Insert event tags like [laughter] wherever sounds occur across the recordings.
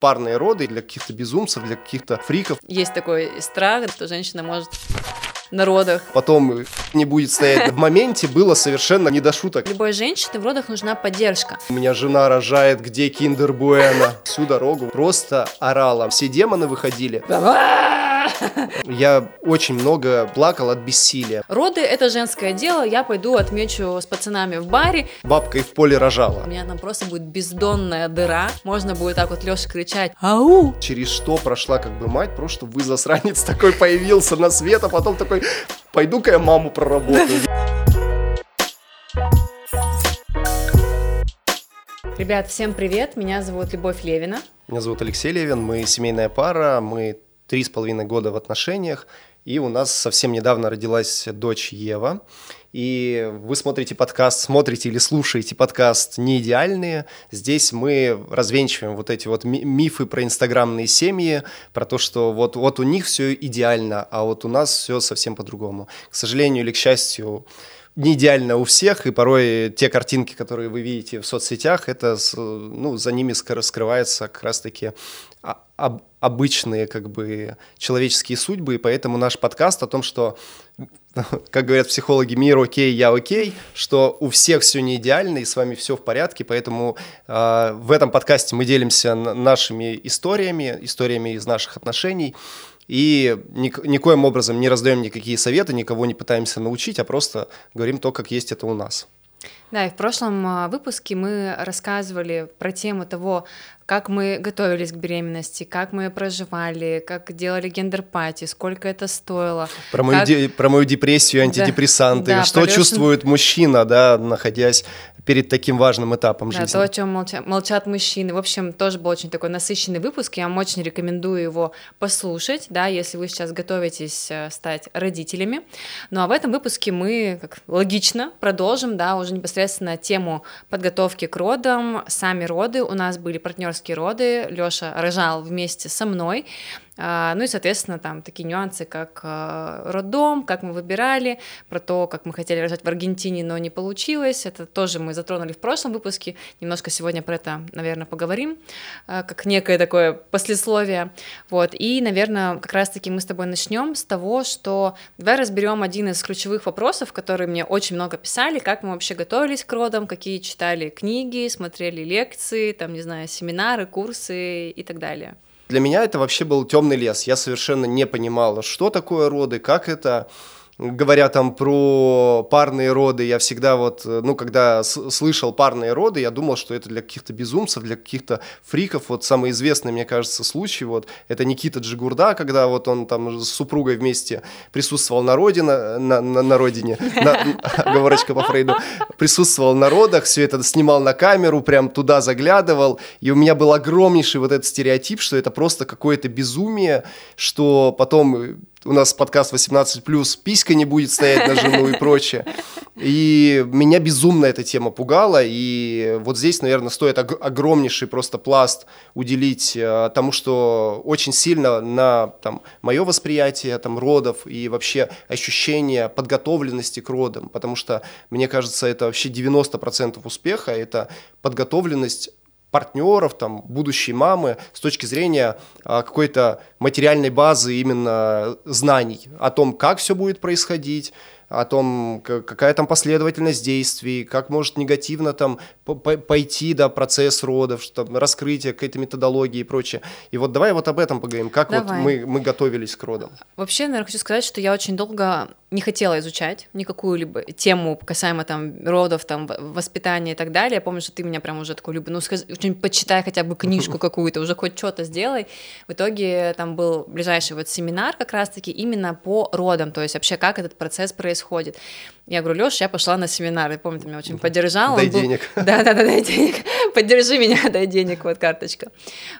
парные роды для каких-то безумцев, для каких-то фриков. Есть такой страх, что женщина может на родах. Потом не будет стоять. В моменте было совершенно не до шуток. Любой женщине в родах нужна поддержка. У меня жена рожает, где киндер Буэна? Всю дорогу просто орала. Все демоны выходили. Я очень много плакал от бессилия. Роды — это женское дело, я пойду отмечу с пацанами в баре. Бабка и в поле рожала. У меня там просто будет бездонная дыра, можно будет так вот Леша кричать «Ау!». Через что прошла как бы мать, просто вы засранец такой появился на свет, а потом такой «пойду-ка я маму проработаю». Ребят, всем привет, меня зовут Любовь Левина. Меня зовут Алексей Левин, мы семейная пара, мы три с половиной года в отношениях, и у нас совсем недавно родилась дочь Ева. И вы смотрите подкаст, смотрите или слушаете подкаст «Не идеальные». Здесь мы развенчиваем вот эти вот мифы про инстаграмные семьи, про то, что вот, вот у них все идеально, а вот у нас все совсем по-другому. К сожалению или к счастью, не идеально у всех, и порой те картинки, которые вы видите в соцсетях, это, ну, за ними скрывается как раз-таки об, обычные как бы человеческие судьбы, и поэтому наш подкаст о том, что, [laughs] как говорят психологи, мир окей, я окей, что у всех все не идеально, и с вами все в порядке, поэтому э, в этом подкасте мы делимся нашими историями, историями из наших отношений, и ни, никоим образом не раздаем никакие советы, никого не пытаемся научить, а просто говорим то, как есть это у нас. Да, и в прошлом а, выпуске мы рассказывали про тему того, как мы готовились к беременности, как мы проживали, как делали гендер-пати, сколько это стоило. Про мою, как... де... про мою депрессию, антидепрессанты, да, что чувствует мужчина, да, находясь перед таким важным этапом да, жизни. то, о чем молчат, молчат мужчины. В общем, тоже был очень такой насыщенный выпуск. Я вам очень рекомендую его послушать, да, если вы сейчас готовитесь э, стать родителями. Ну а в этом выпуске мы, как логично, продолжим, да, уже непосредственно тему подготовки к родам, сами роды. У нас были партнерские роды. Лёша рожал вместе со мной. А, ну и, соответственно, там такие нюансы, как а, роддом, как мы выбирали, про то, как мы хотели рожать в Аргентине, но не получилось. Это тоже мы затронули в прошлом выпуске. Немножко сегодня про это, наверное, поговорим, а, как некое такое послесловие. Вот. И, наверное, как раз-таки мы с тобой начнем с того, что давай разберем один из ключевых вопросов, которые мне очень много писали, как мы вообще готовились к родам, какие читали книги, смотрели лекции, там, не знаю, семинары, курсы и так далее. Для меня это вообще был темный лес. Я совершенно не понимала, что такое роды, как это говоря там про парные роды, я всегда вот, ну, когда слышал парные роды, я думал, что это для каких-то безумцев, для каких-то фриков. Вот самый известный, мне кажется, случай, вот, это Никита Джигурда, когда вот он там с супругой вместе присутствовал на родине, на, на, на родине, [laughs] оговорочка по Фрейду, присутствовал на родах, все это снимал на камеру, прям туда заглядывал, и у меня был огромнейший вот этот стереотип, что это просто какое-то безумие, что потом у нас подкаст 18+, писька не будет стоять на жену и прочее. И меня безумно эта тема пугала, и вот здесь, наверное, стоит огромнейший просто пласт уделить э, тому, что очень сильно на там, мое восприятие там, родов и вообще ощущение подготовленности к родам, потому что, мне кажется, это вообще 90% успеха, это подготовленность партнеров, там, будущей мамы с точки зрения а, какой-то материальной базы именно знаний о том, как все будет происходить, о том, какая там последовательность действий, как может негативно там пойти, да, процесс родов, что, там, раскрытие какой-то методологии и прочее. И вот давай вот об этом поговорим, как давай. вот мы, мы готовились к родам. Вообще, наверное, хочу сказать, что я очень долго не хотела изучать никакую либо тему касаемо там родов, там воспитания и так далее. Я помню, что ты меня прям уже такой, Люба, ну скажи, почитай хотя бы книжку [laughs] какую-то, уже хоть что-то сделай. В итоге там был ближайший вот семинар как раз-таки именно по родам, то есть вообще как этот процесс происходит. Я говорю, Лёш, я пошла на семинар, и помню, ты меня очень поддержал. Дай был... денег. [laughs] Да-да-да, дай денег. Поддержи меня, [laughs] дай денег, вот карточка.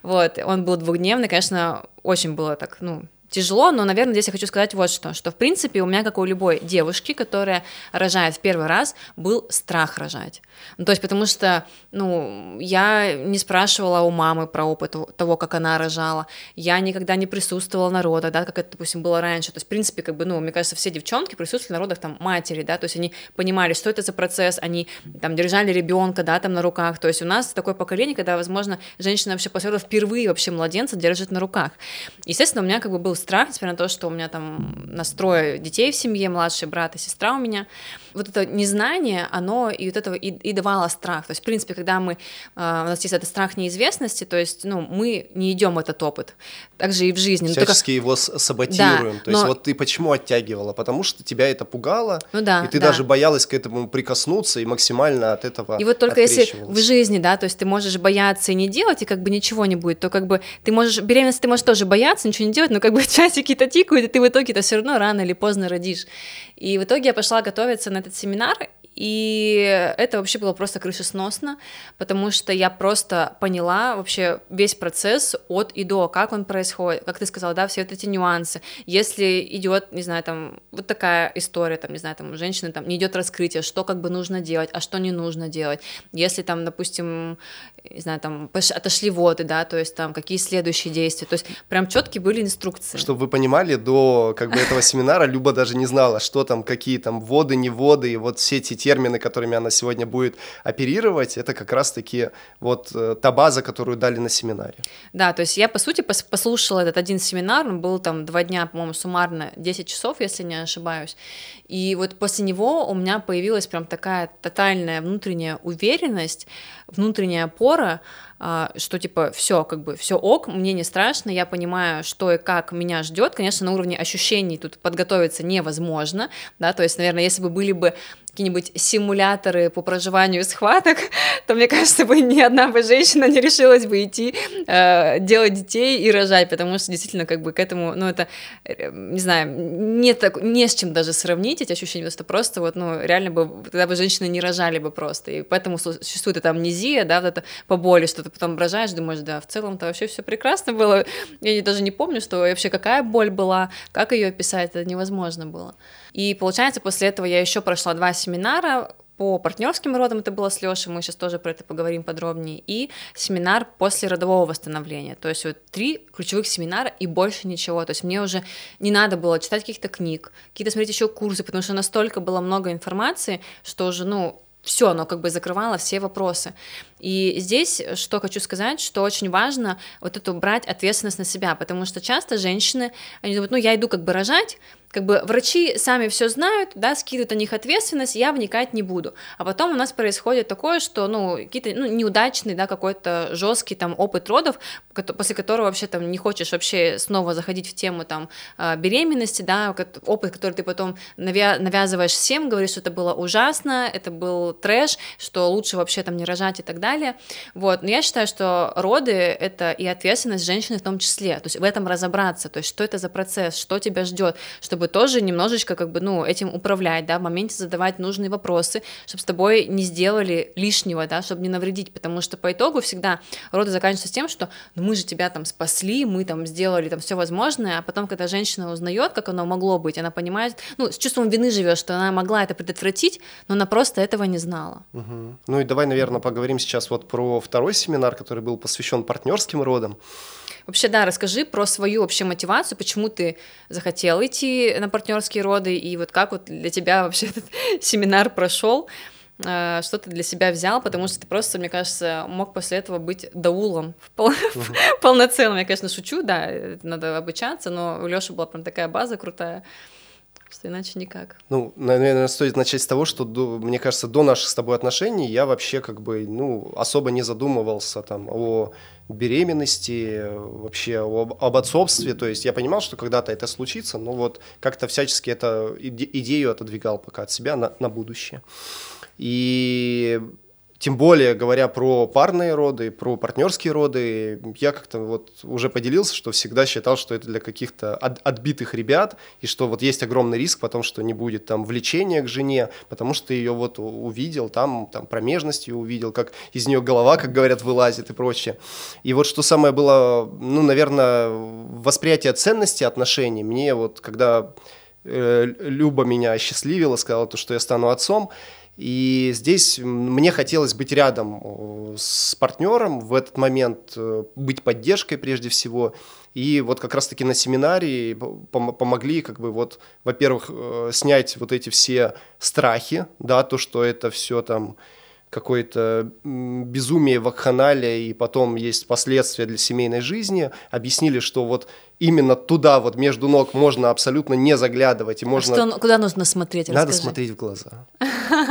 Вот, он был двухдневный, конечно, очень было так, ну, тяжело, но, наверное, здесь я хочу сказать вот что, что, в принципе, у меня, как у любой девушки, которая рожает в первый раз, был страх рожать. Ну, то есть, потому что, ну, я не спрашивала у мамы про опыт того, как она рожала, я никогда не присутствовала на родах, да, как это, допустим, было раньше, то есть, в принципе, как бы, ну, мне кажется, все девчонки присутствовали на родах, там, матери, да, то есть, они понимали, что это за процесс, они, там, держали ребенка, да, там, на руках, то есть, у нас такое поколение, когда, возможно, женщина вообще после впервые вообще младенца держит на руках. Естественно, у меня, как бы, был страх, несмотря на то, что у меня там настрой детей в семье, младший брат и сестра у меня, вот это незнание, оно и вот этого и, и давало страх. То есть, в принципе, когда мы, э, у нас есть этот страх неизвестности, то есть, ну, мы не идем этот опыт. Также и в жизни. Всячески только... его саботируем. Да, то есть, вот ты почему оттягивала? Потому что тебя это пугало, ну, да, и ты да. даже боялась к этому прикоснуться и максимально от этого И вот только если в жизни, да, то есть ты можешь бояться и не делать, и как бы ничего не будет, то как бы ты можешь, беременность ты можешь тоже бояться, ничего не делать, но как бы [laughs] часики-то тикают, и ты в итоге-то все равно рано или поздно родишь. И в итоге я пошла готовиться на этот семинар, и это вообще было просто крышесносно, потому что я просто поняла вообще весь процесс от и до, как он происходит, как ты сказала, да, все вот эти нюансы. Если идет, не знаю, там, вот такая история, там, не знаю, там, у женщины там не идет раскрытие, что как бы нужно делать, а что не нужно делать. Если там, допустим, не знаю, там, отошли воды, да, то есть там, какие следующие действия, то есть прям четкие были инструкции. Чтобы вы понимали, до как бы этого семинара Люба даже не знала, что там, какие там воды, не воды, и вот все эти термины, которыми она сегодня будет оперировать, это как раз-таки вот э, та база, которую дали на семинаре. Да, то есть я, по сути, послушала этот один семинар, он был там два дня, по-моему, суммарно 10 часов, если не ошибаюсь, и вот после него у меня появилась прям такая тотальная внутренняя уверенность, внутренняя опора, а, что типа все, как бы все ок, мне не страшно, я понимаю, что и как меня ждет. Конечно, на уровне ощущений тут подготовиться невозможно, да, то есть, наверное, если бы были бы какие-нибудь симуляторы по проживанию схваток, [laughs] то, мне кажется, бы ни одна бы женщина не решилась бы идти э, делать детей и рожать, потому что действительно как бы к этому, ну, это, э, не знаю, нет так, не с чем даже сравнить эти ощущения, что просто вот, ну, реально бы, тогда бы женщины не рожали бы просто, и поэтому существует эта амнезия, да, вот это по боли, что ты потом рожаешь, думаешь, да, в целом-то вообще все прекрасно было, я даже не помню, что вообще какая боль была, как ее описать, это невозможно было. И получается, после этого я еще прошла два семинара по партнерским родам, это было с Лешей, мы сейчас тоже про это поговорим подробнее, и семинар после родового восстановления. То есть вот три ключевых семинара и больше ничего. То есть мне уже не надо было читать каких-то книг, какие-то смотреть еще курсы, потому что настолько было много информации, что уже, ну, все, оно как бы закрывало все вопросы. И здесь, что хочу сказать, что очень важно вот эту брать ответственность на себя, потому что часто женщины, они думают, ну, я иду как бы рожать, как бы врачи сами все знают, да, скидывают на них ответственность, я вникать не буду. А потом у нас происходит такое, что, ну, какие-то, ну, неудачный, да, какой-то жесткий там опыт родов, после которого вообще там не хочешь вообще снова заходить в тему там а, беременности, да, опыт, который ты потом навязываешь всем, говоришь, что это было ужасно, это был трэш, что лучше вообще там не рожать и так далее. Вот, но я считаю, что роды — это и ответственность женщины в том числе, то есть в этом разобраться, то есть что это за процесс, что тебя ждет, чтобы чтобы тоже немножечко как бы, ну, этим управлять, да, в моменте задавать нужные вопросы, чтобы с тобой не сделали лишнего, да, чтобы не навредить, потому что по итогу всегда роды заканчиваются тем, что ну, мы же тебя там спасли, мы там сделали там все возможное, а потом, когда женщина узнает, как оно могло быть, она понимает, ну, с чувством вины живет, что она могла это предотвратить, но она просто этого не знала. Угу. Ну и давай, наверное, поговорим сейчас вот про второй семинар, который был посвящен партнерским родам. Вообще, да, расскажи про свою вообще мотивацию, почему ты захотел идти на партнерские роды, и вот как вот для тебя вообще [laughs] этот семинар прошел, э, что ты для себя взял, потому что ты просто, мне кажется, мог после этого быть даулом [laughs] пол... полноценным. Я, конечно, шучу, да, надо обучаться, но у Лёши была прям такая база крутая что иначе никак. Ну, наверное, стоит начать с того, что, до, мне кажется, до наших с тобой отношений я вообще как бы, ну, особо не задумывался там о беременности, вообще об, об отцовстве, то есть я понимал, что когда-то это случится, но вот как-то всячески эту идею отодвигал пока от себя на, на будущее. И тем более, говоря про парные роды, про партнерские роды, я как-то вот уже поделился, что всегда считал, что это для каких-то от, отбитых ребят, и что вот есть огромный риск потом, что не будет там влечения к жене, потому что ты ее вот увидел, там, там промежность ее увидел, как из нее голова, как говорят, вылазит и прочее. И вот что самое было, ну, наверное, восприятие ценности отношений, мне вот, когда э, Люба меня осчастливила, сказала то, что я стану отцом, и здесь мне хотелось быть рядом э, с партнером в этот момент, э, быть поддержкой прежде всего. И вот как раз-таки на семинаре помогли, как бы вот, во-первых, э, снять вот эти все страхи, да, то, что это все там какое-то безумие вакханалия, и потом есть последствия для семейной жизни, объяснили, что вот именно туда, вот между ног, можно абсолютно не заглядывать. И а можно... А что, куда нужно смотреть? Расскажи. Надо смотреть в глаза. [laughs]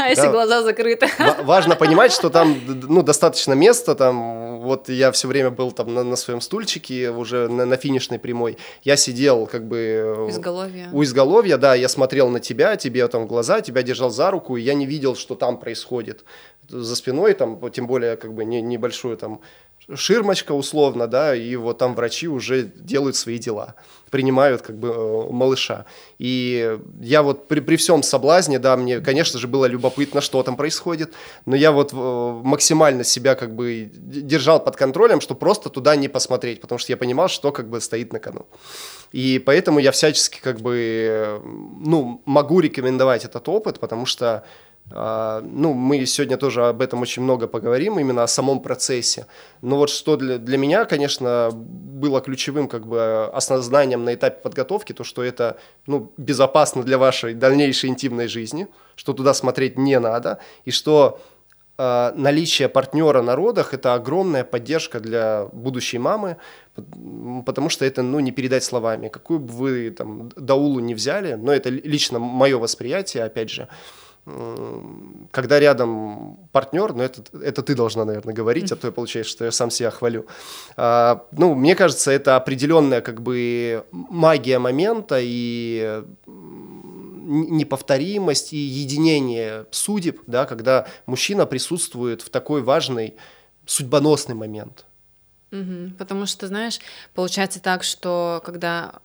Если глаза закрыты. Важно понимать, что там ну, достаточно места. Там, вот я все время был там на, на своем стульчике, уже на, на финишной прямой. Я сидел как бы... У изголовья. У изголовья, да. Я смотрел на тебя, тебе там в глаза, тебя держал за руку, и я не видел, что там происходит за спиной, там, тем более, как бы не, небольшую там ширмочка условно, да, и вот там врачи уже делают свои дела, принимают как бы э, малыша. И я вот при, при всем соблазне, да, мне, конечно же, было любопытно, что там происходит, но я вот э, максимально себя как бы держал под контролем, что просто туда не посмотреть, потому что я понимал, что как бы стоит на кону. И поэтому я всячески как бы, э, ну, могу рекомендовать этот опыт, потому что ну, мы сегодня тоже об этом очень много поговорим, именно о самом процессе. Но вот что для, для меня, конечно, было ключевым как бы осознанием на этапе подготовки, то, что это ну, безопасно для вашей дальнейшей интимной жизни, что туда смотреть не надо, и что э, наличие партнера на родах – это огромная поддержка для будущей мамы, потому что это ну, не передать словами. Какую бы вы там даулу не взяли, но это лично мое восприятие, опять же, когда рядом партнер, ну это, это ты должна, наверное, говорить, а то получается, что я сам себя хвалю. А, ну, мне кажется, это определенная как бы магия момента и неповторимость и единение судеб, да, когда мужчина присутствует в такой важный судьбоносный момент. Угу, потому что, знаешь, получается так, что когда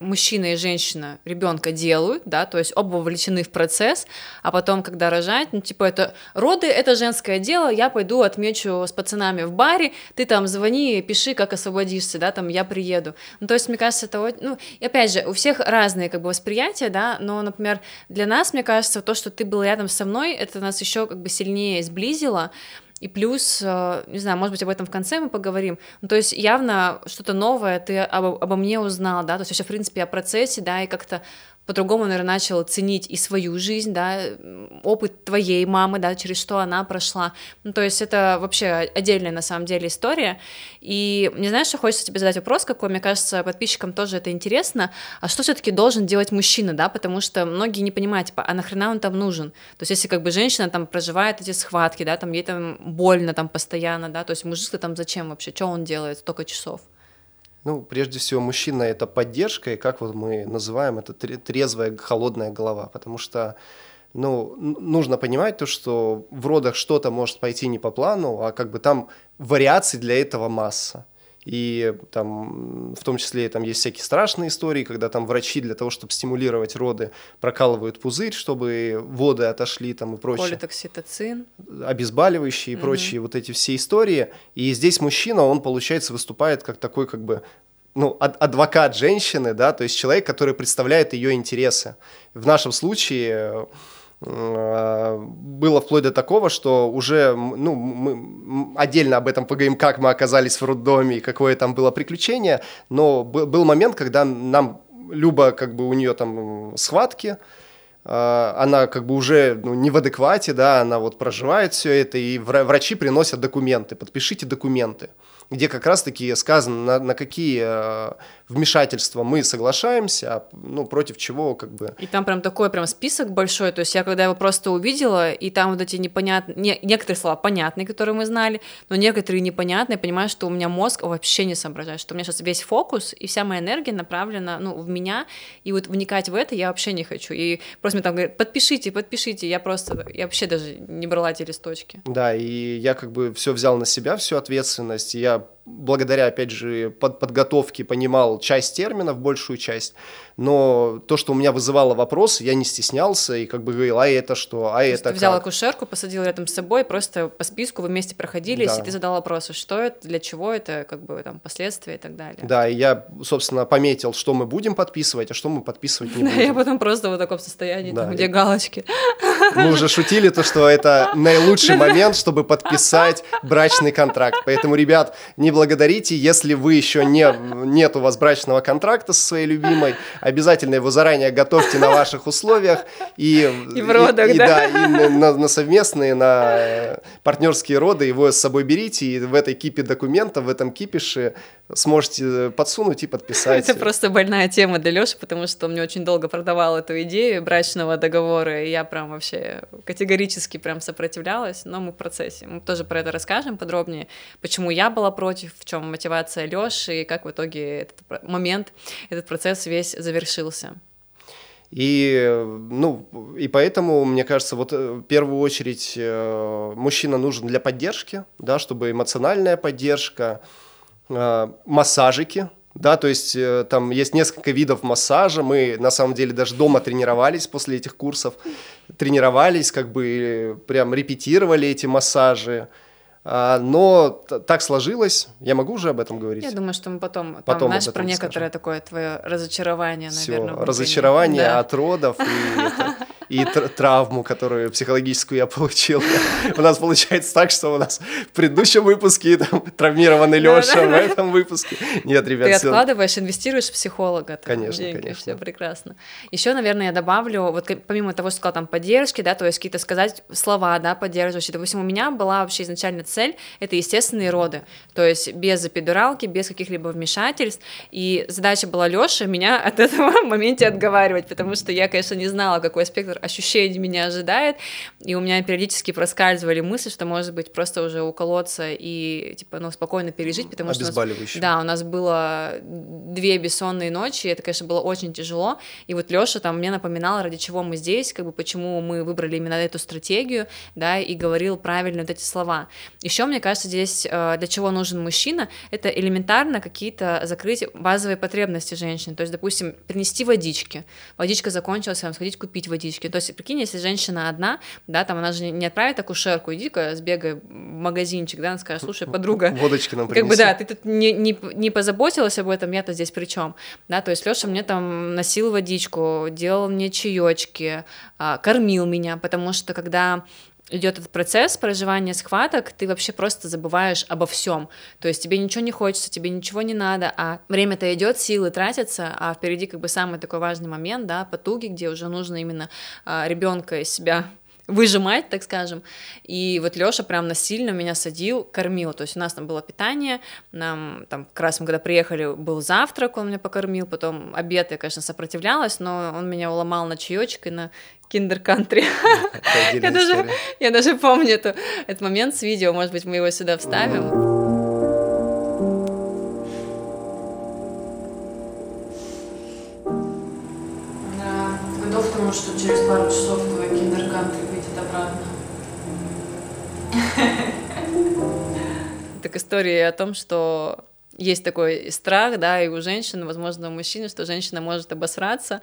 мужчина и женщина ребенка делают, да, то есть оба вовлечены в процесс, а потом, когда рожать, ну, типа, это роды, это женское дело, я пойду отмечу с пацанами в баре, ты там звони, пиши, как освободишься, да, там, я приеду. Ну, то есть, мне кажется, это, ну, и опять же, у всех разные, как бы, восприятия, да, но, например, для нас, мне кажется, то, что ты был рядом со мной, это нас еще, как бы, сильнее сблизило, и плюс, э, не знаю, может быть, об этом в конце мы поговорим. Ну, то есть явно что-то новое ты обо, обо мне узнал, да, то есть вообще, в принципе, о процессе, да, и как-то по-другому, наверное, начал ценить и свою жизнь, да, опыт твоей мамы, да, через что она прошла. Ну, то есть это вообще отдельная, на самом деле, история. И мне знаешь, что хочется тебе задать вопрос какой, мне кажется, подписчикам тоже это интересно. А что все таки должен делать мужчина, да, потому что многие не понимают, типа, а нахрена он там нужен? То есть если как бы женщина там проживает эти схватки, да, там ей там больно там постоянно, да, то есть мужик там зачем вообще, что он делает столько часов? Ну, прежде всего, мужчина – это поддержка, и как вот мы называем это трезвая, холодная голова, потому что ну, нужно понимать то, что в родах что-то может пойти не по плану, а как бы там вариаций для этого масса. И там, в том числе, там есть всякие страшные истории, когда там врачи для того, чтобы стимулировать роды, прокалывают пузырь, чтобы воды отошли там и прочее. Колитокситоцин. Обезболивающие и угу. прочие вот эти все истории. И здесь мужчина, он, получается, выступает как такой как бы ну, адвокат женщины, да, то есть человек, который представляет ее интересы. В нашем случае Э, было вплоть до такого, что уже, ну, мы отдельно об этом поговорим, как мы оказались в роддоме и какое там было приключение, но был момент, когда нам Люба, как бы у нее там схватки, э, она как бы уже ну, не в адеквате, да, она вот проживает все это, и врачи приносят документы, подпишите документы, где как раз-таки сказано, на, на какие э, вмешательства мы соглашаемся, а ну, против чего как бы... И там прям такой прям список большой, то есть я когда его просто увидела, и там вот эти непонятные, не, некоторые слова понятные, которые мы знали, но некоторые непонятные, понимаю, что у меня мозг вообще не соображает, что у меня сейчас весь фокус и вся моя энергия направлена, ну, в меня, и вот вникать в это я вообще не хочу, и просто мне там говорят, подпишите, подпишите, я просто, я вообще даже не брала эти листочки. Да, и я как бы все взял на себя, всю ответственность, я a благодаря, опять же, под подготовке понимал часть терминов, большую часть, но то, что у меня вызывало вопросы, я не стеснялся и как бы говорил, а это что, а то это ты взял акушерку, посадил рядом с собой, просто по списку вы вместе проходили, да. и ты задал вопросы, что это, для чего это, как бы там последствия и так далее. Да, и я, собственно, пометил, что мы будем подписывать, а что мы подписывать не будем. [laughs] Да, я потом просто в таком состоянии, да, там, где галочки. Мы уже шутили то, что это [laughs] наилучший момент, чтобы подписать брачный контракт. Поэтому, ребят, не благодарите, если вы еще не, нет у вас брачного контракта со своей любимой, обязательно его заранее готовьте на ваших условиях и, и в родах, и, да? да, и на, на совместные, на партнерские роды его с собой берите, и в этой кипе документов, в этом кипише сможете подсунуть и подписать. Это просто больная тема для Лёши, потому что он мне очень долго продавал эту идею брачного договора, и я прям вообще категорически прям сопротивлялась, но мы в процессе. Мы тоже про это расскажем подробнее, почему я была против, в чем мотивация Лёши, и как в итоге этот момент, этот процесс весь завершился. И, ну, и поэтому, мне кажется, вот э, в первую очередь э, мужчина нужен для поддержки, да, чтобы эмоциональная поддержка, э, массажики, да, то есть там есть несколько видов массажа, мы на самом деле даже дома тренировались после этих курсов, тренировались, как бы прям репетировали эти массажи, а, но так сложилось. Я могу уже об этом говорить? Я думаю, что мы потом, потом там, знаешь, про некоторое скажем. такое твое разочарование, наверное. Всё, разочарование да. от родов и, [laughs] и травму, которую психологическую я получил. У нас получается так, что у нас в предыдущем выпуске там, травмированный Леша, в этом выпуске. Нет, ребят, Ты откладываешь, инвестируешь в психолога. Конечно, конечно. Все прекрасно. Еще, наверное, я добавлю, вот помимо того, что сказал там поддержки, да, то есть какие-то сказать слова, да, поддерживающие. Допустим, у меня была вообще изначально цель — это естественные роды, то есть без эпидуралки, без каких-либо вмешательств, и задача была Лёши меня от [laughs] этого в моменте отговаривать, потому что я, конечно, не знала, какой спектр ощущений меня ожидает, и у меня периодически проскальзывали мысли, что, может быть, просто уже уколоться и, типа, ну, спокойно пережить, потому что... У нас, да, у нас было две бессонные ночи, и это, конечно, было очень тяжело, и вот Лёша там мне напоминал, ради чего мы здесь, как бы, почему мы выбрали именно эту стратегию, да, и говорил правильно вот эти слова. Еще, мне кажется, здесь э, для чего нужен мужчина, это элементарно какие-то закрыть базовые потребности женщины. То есть, допустим, принести водички. Водичка закончилась, вам сходить купить водички. То есть, прикинь, если женщина одна, да, там она же не отправит акушерку, иди-ка сбегай в магазинчик, да, она скажет, слушай, подруга, водочки нам принеси. Как бы, да, ты тут не, не, не позаботилась об этом, я-то здесь при чем? Да, то есть Леша мне там носил водичку, делал мне чаечки, а, кормил меня, потому что когда идет этот процесс проживания схваток, ты вообще просто забываешь обо всем. То есть тебе ничего не хочется, тебе ничего не надо, а время-то идет, силы тратятся, а впереди как бы самый такой важный момент, да, потуги, где уже нужно именно а, ребенка из себя выжимать, так скажем. И вот Лёша прям насильно меня садил, кормил. То есть у нас там было питание, нам там как раз мы когда приехали, был завтрак, он меня покормил, потом обед я, конечно, сопротивлялась, но он меня уломал на чаечек и на Kinder Country. я, даже, я даже помню эту, этот момент с видео, может быть, мы его сюда вставим. Да, готов к тому, что через пару часов твой Kinder Country выйдет обратно. [laughs] Так история о том, что есть такой страх, да, и у женщин, возможно, у мужчин, что женщина может обосраться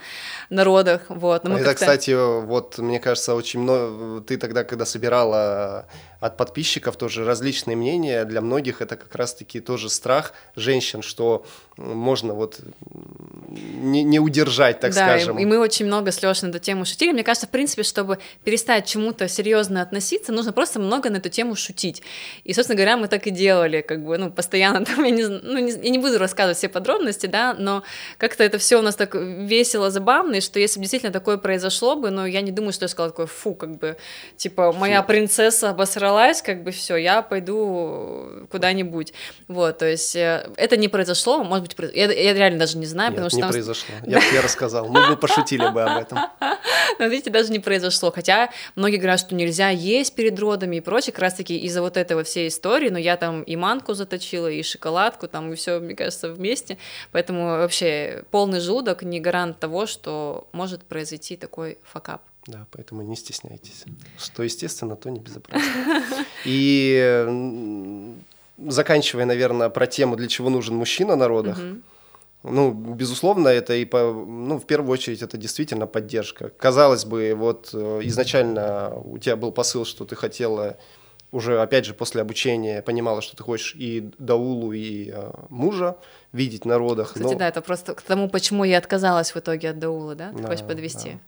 на родах, вот. Но Это, кстати, вот, мне кажется, очень много, ты тогда, когда собирала от подписчиков тоже различные мнения, для многих это как раз-таки тоже страх женщин, что можно вот не, не удержать, так да, скажем. И, и мы очень много с Лешей на эту тему шутили. Мне кажется, в принципе, чтобы перестать чему-то серьезно относиться, нужно просто много на эту тему шутить. И, собственно говоря, мы так и делали, как бы, ну, постоянно [laughs] там, я не, ну, не, я не буду рассказывать все подробности, да, но как-то это все у нас так весело, забавно, и что если бы действительно такое произошло бы, ну, я не думаю, что я сказала такое, фу, как бы, типа, моя принцесса обосралась, как бы все, я пойду куда-нибудь. Вот, то есть э, это не произошло, может быть, произошло. Я, я реально даже не знаю, Нет, потому что не там... произошло. Я бы рассказал. Мы бы пошутили бы об этом. [laughs] Но, видите, даже не произошло. Хотя многие говорят, что нельзя есть перед родами и прочее, как раз-таки из-за вот этого всей истории, но я там и манку заточила, и шоколадку, там, и все, мне кажется, вместе. Поэтому вообще полный желудок не гарант того, что может произойти такой факап. Да, поэтому не стесняйтесь. Что естественно, то не безобразно. И заканчивая, наверное, про тему, для чего нужен мужчина на родах, ну, безусловно, это и по, ну, в первую очередь это действительно поддержка. Казалось бы, вот э, изначально у тебя был посыл, что ты хотела уже, опять же, после обучения понимала, что ты хочешь и Даулу, и э, мужа видеть на родах. Кстати, но... да, это просто к тому, почему я отказалась в итоге от Даула, да? Ты да, хочешь подвести? Да.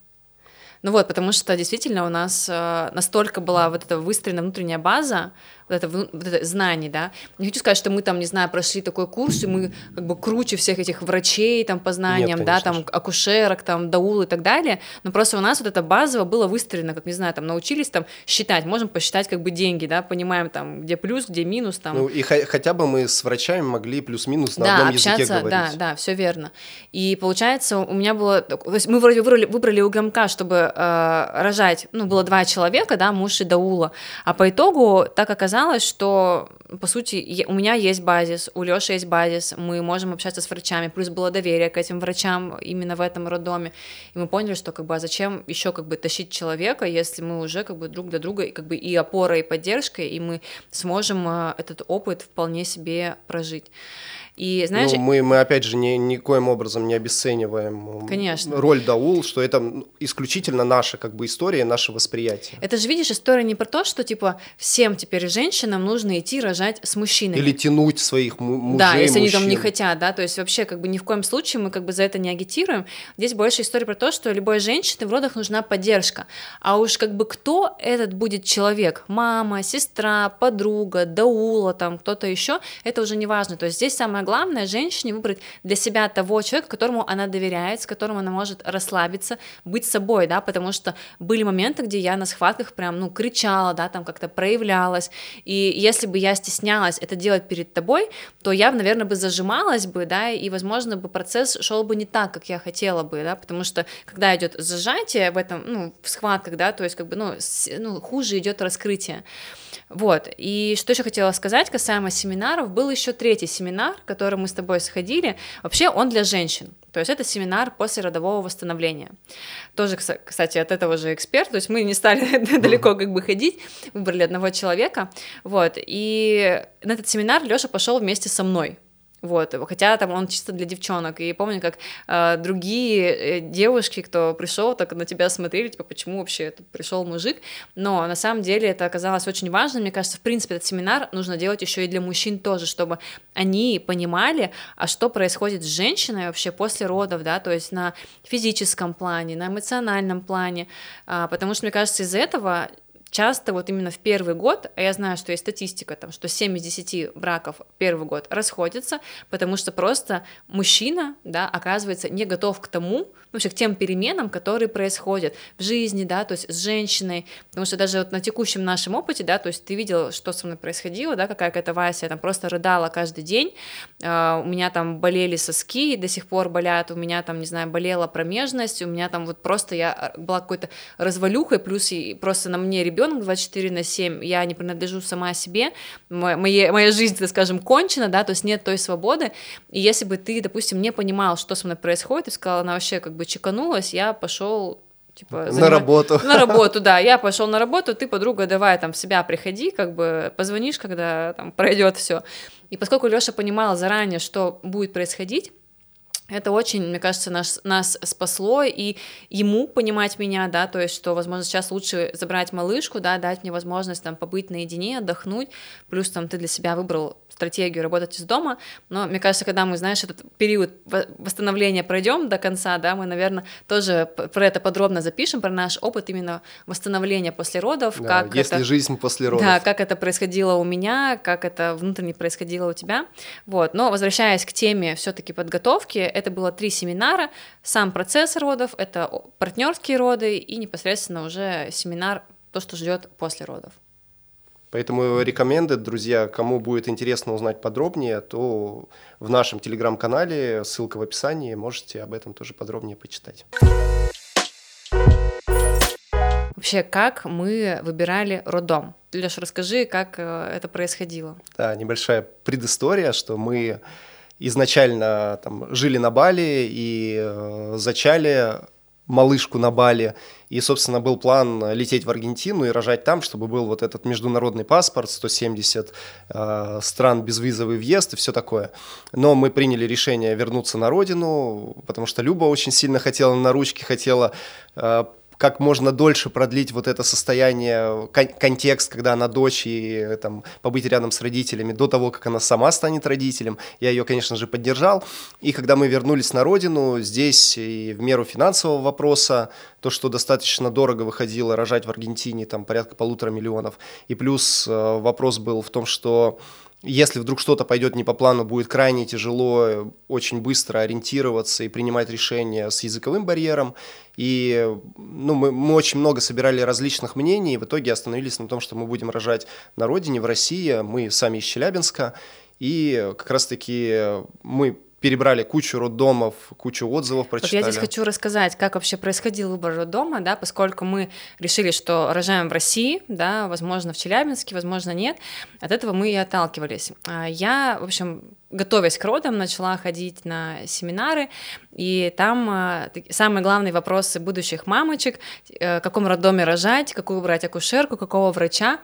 Ну вот, потому что действительно у нас э, настолько была вот эта выстроена внутренняя база, вот это, вот это знание, да. Не хочу сказать, что мы там, не знаю, прошли такой курс, и мы как бы круче всех этих врачей там по знаниям, Нет, да, там акушерок, там даул и так далее, но просто у нас вот это базово было выстроено, как, не знаю, там научились там считать, можем посчитать как бы деньги, да, понимаем там, где плюс, где минус, там. Ну и хотя бы мы с врачами могли плюс-минус на да, одном общаться, языке говорить. Да, да, все верно. И получается, у меня было, то есть мы вроде выбрали, выбрали УГМК, чтобы э, рожать, ну, было два человека, да, муж и даула, а по итогу так оказалось, что, по сути, у меня есть базис, у Лёши есть базис, мы можем общаться с врачами, плюс было доверие к этим врачам именно в этом роддоме, и мы поняли, что как бы а зачем еще как бы тащить человека, если мы уже как бы друг для друга как бы и опора, и поддержка, и мы сможем э, этот опыт вполне себе прожить. И знаешь... Ну, мы, мы опять же, ни, никоим образом не обесцениваем Конечно. роль Даул, что это исключительно наша как бы история, наше восприятие. Это же, видишь, история не про то, что, типа, всем теперь женщинам нужно идти рожать с мужчинами. Или тянуть своих мужей, Да, если мужчин. они там не хотят, да, то есть вообще как бы ни в коем случае мы как бы за это не агитируем. Здесь больше история про то, что любой женщине в родах нужна поддержка. А уж как бы кто этот будет человек? Мама, сестра, подруга, даула, там кто-то еще, это уже не важно. То есть здесь самое главное женщине выбрать для себя того человека, которому она доверяет, с которым она может расслабиться, быть собой, да, потому что были моменты, где я на схватках прям, ну, кричала, да, там как-то проявлялась, и если бы я стеснялась это делать перед тобой, то я, наверное, бы зажималась бы, да, и, возможно, бы процесс шел бы не так, как я хотела бы, да, потому что когда идет зажатие в этом, ну, в схватках, да, то есть как бы, ну, с, ну хуже идет раскрытие. Вот. И что еще хотела сказать касаемо семинаров, был еще третий семинар, который мы с тобой сходили. Вообще он для женщин. То есть это семинар после родового восстановления. Тоже, кстати, от этого же эксперт, то есть мы не стали [laughs] далеко как бы ходить, выбрали одного человека, вот, и на этот семинар Лёша пошел вместе со мной, вот, хотя там он чисто для девчонок. И помню, как э, другие э, девушки, кто пришел, так на тебя смотрели, типа, почему вообще пришел мужик. Но на самом деле это оказалось очень важно. Мне кажется, в принципе, этот семинар нужно делать еще и для мужчин тоже, чтобы они понимали, а что происходит с женщиной вообще после родов, да, то есть на физическом плане, на эмоциональном плане. А, потому что, мне кажется, из-за этого часто вот именно в первый год, а я знаю, что есть статистика, там, что 7 из 10 браков первый год расходятся, потому что просто мужчина, да, оказывается не готов к тому, вообще к тем переменам, которые происходят в жизни, да, то есть с женщиной, потому что даже вот на текущем нашем опыте, да, то есть ты видел, что со мной происходило, да, какая какая-то Вася, там просто рыдала каждый день, uh, у меня там болели соски, до сих пор болят, у меня там, не знаю, болела промежность, у меня там вот просто я была какой-то развалюхой, плюс и просто на мне ребенок 24 на 7, я не принадлежу сама себе, моя, моя жизнь, так скажем, кончена, да, то есть нет той свободы, и если бы ты, допустим, не понимал, что со мной происходит, и сказала, она вообще как бы бы чеканулась, я пошел типа занимать... на работу. На работу, да. Я пошел на работу, ты, подруга, давай там в себя приходи, как бы позвонишь, когда там пройдет все. И поскольку Леша понимала заранее, что будет происходить, это очень, мне кажется, нас, нас спасло, и ему понимать меня, да, то есть, что, возможно, сейчас лучше забрать малышку, да, дать мне возможность там побыть наедине, отдохнуть, плюс там ты для себя выбрал стратегию работать из дома, но мне кажется, когда мы, знаешь, этот период восстановления пройдем до конца, да, мы, наверное, тоже про это подробно запишем, про наш опыт именно восстановления после родов, да, как если это, жизнь после родов. Да, как это происходило у меня, как это внутренне происходило у тебя, вот. Но возвращаясь к теме все-таки подготовки, это было три семинара, сам процесс родов, это партнерские роды и непосредственно уже семинар то, что ждет после родов. Поэтому рекомендую, друзья, кому будет интересно узнать подробнее, то в нашем телеграм-канале, ссылка в описании, можете об этом тоже подробнее почитать. Вообще, как мы выбирали роддом? Леша, расскажи, как э, это происходило. Да, небольшая предыстория, что мы изначально там, жили на Бали и э, зачали малышку на Бали. И, собственно, был план лететь в Аргентину и рожать там, чтобы был вот этот международный паспорт, 170 э, стран, безвизовый въезд и все такое. Но мы приняли решение вернуться на родину, потому что Люба очень сильно хотела на ручки, хотела э, как можно дольше продлить вот это состояние, кон- контекст, когда она дочь, и там, побыть рядом с родителями до того, как она сама станет родителем. Я ее, конечно же, поддержал. И когда мы вернулись на родину, здесь и в меру финансового вопроса, то, что достаточно дорого выходило рожать в Аргентине, там порядка полутора миллионов. И плюс э, вопрос был в том, что если вдруг что-то пойдет не по плану, будет крайне тяжело очень быстро ориентироваться и принимать решения с языковым барьером. И ну, мы, мы очень много собирали различных мнений, и в итоге остановились на том, что мы будем рожать на родине, в России. Мы сами из Челябинска. И как раз-таки мы перебрали кучу роддомов, кучу отзывов прочитали. Вот я здесь хочу рассказать, как вообще происходил выбор роддома, да, поскольку мы решили, что рожаем в России, да, возможно, в Челябинске, возможно, нет. От этого мы и отталкивались. А я, в общем, готовясь к родам, начала ходить на семинары, и там а, самые главные вопросы будущих мамочек, э, в каком роддоме рожать, какую брать акушерку, какого врача,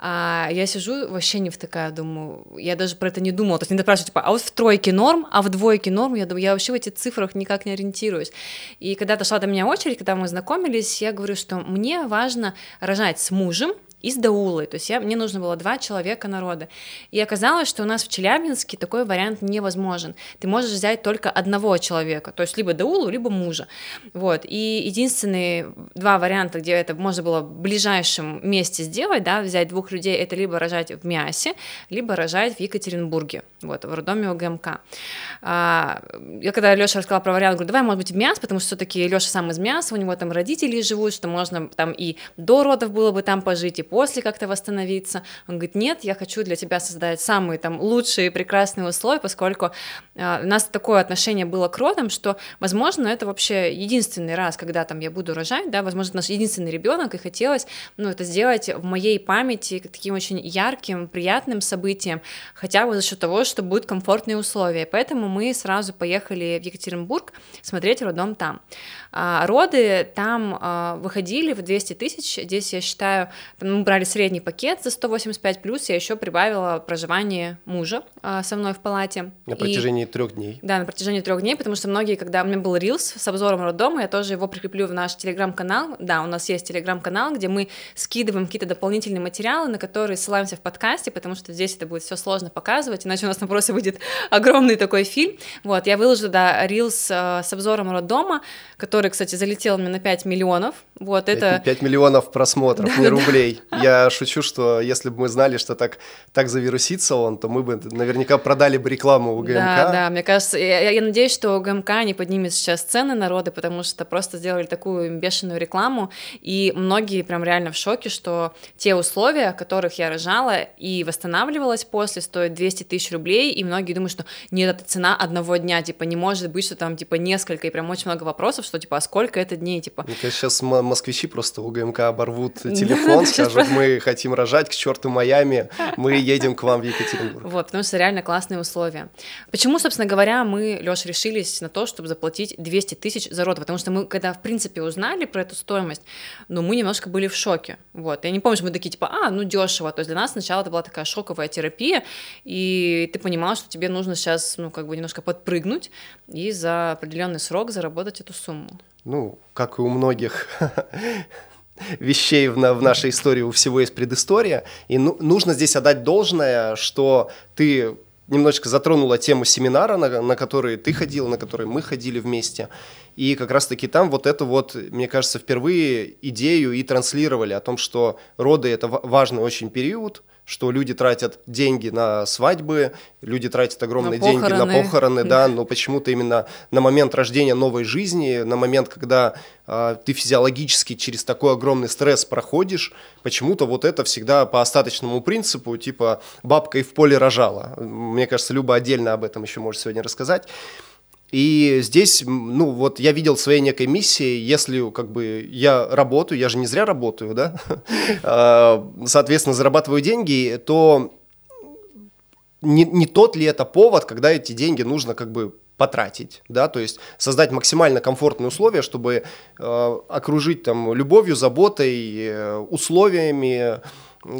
а я сижу вообще не втыкаю, думаю, я даже про это не думала, то есть не спрашивают, типа, а вот в тройке норм, а в двойке норм, я думаю, я вообще в этих цифрах никак не ориентируюсь. И когда дошла до меня очередь, когда мы знакомились, я говорю, что мне важно рожать с мужем, и с Даулой, то есть я, мне нужно было два человека народа. И оказалось, что у нас в Челябинске такой вариант невозможен. Ты можешь взять только одного человека, то есть либо Даулу, либо мужа. Вот. И единственные два варианта, где это можно было в ближайшем месте сделать, да, взять двух людей, это либо рожать в Мясе, либо рожать в Екатеринбурге, вот, в роддоме УГМК. А, я когда Леша рассказала про вариант, говорю, давай, может быть, в Мяс, потому что все-таки Леша сам из Мяса, у него там родители живут, что можно там и до родов было бы там пожить, и после как-то восстановиться. Он говорит, нет, я хочу для тебя создать самые там лучшие, прекрасные условия, поскольку э, у нас такое отношение было к родам, что, возможно, это вообще единственный раз, когда там я буду рожать, да, возможно, наш единственный ребенок, и хотелось, ну, это сделать в моей памяти таким очень ярким, приятным событием, хотя бы за счет того, что будут комфортные условия. Поэтому мы сразу поехали в Екатеринбург смотреть роддом там. А, роды там а, выходили в 200 тысяч, здесь я считаю, мы брали средний пакет за 185, плюс я еще прибавила проживание мужа а, со мной в палате. На протяжении трех дней. Да, на протяжении трех дней, потому что многие, когда у меня был рилс с обзором роддома, я тоже его прикреплю в наш телеграм-канал. Да, у нас есть телеграм-канал, где мы скидываем какие-то дополнительные материалы, на которые ссылаемся в подкасте, потому что здесь это будет все сложно показывать, иначе у нас на просто будет [laughs] огромный такой фильм. Вот, я выложу, да, рилс э, с обзором роддома, который, кстати, залетел мне на 5 миллионов. Вот 5, это... 5 миллионов просмотров, да, не рублей. Да. Я шучу, что если бы мы знали, что так, так завирусится он, то мы бы наверняка продали бы рекламу у ГМК. Да, да, мне кажется, я, я надеюсь, что у ГМК не поднимет сейчас цены народы, потому что просто сделали такую бешеную рекламу, и многие прям реально в шоке, что те условия, в которых я рожала и восстанавливалась после, стоят 200 тысяч рублей, и многие думают, что нет, это цена одного дня, типа, не может быть, что там, типа, несколько, и прям очень много вопросов, что, типа, а сколько это дней, типа. Мне кажется, сейчас москвичи просто у ГМК оборвут [laughs] телефон, скажут, мы хотим рожать, к черту Майами, мы едем к вам в Екатеринбург. Вот, потому что реально классные условия. Почему, собственно говоря, мы, Лёш, решились на то, чтобы заплатить 200 тысяч за род? Потому что мы, когда, в принципе, узнали про эту стоимость, ну, мы немножко были в шоке. Вот, я не помню, что мы такие, типа, а, ну, дешево. То есть для нас сначала это была такая шоковая терапия, и ты понимал, что тебе нужно сейчас, ну, как бы немножко подпрыгнуть и за определенный срок заработать эту сумму. Ну, как и у многих [laughs] вещей в, в нашей истории, у всего есть предыстория, и ну, нужно здесь отдать должное, что ты немножечко затронула тему семинара, на, на который ты ходил, на который мы ходили вместе. И как раз-таки там вот это вот, мне кажется, впервые идею и транслировали о том, что роды – это важный очень период, что люди тратят деньги на свадьбы, люди тратят огромные на деньги на похороны, да, [laughs] но почему-то именно на момент рождения новой жизни, на момент, когда э, ты физиологически через такой огромный стресс проходишь, почему-то вот это всегда по остаточному принципу, типа бабка и в поле рожала. Мне кажется, Люба отдельно об этом еще может сегодня рассказать. И здесь, ну, вот я видел своей некой миссией, если как бы я работаю, я же не зря работаю, да, [laughs] а, соответственно, зарабатываю деньги, то не, не тот ли это повод, когда эти деньги нужно как бы потратить, да, то есть создать максимально комфортные условия, чтобы э, окружить там любовью, заботой, э, условиями,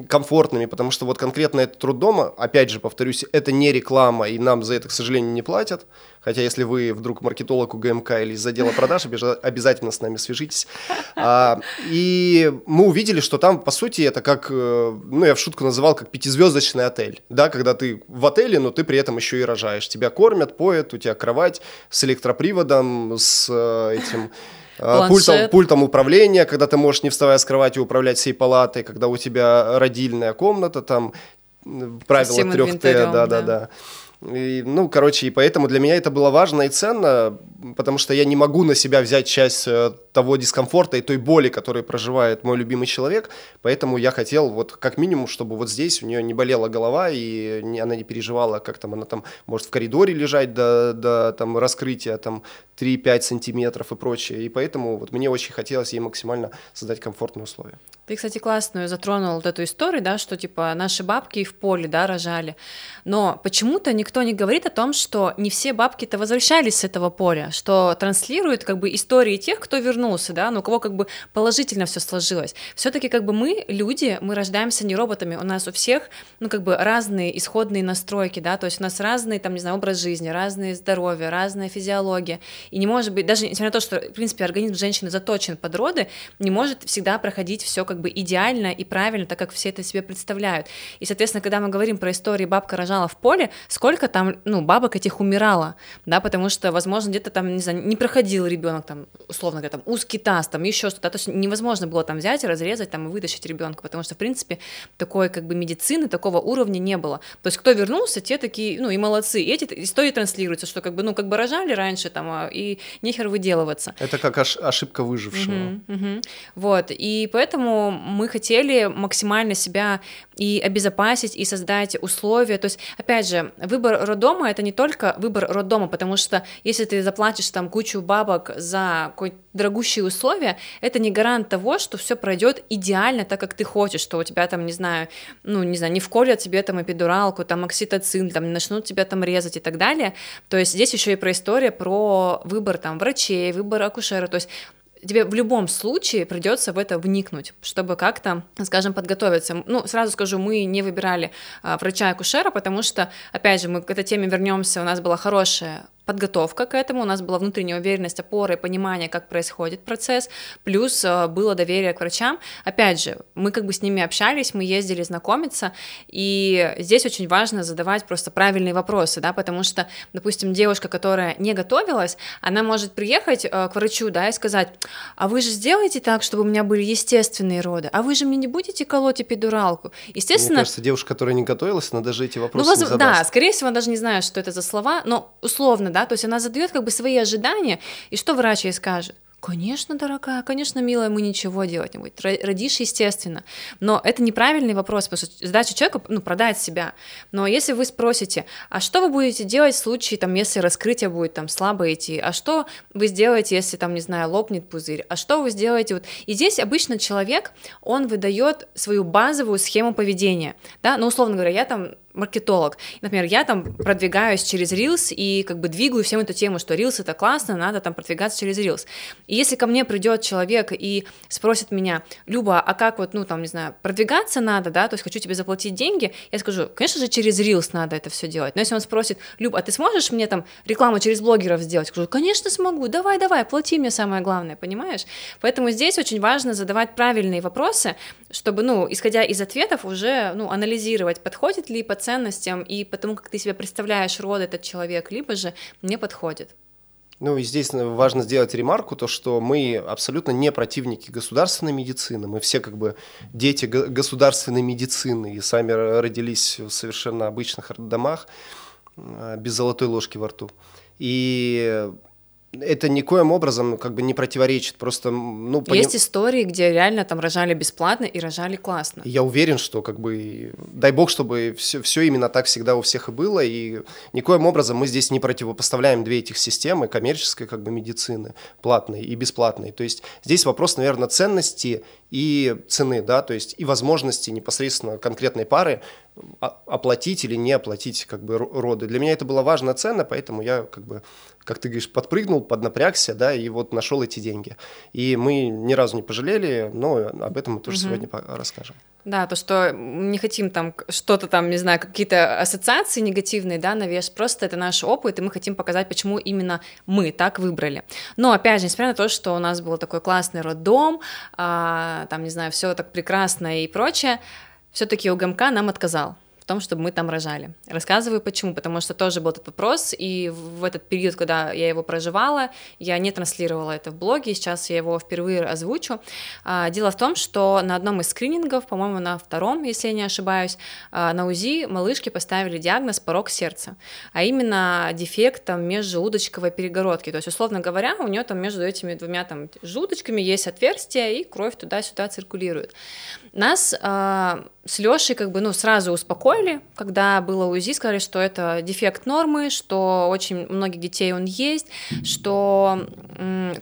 комфортными, потому что вот конкретно этот труд дома, опять же, повторюсь, это не реклама, и нам за это, к сожалению, не платят. Хотя, если вы вдруг маркетолог у ГМК или из отдела продаж, обязательно с нами свяжитесь. [laughs] А, и мы увидели, что там, по сути, это как, э, ну, я в шутку называл, как пятизвездочный отель. Да, когда ты в отеле, но ты при этом еще и рожаешь. Тебя кормят, поят, у тебя кровать с электроприводом, с э, этим а, пультом, пультом управления, когда ты можешь, не вставая с кровати, управлять всей палатой, когда у тебя родильная комната, там правила трех Т, да, да, да. И, ну, короче, и поэтому для меня это было важно и ценно, потому что я не могу на себя взять часть э, того дискомфорта и той боли, которую проживает мой любимый человек, поэтому я хотел вот как минимум, чтобы вот здесь у нее не болела голова и не, она не переживала, как там она там может в коридоре лежать до, до там раскрытия там 3-5 сантиметров и прочее, и поэтому вот мне очень хотелось ей максимально создать комфортные условия. Ты, кстати, классную затронул вот эту историю, да, что типа наши бабки в поле, да, рожали. Но почему-то никто не говорит о том, что не все бабки-то возвращались с этого поля, что транслируют как бы истории тех, кто вернулся, да, ну у кого как бы положительно все сложилось. Все-таки как бы мы люди, мы рождаемся не роботами, у нас у всех, ну как бы разные исходные настройки, да, то есть у нас разный, там, не знаю, образ жизни, разное здоровье, разная физиология, и не может быть, даже несмотря на то, что, в принципе, организм женщины заточен под роды, не может всегда проходить все как бы идеально и правильно, так как все это себе представляют. И, соответственно, когда мы говорим про истории «бабка рожала в поле», сколько там, ну, бабок этих умирало, да, потому что, возможно, где-то там, не знаю, не проходил ребенок, там, условно говоря, там, узкий таз, там, еще что-то, то есть невозможно было там взять разрезать, там, и вытащить ребенка, потому что, в принципе, такой, как бы, медицины, такого уровня не было. То есть, кто вернулся, те такие, ну, и молодцы, и эти истории транслируются, что, как бы, ну, как бы рожали раньше, там, а, и нехер выделываться. Это как ошибка выжившего. Угу. Вот, и поэтому мы хотели максимально себя и обезопасить, и создать условия. То есть, опять же, выбор роддома — это не только выбор роддома, потому что если ты заплатишь там кучу бабок за какой-то дорогущие условия, это не гарант того, что все пройдет идеально так, как ты хочешь, что у тебя там, не знаю, ну, не знаю, не вколят тебе там эпидуралку, там окситоцин, там начнут тебя там резать и так далее. То есть здесь еще и про история про выбор там врачей, выбор акушера, то есть тебе в любом случае придется в это вникнуть, чтобы как-то, скажем, подготовиться. Ну, сразу скажу, мы не выбирали а, врача-акушера, потому что, опять же, мы к этой теме вернемся, у нас была хорошая подготовка к этому, у нас была внутренняя уверенность, опора и понимание, как происходит процесс, плюс э, было доверие к врачам. Опять же, мы как бы с ними общались, мы ездили знакомиться, и здесь очень важно задавать просто правильные вопросы, да, потому что, допустим, девушка, которая не готовилась, она может приехать э, к врачу, да, и сказать, а вы же сделаете так, чтобы у меня были естественные роды, а вы же мне не будете колоть эпидуралку. Естественно... Мне кажется, девушка, которая не готовилась, она даже эти вопросы ну, воз... не задаст. Да, скорее всего, она даже не знает, что это за слова, но условно, да, да, то есть она задает как бы свои ожидания, и что врач ей скажет? Конечно, дорогая, конечно, милая, мы ничего делать не будем. Родишь, естественно. Но это неправильный вопрос, потому что задача человека ну, продать себя. Но если вы спросите, а что вы будете делать в случае, там, если раскрытие будет там слабо идти, а что вы сделаете, если там, не знаю, лопнет пузырь, а что вы сделаете? Вот. И здесь обычно человек, он выдает свою базовую схему поведения. Да? Ну, условно говоря, я там маркетолог. Например, я там продвигаюсь через Reels и как бы двигаю всем эту тему, что Reels это классно, надо там продвигаться через Reels. И если ко мне придет человек и спросит меня, Люба, а как вот, ну там, не знаю, продвигаться надо, да, то есть хочу тебе заплатить деньги, я скажу, конечно же, через Reels надо это все делать. Но если он спросит, Люб, а ты сможешь мне там рекламу через блогеров сделать? Я скажу, конечно смогу, давай, давай, плати мне самое главное, понимаешь? Поэтому здесь очень важно задавать правильные вопросы, чтобы, ну, исходя из ответов, уже, ну, анализировать, подходит ли по ценностям и потому, как ты себе представляешь род этот человек, либо же не подходит. Ну и здесь важно сделать ремарку, то что мы абсолютно не противники государственной медицины, мы все как бы дети государственной медицины и сами родились в совершенно обычных домах а, без золотой ложки во рту. И это никоим образом как бы не противоречит, просто, ну... Есть поним... истории, где реально там рожали бесплатно и рожали классно. Я уверен, что как бы, дай бог, чтобы все, все именно так всегда у всех и было, и никоим образом мы здесь не противопоставляем две этих системы, коммерческой как бы медицины, платной и бесплатной. То есть здесь вопрос, наверное, ценности и цены, да, то есть и возможности непосредственно конкретной пары оплатить или не оплатить как бы роды. Для меня это было важно, ценно, поэтому я как бы, как ты говоришь, подпрыгнул, поднапрягся, да, и вот нашел эти деньги. И мы ни разу не пожалели, но об этом мы тоже угу. сегодня расскажем. Да, то, что не хотим там что-то там, не знаю, какие-то ассоциации негативные, да, навес, просто это наш опыт, и мы хотим показать, почему именно мы так выбрали. Но, опять же, несмотря на то, что у нас был такой классный роддом, а, там, не знаю, все так прекрасно и прочее, все-таки УГМК нам отказал том, чтобы мы там рожали. Рассказываю почему, потому что тоже был этот вопрос, и в этот период, когда я его проживала, я не транслировала это в блоге, сейчас я его впервые озвучу. А, дело в том, что на одном из скринингов, по-моему, на втором, если я не ошибаюсь, а, на УЗИ малышке поставили диагноз порог сердца, а именно дефект там межжелудочковой перегородки. То есть, условно говоря, у нее там между этими двумя там желудочками есть отверстие, и кровь туда-сюда циркулирует. Нас а, с Лешей как бы, ну, сразу успокоили, когда было УЗИ, сказали, что это дефект нормы, что очень многих детей он есть, что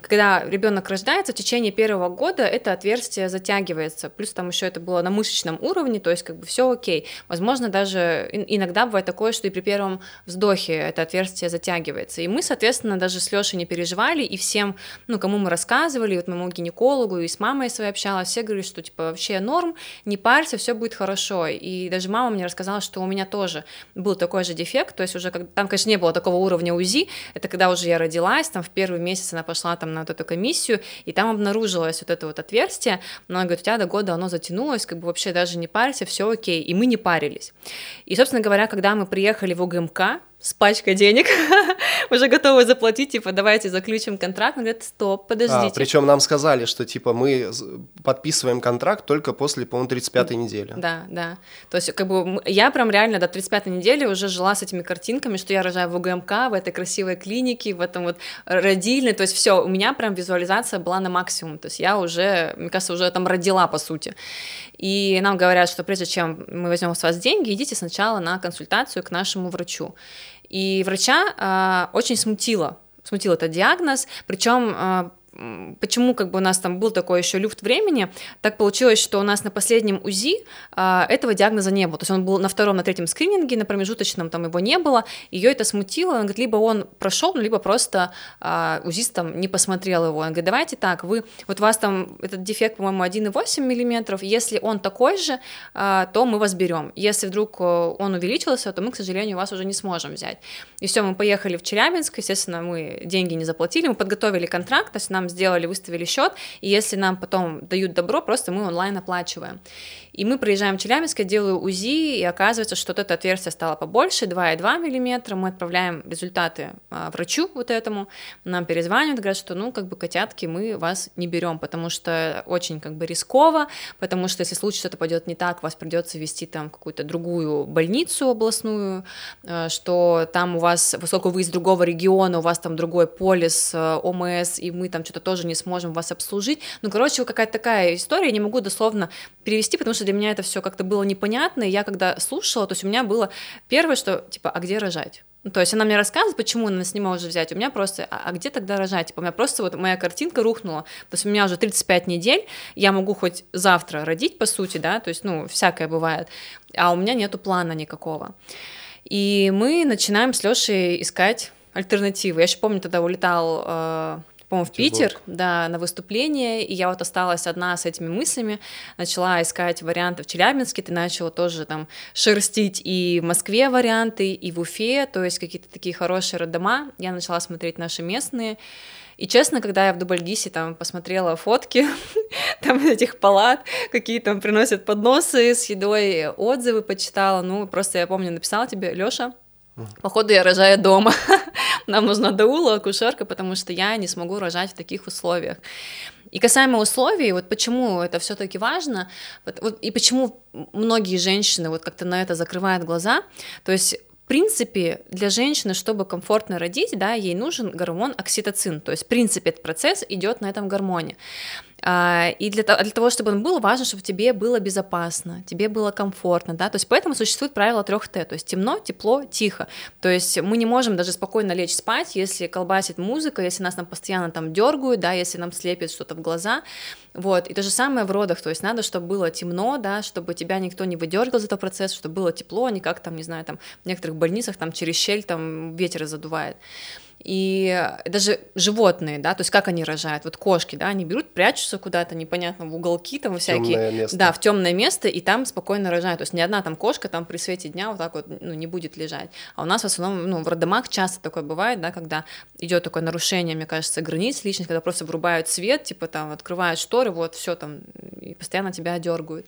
когда ребенок рождается, в течение первого года это отверстие затягивается, плюс там еще это было на мышечном уровне, то есть как бы все окей. Возможно, даже иногда бывает такое, что и при первом вздохе это отверстие затягивается. И мы, соответственно, даже с Лешей не переживали, и всем, ну, кому мы рассказывали, вот моему гинекологу и с мамой своей общалась, все говорили, что типа вообще норм, не парься, все будет хорошо. И даже мама мне рассказала, что у меня тоже был такой же дефект, то есть уже как, там, конечно, не было такого уровня УЗИ, это когда уже я родилась, там в первый месяц она пошла там на вот эту комиссию, и там обнаружилось вот это вот отверстие, но она говорит, у тебя до года оно затянулось, как бы вообще даже не парься, все окей, и мы не парились. И, собственно говоря, когда мы приехали в УГМК, с пачкой денег, [laughs] уже готовы заплатить, типа, давайте заключим контракт. Он говорит, стоп, подождите. А, причем нам сказали, что, типа, мы подписываем контракт только после, по-моему, 35-й недели. Да, да. То есть, как бы, я прям реально до 35-й недели уже жила с этими картинками, что я рожаю в УГМК, в этой красивой клинике, в этом вот родильной, то есть все, у меня прям визуализация была на максимум, то есть я уже, мне кажется, уже там родила, по сути. И нам говорят, что прежде чем мы возьмем с вас деньги, идите сначала на консультацию к нашему врачу. И врача э, очень смутило, смутил этот диагноз, причем э, почему как бы у нас там был такой еще люфт времени, так получилось, что у нас на последнем УЗИ а, этого диагноза не было, то есть он был на втором, на третьем скрининге, на промежуточном там его не было, ее это смутило, он говорит, либо он прошел, ну, либо просто а, УЗИст там не посмотрел его, он говорит, давайте так, вы, вот у вас там этот дефект, по-моему, 1,8 миллиметров, если он такой же, а, то мы вас берем, если вдруг э, он увеличился, то мы, к сожалению, вас уже не сможем взять. И все, мы поехали в Челябинск, естественно, мы деньги не заплатили, мы подготовили контракт, то есть нам сделали, выставили счет, и если нам потом дают добро, просто мы онлайн оплачиваем. И мы приезжаем в Челябинск, я делаю УЗИ, и оказывается, что вот это отверстие стало побольше, 2,2 мм, мы отправляем результаты а, врачу вот этому, нам перезванивают, говорят, что, ну, как бы, котятки, мы вас не берем, потому что очень, как бы, рисково, потому что если в случае что-то пойдет не так, вас придется вести там какую-то другую больницу областную, а, что там у вас, поскольку вы из другого региона, у вас там другой полис, а, ОМС, и мы там что-то что тоже не сможем вас обслужить. Ну, короче, какая-то такая история, я не могу дословно перевести, потому что для меня это все как-то было непонятно, и я когда слушала, то есть у меня было первое, что, типа, а где рожать? Ну, то есть она мне рассказывает, почему она не может взять. У меня просто, а, а где тогда рожать? Типа, у меня просто вот моя картинка рухнула. То есть у меня уже 35 недель, я могу хоть завтра родить, по сути, да, то есть, ну, всякое бывает, а у меня нету плана никакого. И мы начинаем с Лешей искать альтернативы. Я еще помню, тогда улетал э, по-моему, в Питер, да, на выступление, и я вот осталась одна с этими мыслями, начала искать варианты в Челябинске, ты начала тоже там шерстить и в Москве варианты, и в Уфе, то есть какие-то такие хорошие роддома, я начала смотреть наши местные, и честно, когда я в Дубльгисе там посмотрела фотки [laughs] там этих палат, какие там приносят подносы с едой, отзывы почитала, ну, просто я помню, написала тебе, Лёша, Походу, я рожаю дома. [laughs] Нам нужна даула, акушерка, потому что я не смогу рожать в таких условиях. И касаемо условий, вот почему это все-таки важно, вот, и почему многие женщины вот как-то на это закрывают глаза, то есть в принципе, для женщины, чтобы комфортно родить, да, ей нужен гормон окситоцин. То есть, в принципе, этот процесс идет на этом гормоне. А, и для, для того, чтобы он был, важно, чтобы тебе было безопасно, тебе было комфортно, да, то есть поэтому существует правило 3Т, то есть темно, тепло, тихо, то есть мы не можем даже спокойно лечь спать, если колбасит музыка, если нас там постоянно там дергают, да, если нам слепит что-то в глаза, вот, и то же самое в родах, то есть надо, чтобы было темно, да, чтобы тебя никто не выдергал за этот процесс, чтобы было тепло, а не как там, не знаю, там в некоторых больницах там через щель там ветер задувает. И даже животные, да, то есть как они рожают, вот кошки, да, они берут, прячутся куда-то, непонятно, в уголки там всякие, место. да, в темное место, и там спокойно рожают, то есть ни одна там кошка там при свете дня вот так вот, ну, не будет лежать, а у нас в основном, ну, в роддомах часто такое бывает, да, когда идет такое нарушение, мне кажется, границ личных, когда просто врубают свет, типа там открывают шторы, вот все там, и постоянно тебя дергают.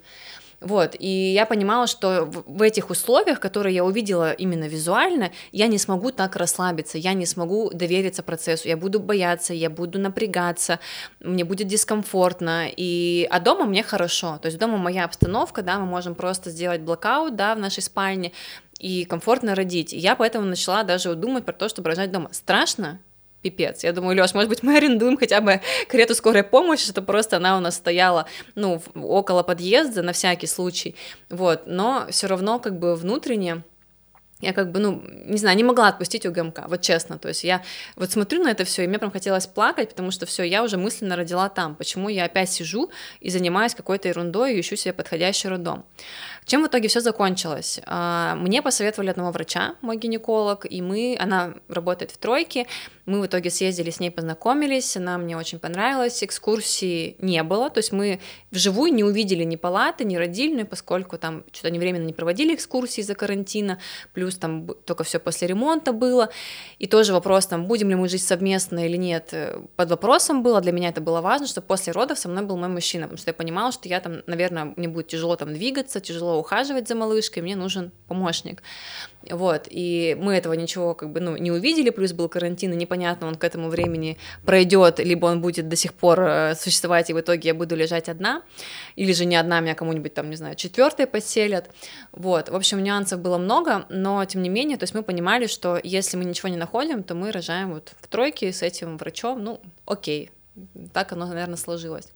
Вот, и я понимала, что в этих условиях, которые я увидела именно визуально, я не смогу так расслабиться, я не смогу довериться процессу, я буду бояться, я буду напрягаться, мне будет дискомфортно, и... а дома мне хорошо, то есть дома моя обстановка, да, мы можем просто сделать блокаут, да, в нашей спальне, и комфортно родить. И я поэтому начала даже думать про то, чтобы рожать дома. Страшно? Пипец. Я думаю, Лёш, может быть, мы арендуем хотя бы карету скорой помощи, чтобы просто она у нас стояла, ну, около подъезда на всякий случай, вот, но все равно как бы внутренне я как бы, ну, не знаю, не могла отпустить УГМК, вот честно, то есть я вот смотрю на это все, и мне прям хотелось плакать, потому что все, я уже мысленно родила там, почему я опять сижу и занимаюсь какой-то ерундой и ищу себе подходящий роддом. Чем в итоге все закончилось? А, мне посоветовали одного врача, мой гинеколог, и мы, она работает в тройке, мы в итоге съездили с ней, познакомились, она мне очень понравилась, экскурсии не было, то есть мы вживую не увидели ни палаты, ни родильную, поскольку там что-то они временно не проводили экскурсии из-за карантина, плюс там только все после ремонта было, и тоже вопрос, там, будем ли мы жить совместно или нет, э, под вопросом было, для меня это было важно, что после родов со мной был мой мужчина, потому что я понимала, что я там, наверное, мне будет тяжело там двигаться, тяжело ухаживать за малышкой, мне нужен помощник. Вот, и мы этого ничего как бы, ну, не увидели, плюс был карантин, и непонятно, он к этому времени пройдет, либо он будет до сих пор э, существовать, и в итоге я буду лежать одна, или же не одна, меня кому-нибудь там, не знаю, четвертой подселят, вот, в общем, нюансов было много, но, тем не менее, то есть мы понимали, что если мы ничего не находим, то мы рожаем вот в тройке с этим врачом, ну, окей, так оно, наверное, сложилось.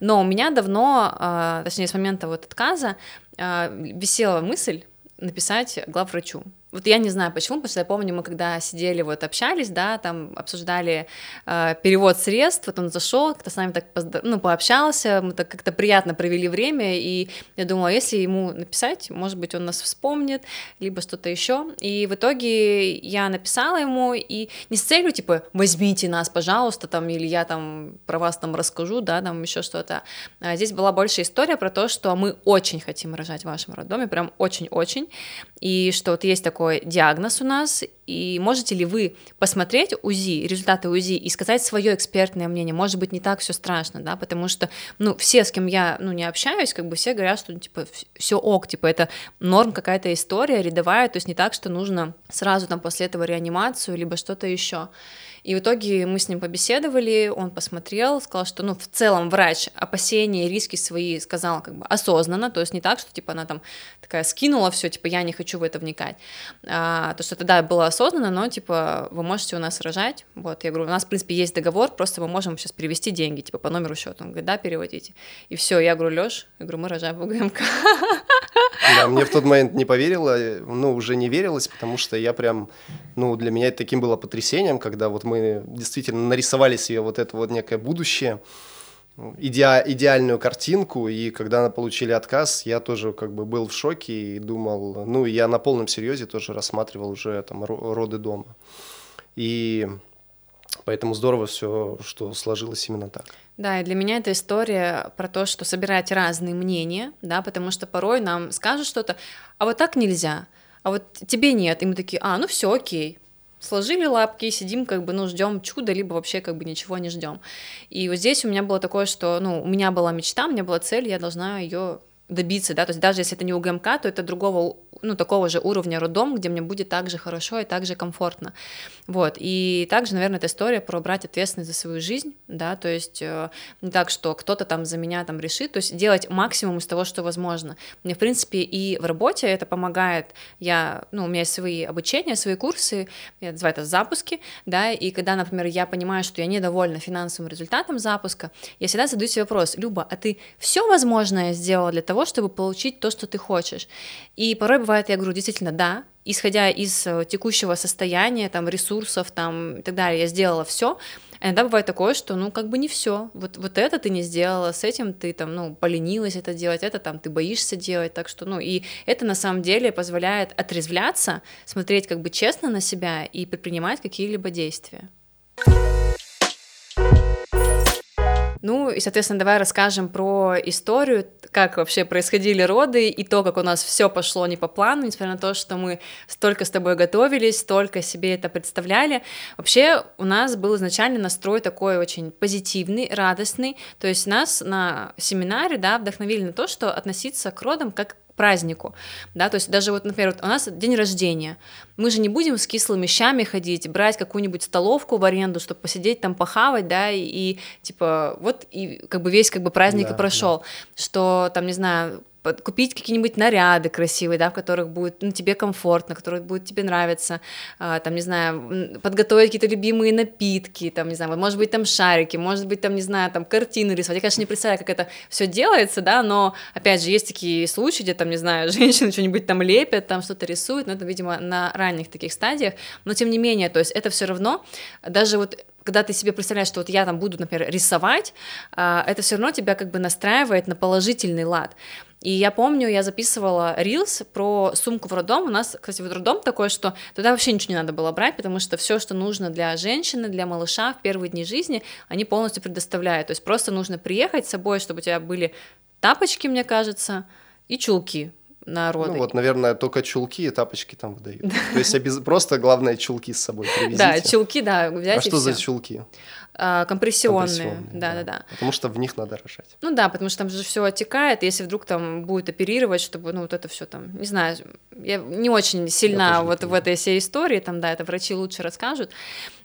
Но у меня давно, а, точнее, с момента вот отказа, а, висела мысль написать главврачу. Вот я не знаю почему, потому что я помню, мы когда сидели, вот общались, да, там обсуждали э, перевод средств, вот он зашел, кто с нами так ну, пообщался, мы так как-то приятно провели время, и я думала, если ему написать, может быть, он нас вспомнит, либо что-то еще. И в итоге я написала ему, и не с целью, типа, возьмите нас, пожалуйста, там, или я там про вас там расскажу, да, там еще что-то. А здесь была больше история про то, что мы очень хотим рожать в вашем роддоме, прям очень-очень, и что вот есть такой такой диагноз у нас, и можете ли вы посмотреть УЗИ, результаты УЗИ и сказать свое экспертное мнение? Может быть, не так все страшно, да, потому что, ну, все, с кем я, ну, не общаюсь, как бы все говорят, что, ну, типа, все ок, типа, это норм какая-то история рядовая, то есть не так, что нужно сразу там после этого реанимацию, либо что-то еще. И в итоге мы с ним побеседовали, он посмотрел, сказал, что, ну, в целом врач опасения, риски свои сказал как бы осознанно, то есть не так, что, типа, она там такая скинула все, типа, я не хочу в это вникать. А, то, что тогда было осознанно, но, типа, вы можете у нас рожать, вот, я говорю, у нас, в принципе, есть договор, просто мы можем сейчас перевести деньги, типа, по номеру счета. Он говорит, да, переводите. И все, я говорю, Лёш, я говорю, мы рожаем в УГМК. Да, мне в тот момент не поверила, ну, уже не верилось, потому что я прям, ну, для меня это таким было потрясением, когда вот мы действительно нарисовали себе вот это вот некое будущее, иде, идеальную картинку, и когда получили отказ, я тоже как бы был в шоке и думал, ну, я на полном серьезе тоже рассматривал уже там роды дома. И поэтому здорово все, что сложилось именно так. Да, и для меня эта история про то, что собирать разные мнения, да, потому что порой нам скажут что-то, а вот так нельзя, а вот тебе нет, и мы такие, а, ну все, окей, сложили лапки, сидим, как бы, ну, ждем чуда, либо вообще как бы ничего не ждем. И вот здесь у меня было такое, что, ну, у меня была мечта, у меня была цель, я должна ее добиться, да, то есть даже если это не УГМК, то это другого, ну, такого же уровня роддом, где мне будет так же хорошо и так же комфортно, вот, и также, наверное, эта история про брать ответственность за свою жизнь, да, то есть э, не так, что кто-то там за меня там решит, то есть делать максимум из того, что возможно. Мне, в принципе, и в работе это помогает, я, ну, у меня есть свои обучения, свои курсы, я называю это запуски, да, и когда, например, я понимаю, что я недовольна финансовым результатом запуска, я всегда задаю себе вопрос, Люба, а ты все возможное сделала для того, того, чтобы получить то, что ты хочешь. И порой бывает, я говорю, действительно, да, исходя из э, текущего состояния, там, ресурсов, там, и так далее, я сделала все. Иногда бывает такое, что, ну, как бы не все. Вот, вот это ты не сделала, с этим ты, там, ну, поленилась это делать, это, там, ты боишься делать, так что, ну, и это, на самом деле, позволяет отрезвляться, смотреть, как бы, честно на себя и предпринимать какие-либо действия. Ну и, соответственно, давай расскажем про историю, как вообще происходили роды и то, как у нас все пошло не по плану, несмотря на то, что мы столько с тобой готовились, столько себе это представляли. Вообще у нас был изначально настрой такой очень позитивный, радостный, то есть нас на семинаре, да, вдохновили на то, что относиться к родам как празднику, да, то есть даже вот, например, вот у нас день рождения, мы же не будем с кислыми щами ходить, брать какую-нибудь столовку в аренду, чтобы посидеть там похавать, да, и, и типа вот и как бы весь как бы праздник да, и прошел, да. что там не знаю купить какие-нибудь наряды красивые, да, в которых будет ну, тебе комфортно, которые будут тебе нравиться, а, там, не знаю, подготовить какие-то любимые напитки, там, не знаю, может быть, там шарики, может быть, там, не знаю, там, картины рисовать. Я, конечно, не представляю, как это все делается, да, но, опять же, есть такие случаи, где, там, не знаю, [laughs] женщины что-нибудь там лепят, там что-то рисуют, но это, видимо, на ранних таких стадиях, но, тем не менее, то есть это все равно, даже вот когда ты себе представляешь, что вот я там буду, например, рисовать, а, это все равно тебя как бы настраивает на положительный лад. И я помню, я записывала рилс про сумку в роддом. У нас, кстати, в роддом такое, что туда вообще ничего не надо было брать, потому что все, что нужно для женщины, для малыша в первые дни жизни, они полностью предоставляют. То есть просто нужно приехать с собой, чтобы у тебя были тапочки, мне кажется, и чулки на роды. Ну вот, наверное, только чулки и тапочки там выдают. [laughs] То есть обез... просто главное чулки с собой привезите. Да, чулки, да, взять А что за чулки? А, компрессионные, да, да, да. Потому что в них надо рожать. Ну да, потому что там же все оттекает, если вдруг там будет оперировать, чтобы, ну вот это все там, не знаю, я не очень сильна вот в этой всей истории, там, да, это врачи лучше расскажут.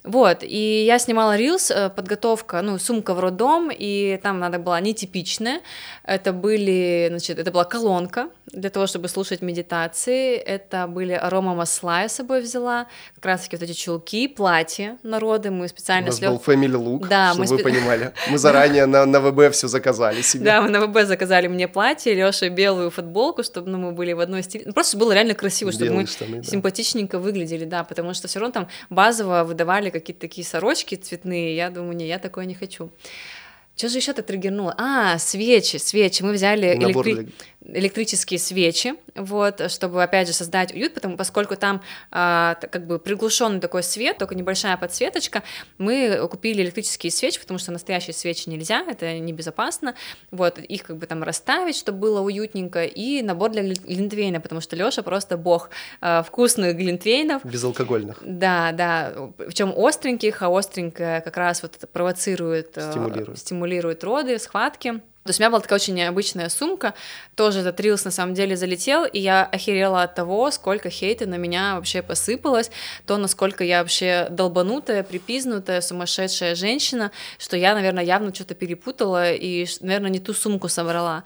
Вот, и я снимала рилс, э, подготовка, ну, сумка в роддом, и там надо была нетипичная, это были, значит, это была колонка для того, чтобы слушать медитации, это были арома масла я с собой взяла, как раз таки вот эти чулки, платье народы, мы специально... У нас был family look, да, чтобы мы вы спе... понимали, [laughs] мы заранее на, на ВБ все заказали себе. Да, мы на ВБ заказали мне платье, Лёша белую футболку, чтобы ну, мы были в одной стиле, ну, просто было реально красиво, чтобы Белые мы штаны, да. симпатичненько выглядели, да, потому что все равно там базово выдавали какие-то такие сорочки цветные, я думаю, не, я такое не хочу. Что же еще ты триггернула? А, свечи, свечи. Мы взяли электри электрические свечи, вот, чтобы, опять же, создать уют, потому, поскольку там а, как бы приглушенный такой свет, только небольшая подсветочка, мы купили электрические свечи, потому что настоящие свечи нельзя, это небезопасно, вот, их как бы там расставить, чтобы было уютненько, и набор для глинтвейна, потому что Лёша просто бог а, вкусных глинтвейнов. Безалкогольных. Да, да, причем остреньких, а остренькое как раз вот это провоцирует, стимулирует, стимулирует роды, схватки, То есть у меня была такая очень необычная сумка, тоже этот рилс на самом деле залетел, и я охерела от того, сколько хейта на меня вообще посыпалось, то, насколько я вообще долбанутая, припизнутая, сумасшедшая женщина, что я, наверное, явно что-то перепутала и, наверное, не ту сумку собрала.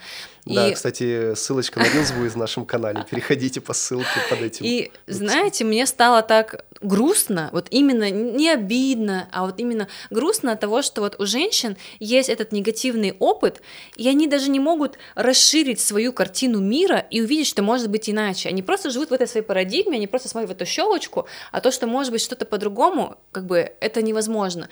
Да, и... кстати, ссылочка на Reels будет в нашем канале. Переходите по ссылке под этим. И знаете, мне стало так грустно, вот именно не обидно, а вот именно грустно от того, что вот у женщин есть этот негативный опыт, и они даже не могут расширить свою картину мира и увидеть, что может быть иначе. Они просто живут в этой своей парадигме, они просто смотрят в эту щелочку, а то, что может быть что-то по-другому, как бы это невозможно.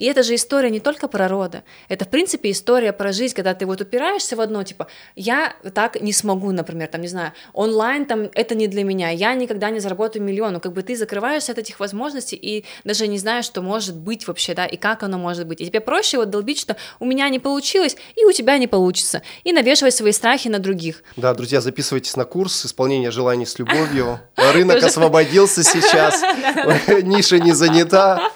И это же история не только про роды, это в принципе история про жизнь, когда ты вот упираешься в одно, типа, я так не смогу, например, там, не знаю, онлайн там это не для меня, я никогда не заработаю миллион, ну, как бы ты закрываешься от этих возможностей и даже не знаешь, что может быть вообще, да, и как оно может быть. И тебе проще вот долбить, что у меня не получилось, и у тебя не получится, и навешивать свои страхи на других. Да, друзья, записывайтесь на курс исполнения желаний с любовью. [laughs] Рынок освободился сейчас, [laughs] ниша не занята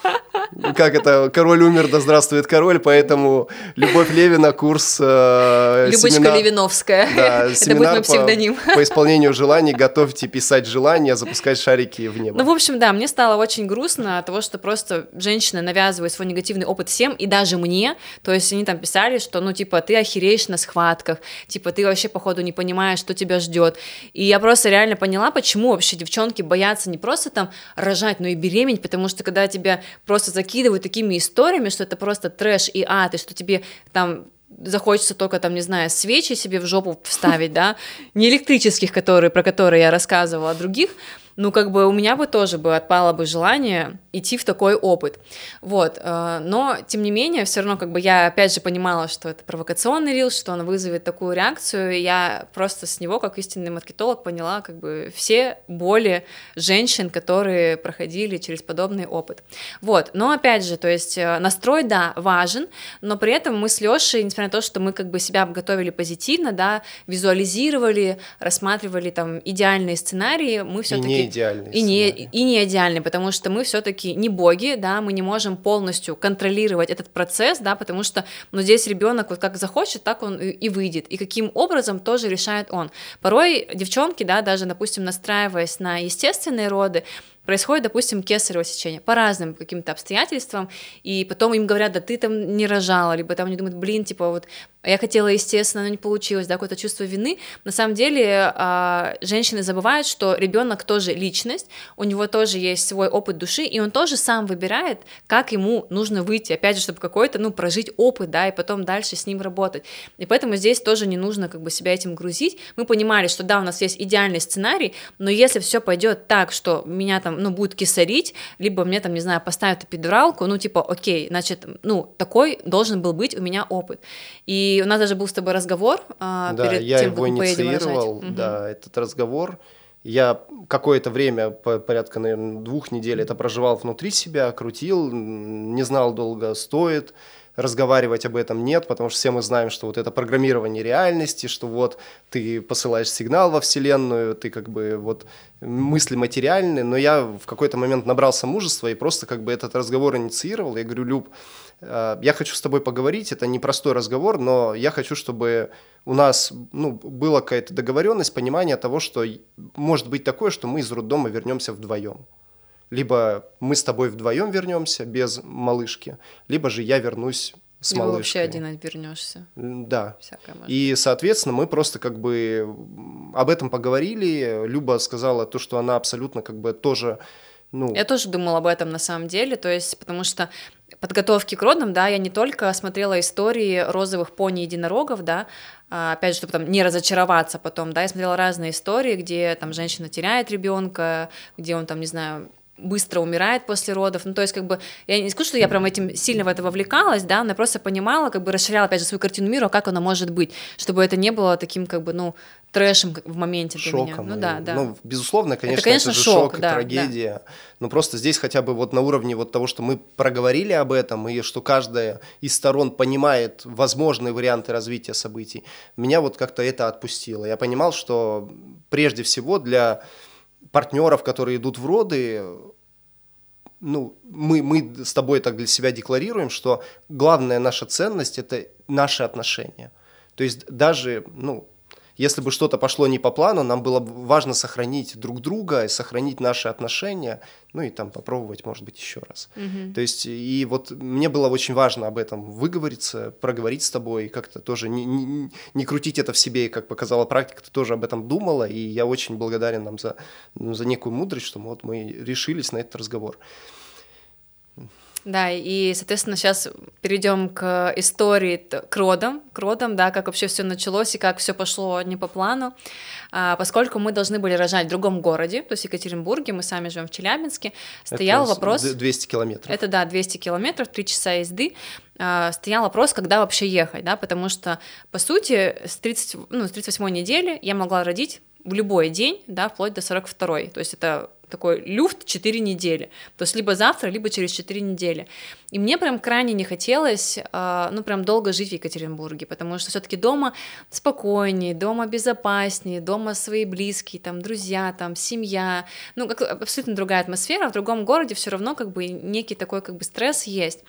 как это, король умер, да здравствует король, поэтому Любовь Левина, курс... Э, Любочка семинар, Левиновская. Да, это будет мой псевдоним. По, по исполнению желаний готовьте писать желания, запускать шарики в небо. Ну, в общем, да, мне стало очень грустно от того, что просто женщины навязывают свой негативный опыт всем, и даже мне, то есть они там писали, что, ну, типа, ты охереешь на схватках, типа, ты вообще, походу, не понимаешь, что тебя ждет. И я просто реально поняла, почему вообще девчонки боятся не просто там рожать, но и беременеть, потому что когда тебя просто закидывают такими историями, что это просто трэш и ад, и что тебе там захочется только там, не знаю, свечи себе в жопу вставить, да, [laughs] не электрических, которые, про которые я рассказывала, а других, ну, как бы у меня бы тоже бы отпало бы желание идти в такой опыт, вот, э, но, тем не менее, все равно, как бы я, опять же, понимала, что это провокационный рил, что он вызовет такую реакцию, и я просто с него, как истинный маркетолог, поняла, как бы, все боли женщин, которые проходили через подобный опыт, вот, но, опять же, то есть, э, настрой, да, важен, но при этом мы с Лешей, несмотря на то, что мы, как бы, себя готовили позитивно, да, визуализировали, рассматривали, там, идеальные сценарии, мы все-таки идеальный. И не, и не идеальный, потому что мы все-таки не боги, да, мы не можем полностью контролировать этот процесс, да, потому что, ну, здесь ребенок вот как захочет, так он и выйдет, и каким образом тоже решает он. Порой девчонки, да, даже, допустим, настраиваясь на естественные роды, происходит, допустим, кесарево сечение по разным каким-то обстоятельствам, и потом им говорят, да ты там не рожала, либо там они думают, блин, типа вот я хотела, естественно, но не получилось, да, какое-то чувство вины. На самом деле э, женщины забывают, что ребенок тоже личность, у него тоже есть свой опыт души, и он тоже сам выбирает, как ему нужно выйти, опять же, чтобы какой-то, ну, прожить опыт, да, и потом дальше с ним работать. И поэтому здесь тоже не нужно как бы себя этим грузить. Мы понимали, что да, у нас есть идеальный сценарий, но если все пойдет так, что меня там, ну, будет кисарить, либо мне там, не знаю, поставят эпидуралку, ну, типа, окей, значит, ну, такой должен был быть у меня опыт. И и у нас даже был с тобой разговор а, да, перед я тем, его как мы инициировал, да, этот разговор. Я какое-то время, порядка, наверное, двух недель это проживал внутри себя, крутил, не знал долго, стоит разговаривать об этом нет, потому что все мы знаем, что вот это программирование реальности, что вот ты посылаешь сигнал во Вселенную, ты как бы вот мысли материальные, но я в какой-то момент набрался мужества и просто как бы этот разговор инициировал. Я говорю, Люб, Э, я хочу с тобой поговорить, это непростой разговор, но я хочу, чтобы у нас ну, была какая-то договоренность, понимание того, что может быть такое, что мы из роддома вернемся вдвоем. Либо мы с тобой вдвоем вернемся без малышки, либо же я вернусь с Либо малышкой. вообще один вернешься. Да. И, соответственно, мы просто как бы об этом поговорили. Люба сказала то, что она абсолютно как бы тоже ну... Я тоже думала об этом на самом деле, то есть, потому что подготовки к родам, да, я не только смотрела истории розовых пони единорогов, да, а, опять же, чтобы там не разочароваться потом, да, я смотрела разные истории, где там женщина теряет ребенка, где он там, не знаю, быстро умирает после родов. Ну, то есть, как бы, я не скажу, что я прям этим сильно в это вовлекалась, да, но я просто понимала, как бы расширяла, опять же, свою картину мира, как оно может быть, чтобы это не было таким, как бы, ну, трэшем в моменте для Шоком. меня. Ну, да, да. Ну, безусловно, конечно, это, конечно, это же шок, шок да, трагедия. Да. Но просто здесь хотя бы вот на уровне вот того, что мы проговорили об этом, и что каждая из сторон понимает возможные варианты развития событий, меня вот как-то это отпустило. Я понимал, что прежде всего для партнеров, которые идут в роды, ну, мы, мы с тобой так для себя декларируем, что главная наша ценность – это наши отношения. То есть даже, ну, если бы что-то пошло не по плану, нам было важно сохранить друг друга, сохранить наши отношения, ну и там попробовать, может быть, еще раз. Мгм. То есть, и вот мне было очень важно об этом выговориться, проговорить с тобой, как-то тоже не, не, не крутить это в себе, и как показала практика, ты тоже об этом думала, и я очень благодарен нам за, ну, за некую мудрость, что мы, вот мы решились на этот разговор. Да, и, соответственно, сейчас перейдем к истории, к родам, к родам, да, как вообще все началось и как все пошло не по плану. А, поскольку мы должны были рожать в другом городе, то есть в Екатеринбурге, мы сами живем в Челябинске, стоял Это вопрос... д- 200 километров. Это, да, 200 километров, 3 часа езды. А, Стоял вопрос, когда вообще ехать, да, потому что, по сути, с, 30, ну, с 38 недели я могла родить в любой день, да, вплоть до 42 то есть это такой люфт 4 недели, то есть либо завтра, либо через 4 недели. И мне прям крайне не хотелось, а, ну, прям долго жить в Екатеринбурге, потому что все таки дома спокойнее, дома безопаснее, дома свои близкие, там, друзья, там, семья, ну, как абсолютно другая атмосфера, в другом городе все равно как бы некий такой как бы стресс есть.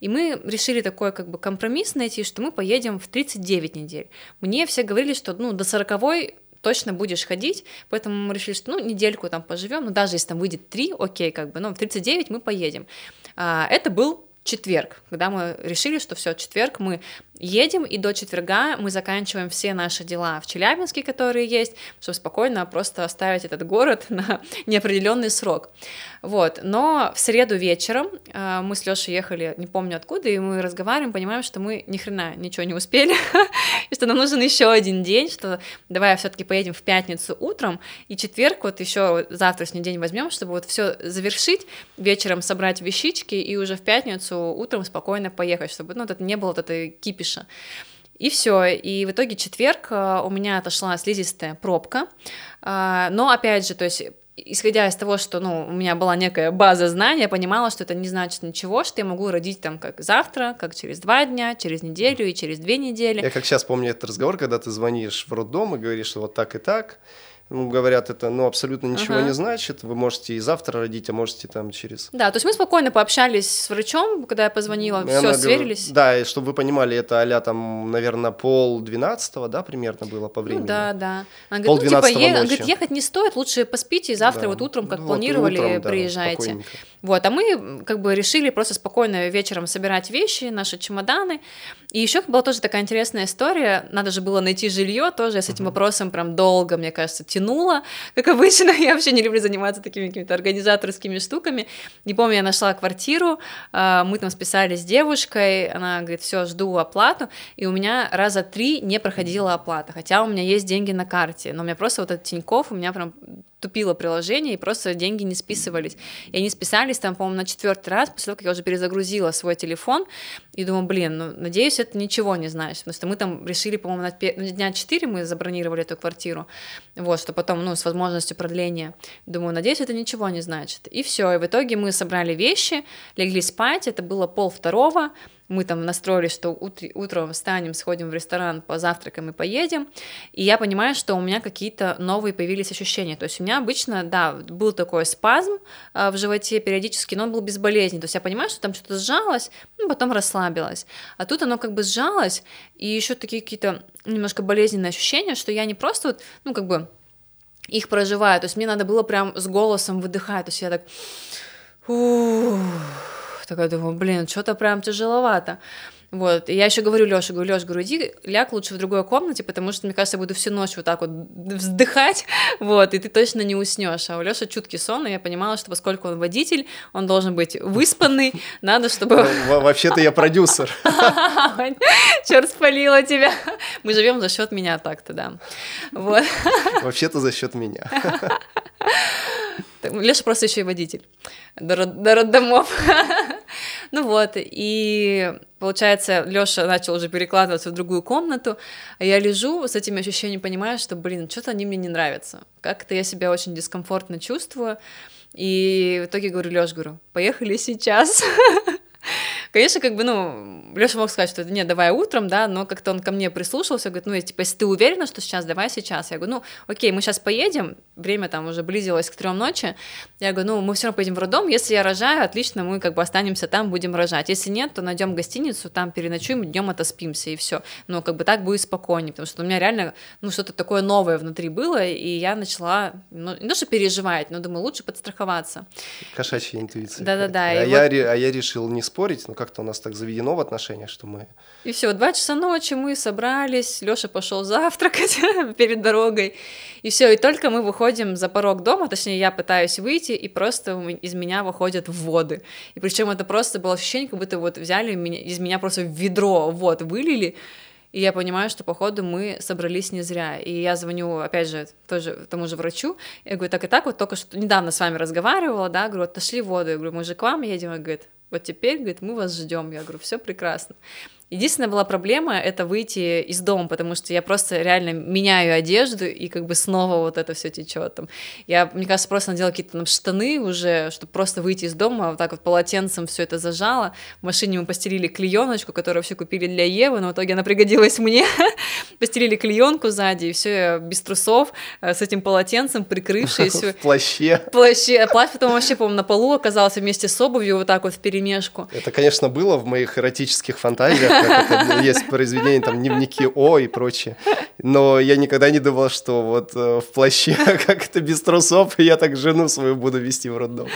И мы решили такой как бы компромисс найти, что мы поедем в 39 недель. Мне все говорили, что, ну, до 40 точно будешь ходить, поэтому мы решили, что, ну, недельку там поживем, ну, даже если там выйдет 3, окей, как бы, но в 39 мы поедем. А, это был четверг, когда мы решили, что все, четверг мы едем, и до четверга мы заканчиваем все наши дела в Челябинске, которые есть, чтобы спокойно просто оставить этот город [laughs] на неопределенный срок. Вот, но в среду вечером э, мы с Лешей ехали, не помню откуда, и мы разговариваем, понимаем, что мы ни хрена ничего не успели, [laughs] и что нам нужен еще один день, что давай все-таки поедем в пятницу утром, и четверг вот еще завтрашний день возьмем, чтобы вот все завершить, вечером собрать вещички и уже в пятницу утром спокойно поехать, чтобы ну, вот это не было вот этой кипиша. И все. И в итоге четверг э, у меня отошла слизистая пробка. А, Но опять же, то есть исходя из того, что, ну, у меня была некая база знаний, я понимала, что это не значит ничего, что я могу родить там как завтра, как через два дня, через неделю и через две недели. Я как сейчас помню этот разговор, когда ты звонишь в роддом и говоришь, что вот так и так. Ну, говорят, это ну, абсолютно ничего Ага. не значит. Вы можете и завтра родить, а можете там через... Да, то есть мы спокойно пообщались с врачом, когда я позвонила, И все, она говорит- сверились. Да, и чтобы вы понимали, это а там, наверное, пол двенадцатого, да, примерно было по времени. Ну да, да. Она Пол говорит, ну, типа, е- она говорит, ехать не стоит, лучше поспите, и завтра Да. вот утром, как Ну, вот планировали, утром, да, приезжайте. спокойненько. Вот, а мы как бы решили просто спокойно вечером собирать вещи, наши чемоданы. И еще была тоже такая интересная история. Надо же было найти жилье тоже. Я с этим вопросом прям долго, мне кажется, тянула. [laughs] Как обычно, я вообще не люблю заниматься такими какими-то организаторскими штуками. Не помню, я нашла квартиру, а, мы там списались с девушкой, она говорит, все, жду оплату, и у меня раза три не проходила оплата, хотя у меня есть деньги на карте, но у меня просто вот этот Тинькофф, у меня прям тупило приложение, и просто деньги не списывались. И они списались там, по-моему, на четвертый раз, после того, как я уже перезагрузила свой телефон, и думаю, блин, ну, надеюсь, это ничего не значит, потому что мы там решили, по-моему, на, на дня 4 мы забронировали эту квартиру, вот, что потом, ну, с возможностью продления. Думаю, надеюсь, это ничего не значит. И все, и в итоге мы собрали вещи, легли спать, это было пол второго, мы там настроились, что утр- утром встанем, сходим в ресторан, позавтракаем и поедем, и я понимаю, что у меня какие-то новые появились ощущения, то есть у меня обычно, да, был такой спазм а, в животе периодически, но он был безболезненный, то есть я понимаю, что там что-то сжалось, ну, потом расслабилось, а тут оно как бы сжалось, и еще такие какие-то немножко болезненные ощущения, что я не просто вот, ну, как бы их проживаю, то есть мне надо было прям с голосом выдыхать, то есть я так... «Ух». Такая думаю, блин, что-то прям тяжеловато. Вот, и я еще говорю Лёше, говорю, Лёш, говорю, иди ляг лучше в другой комнате, потому что, мне кажется, я буду всю ночь вот так вот вздыхать, [laughs] вот, и ты точно не уснешь. А у Лёши чуткий сон, и я понимала, что поскольку он водитель, он должен быть выспанный, [laughs] надо, чтобы... Во- Вообще-то я продюсер. [laughs] Черт спалила тебя. Мы живем за счет меня так-то, да. Вот. Вообще-то за счет меня. [laughs] Леша просто еще и водитель до, род- до роддомов. [laughs] ну вот, и получается, Леша начал уже перекладываться в другую комнату, а я лежу с этими ощущениями, понимаю, что, блин, что-то они мне не нравятся. Как-то я себя очень дискомфортно чувствую. И в итоге говорю, Леш, говорю, поехали сейчас. [laughs] Конечно, как бы, ну, Леша мог сказать, что нет, давай утром, да, но как-то он ко мне прислушался, говорит, ну, я, типа, если ты уверена, что сейчас, давай сейчас. Я говорю, ну, окей, мы сейчас поедем, время там уже близилось к трем ночи. Я говорю, ну, мы все равно поедем в роддом, если я рожаю, отлично, мы как бы останемся там, будем рожать. Если нет, то найдем гостиницу, там переночуем, днем отоспимся, и все. Но как бы так будет спокойнее, потому что у меня реально, ну, что-то такое новое внутри было, и я начала, ну, не то, что переживать, но думаю, лучше подстраховаться. Кошачья интуиция. Да-да-да. А, я, вот... а я решил не спорить, но как-то у нас так заведено в отношениях, что мы... И все, два часа ночи мы собрались, Лёша пошел завтракать [laughs] перед дорогой, и все, и только мы выходим за порог дома, точнее, я пытаюсь выйти, и просто из меня выходят воды. И причем это просто было ощущение, как будто вот взяли из меня просто ведро вот вылили, и я понимаю, что, походу, мы собрались не зря. И я звоню, опять же, тоже тому же врачу. Я говорю, так и так, вот только что недавно с вами разговаривала, да, говорю, отошли воду. Я говорю, мы же к вам едем. Он говорит, вот теперь, говорит, мы вас ждем. Я говорю, все прекрасно. Единственная была проблема — это выйти из дома, потому что я просто реально меняю одежду, и как бы снова вот это все течет там. Я, мне кажется, просто надела какие-то там штаны уже, чтобы просто выйти из дома, вот так вот полотенцем все это зажала. В машине мы постелили клееночку, которую вообще купили для Евы, но в итоге она пригодилась [laughs] мне. постелили клеенку сзади, и все без трусов, э, с этим полотенцем, прикрывшись. [laughs] В плаще. В плаще. Плащ потом вообще, по-моему, на полу оказался вместе с обувью вот так вот в перемешку. Это, конечно, было в моих эротических фантазиях, это есть произведения, там, дневники О и прочее. Но я никогда не думал, что вот э, в плаще, [laughs] как это без трусов, я так жену свою буду вести в роддом.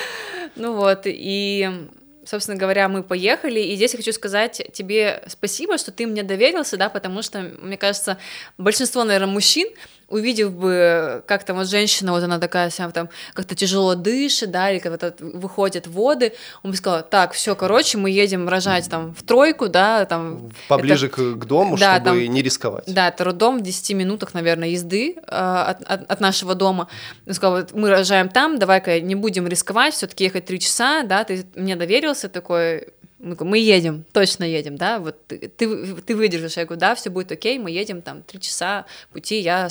Ну вот, и собственно говоря, мы поехали, и здесь я хочу сказать тебе спасибо, что ты мне доверился, да, потому что, мне кажется, большинство, наверное, мужчин, увидев бы, как там вот женщина, вот она такая вся там как-то тяжело дышит, да, или когда выходят воды, он бы сказал, так, все, короче, мы едем рожать там в тройку, да, там... Поближе это, к дому, да, чтобы там, не рисковать. Да, это роддом в 10 минутах, наверное, езды э, от, от, от нашего дома. Он сказал, вот мы рожаем там, давай-ка не будем рисковать, все таки ехать 3 часа, да, ты мне доверился такой, мы едем, точно едем, да, вот ты, ты, выдержишь, я говорю, да, все будет окей, мы едем там три часа пути, я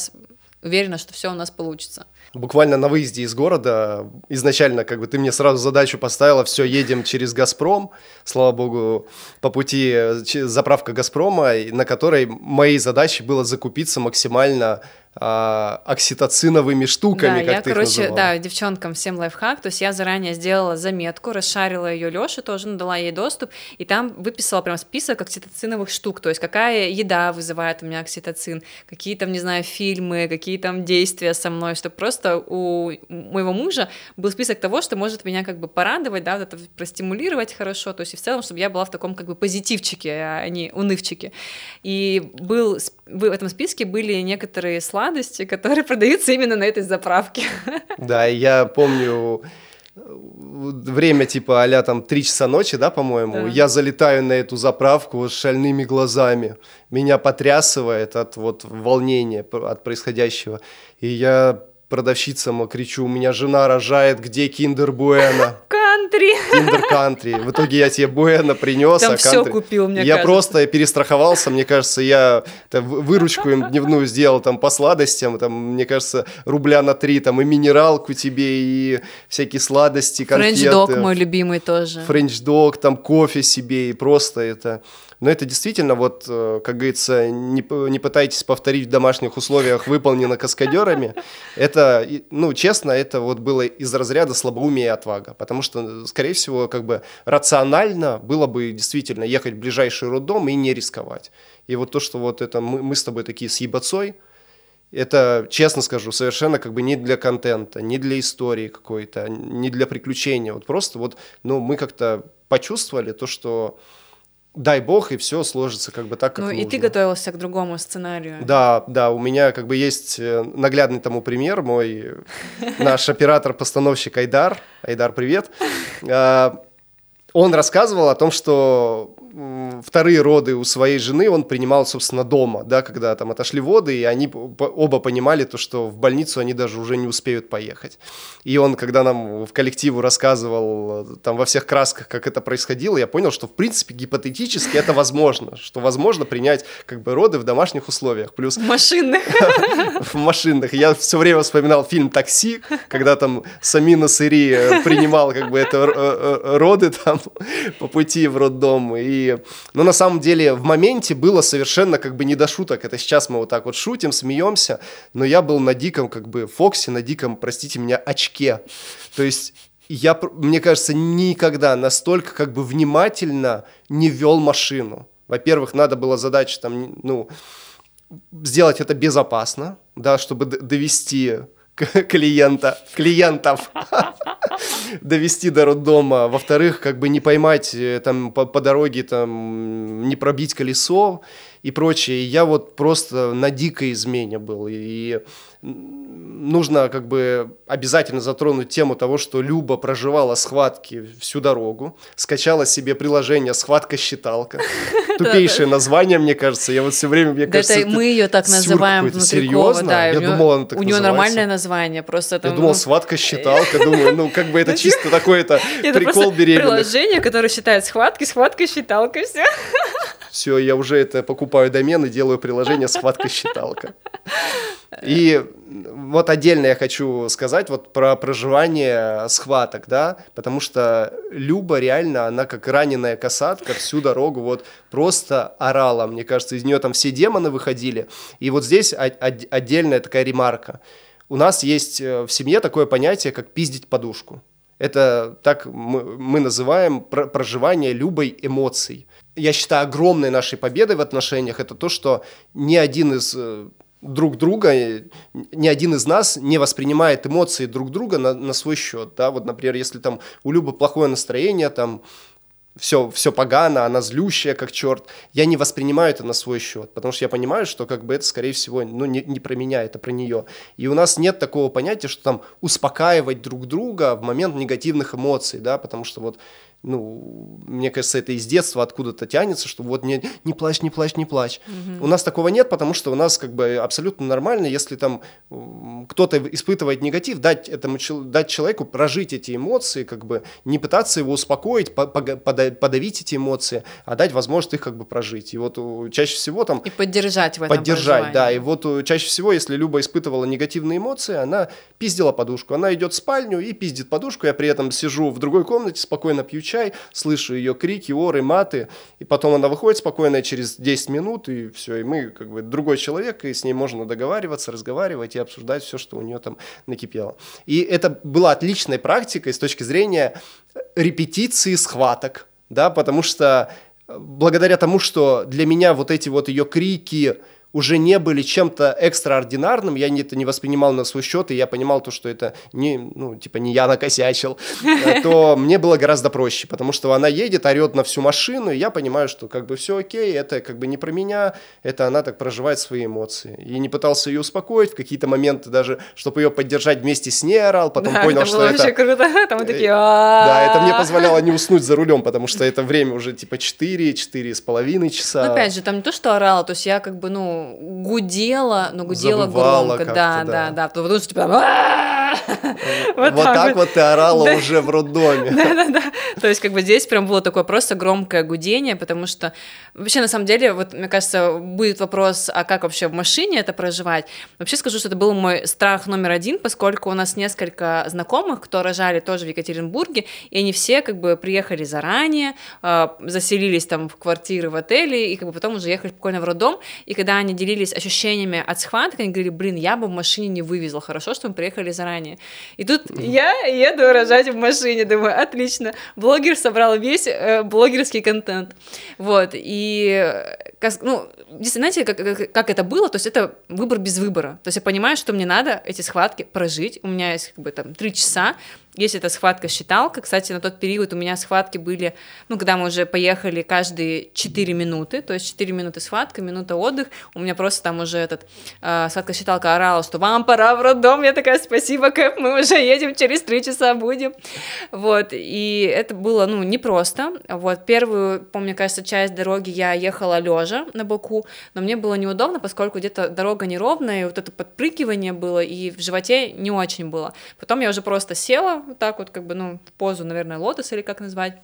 уверена, что все у нас получится. Буквально на выезде из города изначально как бы ты мне сразу задачу поставила, все, едем через «Газпром», слава богу, по пути заправка «Газпрома», на которой моей задачей было закупиться максимально а, окситоциновыми штуками, да, как я, ты короче, их да, девчонкам всем лайфхак, то есть я заранее сделала заметку, расшарила ее Лёше тоже, ну, дала ей доступ, и там выписала прям список окситоциновых штук, то есть какая еда вызывает у меня окситоцин, какие там, не знаю, фильмы, какие там действия со мной, чтобы просто у моего мужа был список того, что может меня как бы порадовать, да, вот это простимулировать хорошо, то есть и в целом, чтобы я была в таком как бы позитивчике, а не унывчике. И был в этом списке были некоторые сладости, которые [laughs] продаются именно на этой заправке. Да, я помню время типа а там 3 часа ночи, да, по-моему, да. я залетаю на эту заправку с шальными глазами, меня потрясывает от вот волнения от происходящего, и я продавщицам кричу, у меня жена рожает, где [laughs] киндер Буэна? Кантри. Киндер кантри. В итоге я тебе Буэна принес, Там а все купил, мне Я кажется. просто перестраховался, мне кажется, я там, выручку им дневную сделал там по сладостям, там, мне кажется, рубля на три, там и минералку тебе, и всякие сладости, конфеты. Френч-дог мой любимый тоже. Френч-дог, там кофе себе, и просто это... Но это действительно, вот, э, как говорится, не, не пытайтесь повторить в домашних условиях, выполнено каскадерами. Это, ну, честно, это вот было из разряда слабоумия и отвага. Потому что, скорее всего, как бы рационально было бы действительно ехать в ближайший роддом и не рисковать. И вот то, что вот это мы, мы с тобой такие с ебацой, это, честно скажу, совершенно как бы не для контента, не для истории какой-то, не для приключения. Вот просто вот, ну, мы как-то почувствовали то, что дай бог, и все сложится как бы так, как Ну, нужно. и ты готовился к другому сценарию. Да, да, у меня как бы есть э, наглядный тому пример, мой [laughs] наш оператор-постановщик Айдар, Айдар, привет, а, он рассказывал о том, что вторые роды у своей жены он принимал, собственно, дома, да, когда там отошли воды, и они оба понимали то, что в больницу они даже уже не успеют поехать. И он, когда нам в коллективу рассказывал там во всех красках, как это происходило, я понял, что в принципе гипотетически это возможно, что возможно принять как бы роды в домашних условиях. Плюс... В машинных. [laughs] В машинных. Я все время вспоминал фильм «Такси», когда там Самина Сыри э, принимал как бы это э, э, роды там [laughs] по пути в роддом. И, но на самом деле в моменте было совершенно как бы не до шуток. Это сейчас мы вот так вот шутим, смеемся, но я был на диком как бы Фоксе, на диком, простите меня, очке. То есть я, мне кажется, никогда настолько как бы внимательно не вел машину. Во-первых, надо было задача там, ну, сделать это безопасно, да, чтобы довести клиента, клиентов [laughs] довести до роддома. Во-вторых, как бы не поймать э, там по, по дороге, там, не пробить колесо и прочее. Я вот просто на дикой измене был. И нужно как бы обязательно затронуть тему того, что Люба проживала схватки всю дорогу, скачала себе приложение «Схватка-считалка». [laughs] Тупейшее название, мне кажется. Я вот все время, мне кажется, это мы ее так называем. Да, я думал, она так У нее нормальное название, просто Я думал, «Схватка-считалка», [laughs] думаю, ну как бы это чисто такой-то прикол беременных. приложение, которое считает схватки, схватка-считалка, все. [laughs] Все, я уже это покупаю домен и делаю приложение «Схватка-считалка». И вот отдельно я хочу сказать вот про проживание схваток, да, потому что Люба реально, она как раненая касатка всю дорогу вот просто орала, мне кажется, из нее там все демоны выходили. И вот здесь отдельная такая ремарка. У нас есть э, в семье такое понятие, как пиздить подушку. Это так мы, мы называем проживание любой эмоций. Я считаю, огромной нашей победой в отношениях это то, что ни один из э, друг друга, ни один из нас не воспринимает эмоции друг друга на, на свой счет. Да? Вот, например, если там у Любы плохое настроение, там все, все погано, она злющая, как черт, я не воспринимаю это на свой счет, потому что я понимаю, что как бы это, скорее всего, ну, не, не про меня, это про нее. И у нас нет такого понятия, что там успокаивать друг друга в момент негативных эмоций, да, потому что вот ну, мне кажется, это из детства откуда-то тянется, что вот не, не плачь, не плачь, не плачь. Угу. У нас такого нет, потому что у нас как бы абсолютно нормально, если там кто-то испытывает негатив, дать этому дать человеку прожить эти эмоции, как бы не пытаться его успокоить, подавить эти эмоции, а дать возможность их как бы прожить. И вот чаще всего там... И поддержать в этом Поддержать, да. И вот чаще всего, если Люба испытывала негативные эмоции, она пиздила подушку. Она идет в спальню и пиздит подушку, я при этом сижу в другой комнате, спокойно пью чай, слышу ее крики, оры, маты, и потом она выходит спокойно через 10 минут, и все, и мы как бы другой человек, и с ней можно договариваться, разговаривать и обсуждать все, что у нее там накипело. И это была отличной практикой с точки зрения репетиции схваток, да, потому что благодаря тому, что для меня вот эти вот ее крики, уже не были чем-то экстраординарным, я это не воспринимал на свой счет, и я понимал то, что это не, ну, типа, не я накосячил, [laughs] э, то мне было гораздо проще, потому что она едет, орет на всю машину, и я понимаю, что как бы все окей, это как бы не про меня, это она так проживает свои эмоции. И не пытался ее успокоить, в какие-то моменты даже, чтобы ее поддержать вместе с ней орал, потом да, понял, это что это... круто, [laughs] там мы такие... Да, это мне позволяло не уснуть за рулем, потому что это время уже типа 4, 4 с половиной часа. Ну, опять же, там не то, что орала, то есть я как бы, ну, гудела, но гудела Завывала громко, да, да, да, потому что типа [laughs] вот, вот так вот ты орала да. уже в роддоме. [laughs] Да-да-да. То есть как бы здесь прям было такое просто громкое гудение, потому что вообще на самом деле, вот мне кажется, будет вопрос, а как вообще в машине это проживать. Вообще скажу, что это был мой страх номер один, поскольку у нас несколько знакомых, кто рожали тоже в Екатеринбурге, и они все как бы приехали заранее, а, заселились там в квартиры в отеле, и как бы потом уже ехали спокойно в роддом, и когда они делились ощущениями от схватки, они говорили, блин, я бы в машине не вывезла, хорошо, что мы приехали заранее. И тут я еду рожать в машине, думаю, отлично, блогер собрал весь э, блогерский контент, вот, и, ну, знаете, как, как, как это было, то есть это выбор без выбора, то есть я понимаю, что мне надо эти схватки прожить, у меня есть как бы там три часа, если это схватка-считалка, кстати, на тот период у меня схватки были, ну, когда мы уже поехали каждые 4 минуты, то есть 4 минуты схватка, минута отдых, у меня просто там уже этот э, схватка-считалка орала, что вам пора в роддом, я такая, спасибо, Кэп, мы уже едем, через 3 часа будем, вот, и это было, ну, непросто, вот, первую, помню, кажется, часть дороги я ехала лежа на боку, но мне было неудобно, поскольку где-то дорога неровная, и вот это подпрыгивание было, и в животе не очень было, потом я уже просто села, вот так вот, как бы, ну, в позу, наверное, лотос или как назвать,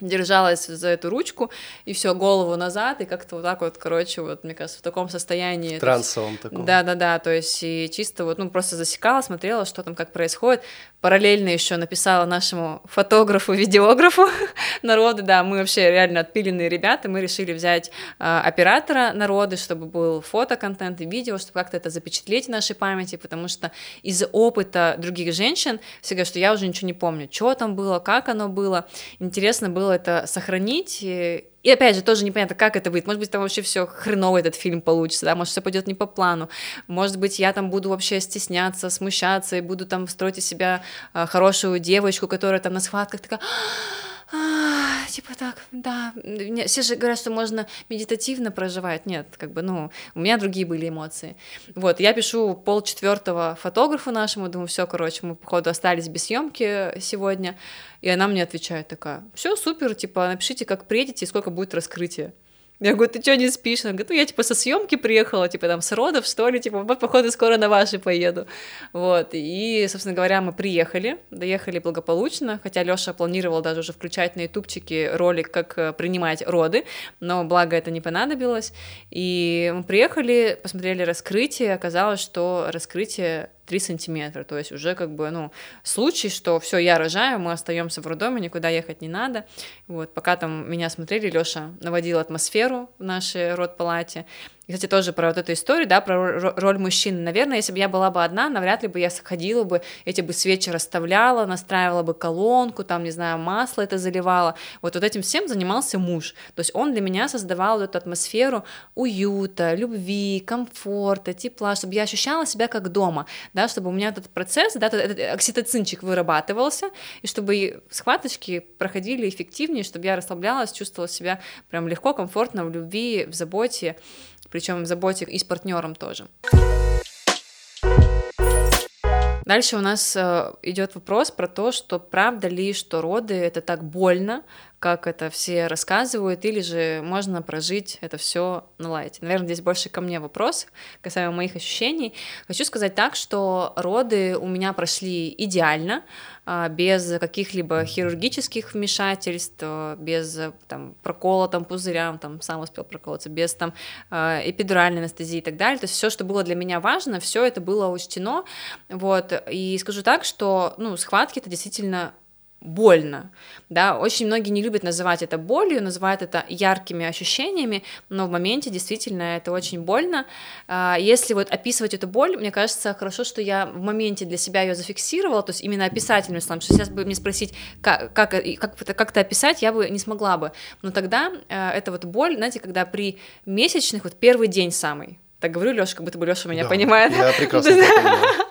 держалась за эту ручку, и все, голову назад, и как-то вот так вот, короче, вот, мне кажется, в таком состоянии. Трансовом таком. Да-да-да, то есть и чисто вот, ну, просто засекала, смотрела, что там, как происходит. Параллельно еще написала нашему фотографу, видеографу [laughs] народы, да, мы вообще реально отпиленные ребята, мы решили взять э, оператора народы, чтобы был фотоконтент и видео, чтобы как-то это запечатлеть в нашей памяти, потому что из опыта других женщин все говорят, что я уже ничего не помню, что там было, как оно было. Интересно было это сохранить. И опять же, тоже непонятно, как это выйдет. Может быть, там вообще все хреново этот фильм получится, да, может, все пойдет не по плану. Может быть, я там буду вообще стесняться, смущаться и буду там строить из себя а, хорошую девочку, которая там на схватках такая а, типа так, да. Все же говорят, что можно медитативно проживать. Нет, как бы, ну, у меня другие были эмоции. Вот, я пишу пол четвертого фотографу нашему, думаю, все, короче, мы, походу, остались без съемки сегодня. И она мне отвечает такая, все, супер, типа, напишите, как приедете и сколько будет раскрытие. Я говорю, ты что не спишь? Она говорит, ну я типа со съемки приехала, типа там с родов, что ли, типа, походу скоро на ваши поеду. Вот, и, собственно говоря, мы приехали, доехали благополучно, хотя Лёша планировал даже уже включать на ютубчике ролик, как э, принимать роды, но благо это не понадобилось. И мы приехали, посмотрели раскрытие, оказалось, что раскрытие 3 сантиметра, то есть уже как бы, ну, случай, что все, я рожаю, мы остаемся в роддоме, никуда ехать не надо, вот, пока там меня смотрели, Лёша наводил атмосферу в нашей родпалате, и, кстати, тоже про вот эту историю, да, про роль мужчины. Наверное, если бы я была бы одна, навряд ли бы я ходила бы, эти бы свечи расставляла, настраивала бы колонку, там, не знаю, масло это заливала. Вот, вот этим всем занимался муж. То есть он для меня создавал эту атмосферу уюта, любви, комфорта, тепла, чтобы я ощущала себя как дома, да, чтобы у меня этот процесс, да, этот окситоцинчик вырабатывался, и чтобы схваточки проходили эффективнее, чтобы я расслаблялась, чувствовала себя прям легко, комфортно в любви, в заботе причем в заботе и с партнером тоже. Дальше у нас э, идет вопрос про то, что правда ли, что роды это так больно, как это все рассказывают, или же можно прожить это все на лайте. Наверное, здесь больше ко мне вопрос касаемо моих ощущений. Хочу сказать так, что роды у меня прошли идеально, а, без каких-либо хирургических вмешательств, без там, прокола там, пузырям, там, сам успел проколоться, без там, а, эпидуральной анестезии и так далее. То есть все, что было для меня важно, все это было учтено. Вот. И скажу так, что ну, схватки это действительно больно, да, очень многие не любят называть это болью, называют это яркими ощущениями, но в моменте действительно это очень больно. А, если вот описывать эту боль, мне кажется, хорошо, что я в моменте для себя ее зафиксировала, то есть именно описательным словом, сейчас бы мне спросить, как, как, как, как это описать, я бы не смогла бы, но тогда э, это вот боль, знаете, когда при месячных, вот первый день самый, так говорю, Лёша, как будто бы Лёша меня да, понимает. Я [laughs] прекрасно понимаю.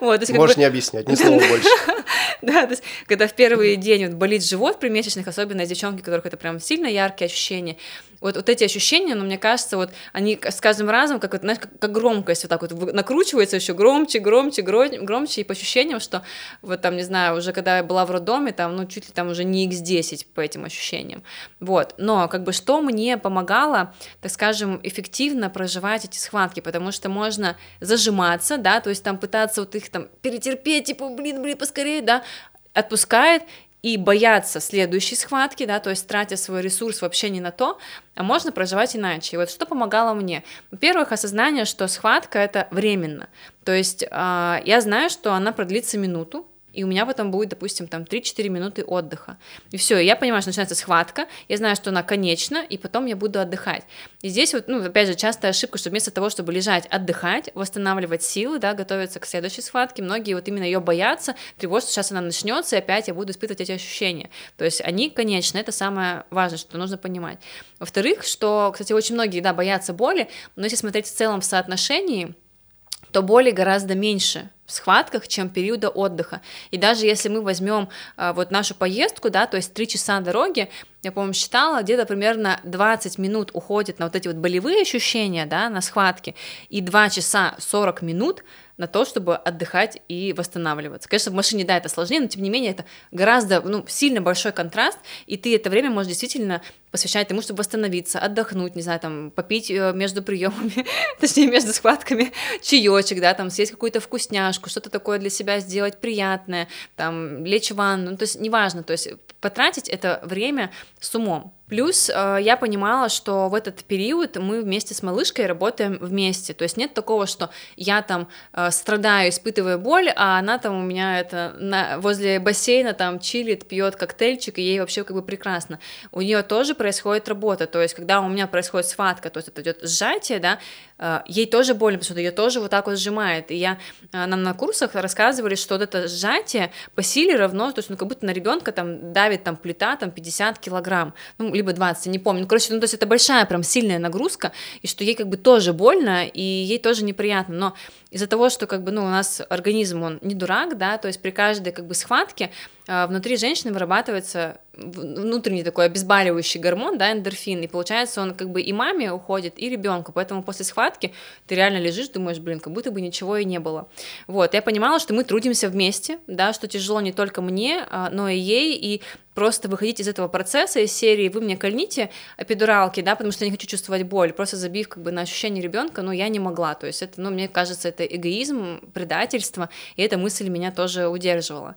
Вот, есть, Можешь бы... не объяснять, ни [laughs] слова больше. [laughs] Да, то есть, когда в первый день вот болит живот при месячных, особенно девчонки, у которых это прям сильно яркие ощущения, вот, вот эти ощущения, ну, мне кажется, вот они с каждым разом, как, вот, знаешь, как, как громкость вот так вот накручивается еще громче, громче, громче, и по ощущениям, что вот там, не знаю, уже когда я была в роддоме, там, ну, чуть ли там уже не x10 по этим ощущениям, вот, но как бы что мне помогало, так скажем, эффективно проживать эти схватки, потому что можно зажиматься, да, то есть там пытаться вот их там перетерпеть, типа, блин, блин, поскорее, да, отпускает, и бояться следующей схватки, да, то есть тратя свой ресурс вообще не на то, а можно проживать иначе. И вот что помогало мне? Во-первых, осознание, что схватка это временно. То есть э, я знаю, что она продлится минуту, и у меня потом будет, допустим, там 3-4 минуты отдыха. И все, я понимаю, что начинается схватка, я знаю, что она конечна, и потом я буду отдыхать. И здесь вот, ну, опять же, частая ошибка, что вместо того, чтобы лежать, отдыхать, восстанавливать силы, да, готовиться к следующей схватке, многие вот именно ее боятся, тревожатся, сейчас она начнется, и опять я буду испытывать эти ощущения. То есть они конечны, это самое важное, что нужно понимать. Во-вторых, что, кстати, очень многие, да, боятся боли, но если смотреть в целом в соотношении, то боли гораздо меньше в схватках, чем периода отдыха. И даже если мы возьмем а, вот нашу поездку, да, то есть 3 часа дороги, я, по-моему, считала, где-то примерно 20 минут уходит на вот эти вот болевые ощущения, да, на схватки, и 2 часа 40 минут на то, чтобы отдыхать и восстанавливаться. Конечно, в машине, да, это сложнее, но тем не менее это гораздо, ну, сильно большой контраст, и ты это время можешь действительно посвящать тому, чтобы восстановиться, отдохнуть, не знаю, там, попить э, между приемами, [laughs] точнее, между схватками чаечек, да, там, съесть какую-то вкусняшку, что-то такое для себя сделать приятное, там, лечь в ванну, ну, то есть неважно, то есть потратить это время с умом. Плюс э, я понимала, что в этот период мы вместе с малышкой работаем вместе. То есть нет такого, что я там э, страдаю, испытываю боль, а она там у меня это на, возле бассейна там чилит, пьет коктейльчик, и ей вообще как бы прекрасно. У нее тоже происходит работа. То есть когда у меня происходит схватка, то есть это идет сжатие, да, ей тоже больно, потому что ее тоже вот так вот сжимает. И я э, нам на курсах рассказывали, что вот это сжатие по силе равно, то есть ну как будто на ребенка там давит там плита там 50 килограмм. Ну, либо 20, не помню. Ну, короче, ну, то есть это большая прям сильная нагрузка, и что ей как бы тоже больно, и ей тоже неприятно, но из-за того, что как бы, ну, у нас организм, он не дурак, да, то есть при каждой как бы схватке внутри женщины вырабатывается внутренний такой обезболивающий гормон, да, эндорфин, и получается он как бы и маме уходит, и ребенку, поэтому после схватки ты реально лежишь, думаешь, блин, как будто бы ничего и не было. Вот, я понимала, что мы трудимся вместе, да, что тяжело не только мне, а, но и ей, и просто выходить из этого процесса, из серии «Вы мне кольните эпидуралки», да, потому что я не хочу чувствовать боль, просто забив как бы на ощущение ребенка, но я не могла, то есть это, ну, мне кажется, это эгоизм, предательство, и эта мысль меня тоже удерживала.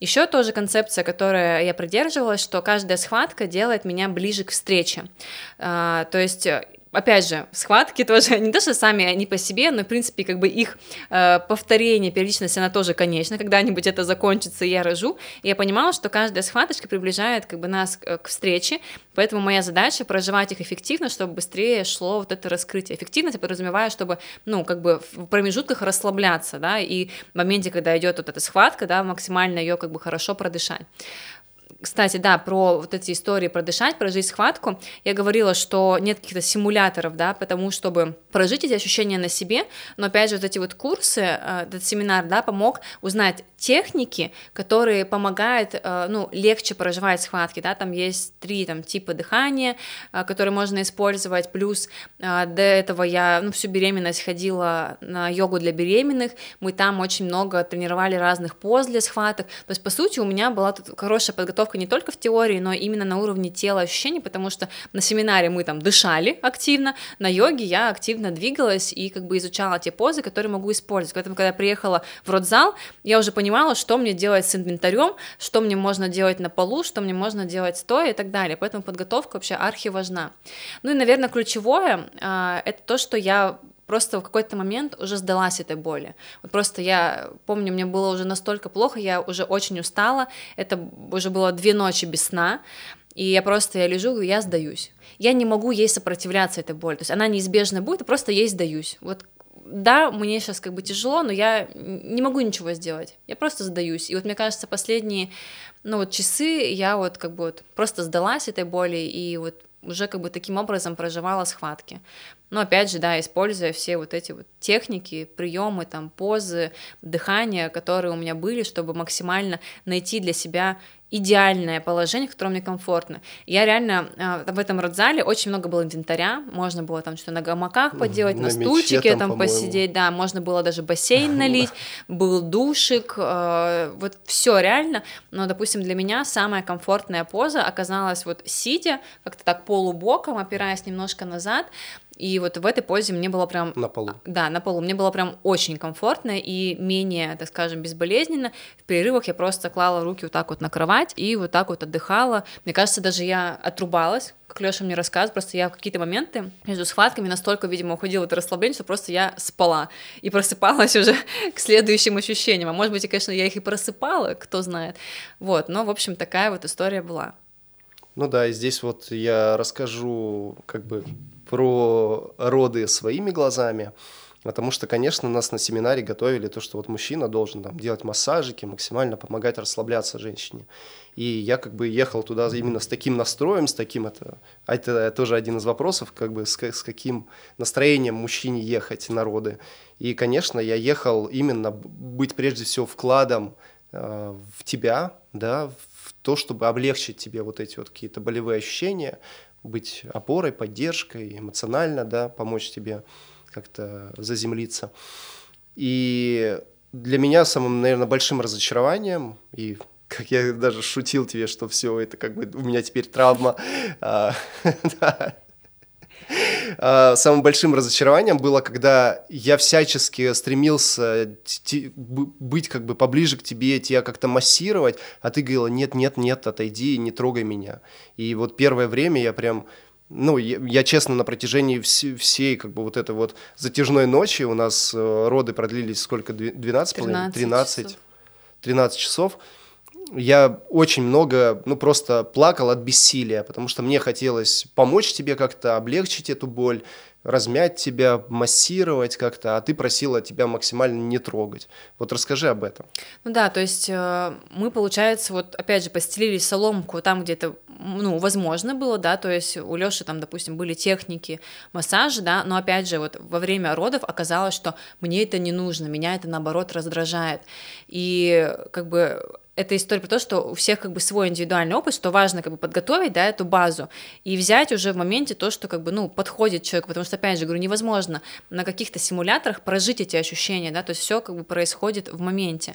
Еще тоже концепция, которая я придерживалась, что каждая схватка делает меня ближе к встрече. А, то есть опять же, схватки тоже [laughs] не то, что сами они по себе, но, в принципе, как бы их э, повторение, периодичность, она тоже конечна, когда-нибудь это закончится, и я рожу, и я понимала, что каждая схваточка приближает как бы нас к встрече, поэтому моя задача проживать их эффективно, чтобы быстрее шло вот это раскрытие. Эффективность я подразумеваю, чтобы, ну, как бы в промежутках расслабляться, да, и в моменте, когда идет вот эта схватка, да, максимально ее как бы хорошо продышать. Кстати, да, про вот эти истории продышать, прожить схватку. Я говорила, что нет каких-то симуляторов, да, потому чтобы прожить эти ощущения на себе, но опять же вот эти вот курсы, э, этот семинар, да, помог узнать техники, которые помогают, э, ну, легче проживать схватки, да, там есть три там типа дыхания, э, которые можно использовать, плюс до этого я, ну, всю беременность ходила на йогу для беременных, мы там очень много тренировали разных поз для схваток, то есть, по сути, у меня была тут хорошая подготовка тренировка не только в теории, но именно на уровне тела ощущений, потому что на семинаре мы там дышали активно, на йоге я активно двигалась и как бы изучала те позы, которые могу использовать. Поэтому, когда я приехала в родзал, я уже понимала, что мне делать с инвентарем, что мне можно делать на полу, что мне можно делать стоя и так далее. Поэтому подготовка вообще архи важна. Ну и, наверное, ключевое а, это то, что я просто в какой-то момент уже сдалась этой боли. Вот просто я помню, мне было уже настолько плохо, я уже очень устала, это уже было две ночи без сна, и я просто, я лежу, я сдаюсь. Я не могу ей сопротивляться этой боли, то есть она неизбежно будет, просто ей сдаюсь. Вот да, мне сейчас как бы тяжело, но я не могу ничего сделать. Я просто сдаюсь. И вот мне кажется, последние, ну вот часы я вот как бы вот просто сдалась этой боли и вот уже как бы таким образом проживала схватки. Но опять же, да, используя все вот эти вот техники, приемы, там, позы, дыхания, которые у меня были, чтобы максимально найти для себя идеальное положение, в котором мне комфортно. Я реально э, в этом родзале очень много было инвентаря, можно было там что-то на гамаках поделать, на, на стульчике там, там посидеть, да, можно было даже бассейн [laughs] налить, был душик, э, вот все реально, но, допустим, для меня самая комфортная поза оказалась вот сидя, как-то так полубоком, опираясь немножко назад, и вот в этой позе мне было прям... На полу. Да, на полу. Мне было прям очень комфортно и менее, так скажем, безболезненно. В перерывах я просто клала руки вот так вот на кровать и вот так вот отдыхала. Мне кажется, даже я отрубалась, как Леша мне рассказывал, просто я в какие-то моменты между схватками настолько, видимо, уходила это расслабление, что просто я спала и просыпалась [laughs] уже к следующим ощущениям. А может быть, и, конечно, я их и просыпала, кто знает. Вот, но, в общем, такая вот история была. Ну да, и здесь вот я расскажу как бы про роды своими глазами. Потому что, конечно, нас на семинаре готовили то, что вот мужчина должен там делать массажики, максимально помогать расслабляться женщине. И я как бы ехал туда именно с таким настроем, с таким это, а это тоже один из вопросов, как бы с, с каким настроением мужчине ехать на роды. И, конечно, я ехал именно быть прежде всего вкладом э, в тебя, да, в то, чтобы облегчить тебе вот эти вот какие-то болевые ощущения, быть опорой, поддержкой, эмоционально, да, помочь тебе как-то заземлиться. И для меня самым, наверное, большим разочарованием, и как я даже шутил тебе, что все это как бы у меня теперь травма, а, [laughs] самым большим разочарованием было, когда я всячески стремился быть как бы поближе к тебе, тебя как-то массировать, а ты говорила, нет, нет, нет, отойди, не трогай меня. И вот первое время я прям ну, я, я честно, на протяжении вс- всей, как бы, вот этой вот затяжной ночи у нас э, роды продлились сколько, 12, 13, 13 часов. 13 часов. Я очень много, ну, просто плакал от бессилия, потому что мне хотелось помочь тебе как-то, облегчить эту боль, размять тебя, массировать как-то, а ты просила тебя максимально не трогать. Вот расскажи об этом. Ну да, то есть э, мы, получается, вот опять же постелили соломку там, где это ну, возможно было, да, то есть у Лёши там, допустим, были техники массажа, да, но опять же, вот во время родов оказалось, что мне это не нужно, меня это наоборот раздражает. И как бы это история про то, что у всех как бы свой индивидуальный опыт, что важно как бы подготовить, да, эту базу и взять уже в моменте то, что как бы, ну, подходит человеку, потому что, опять же, говорю, невозможно на каких-то симуляторах прожить эти ощущения, да, то есть все как бы происходит в моменте.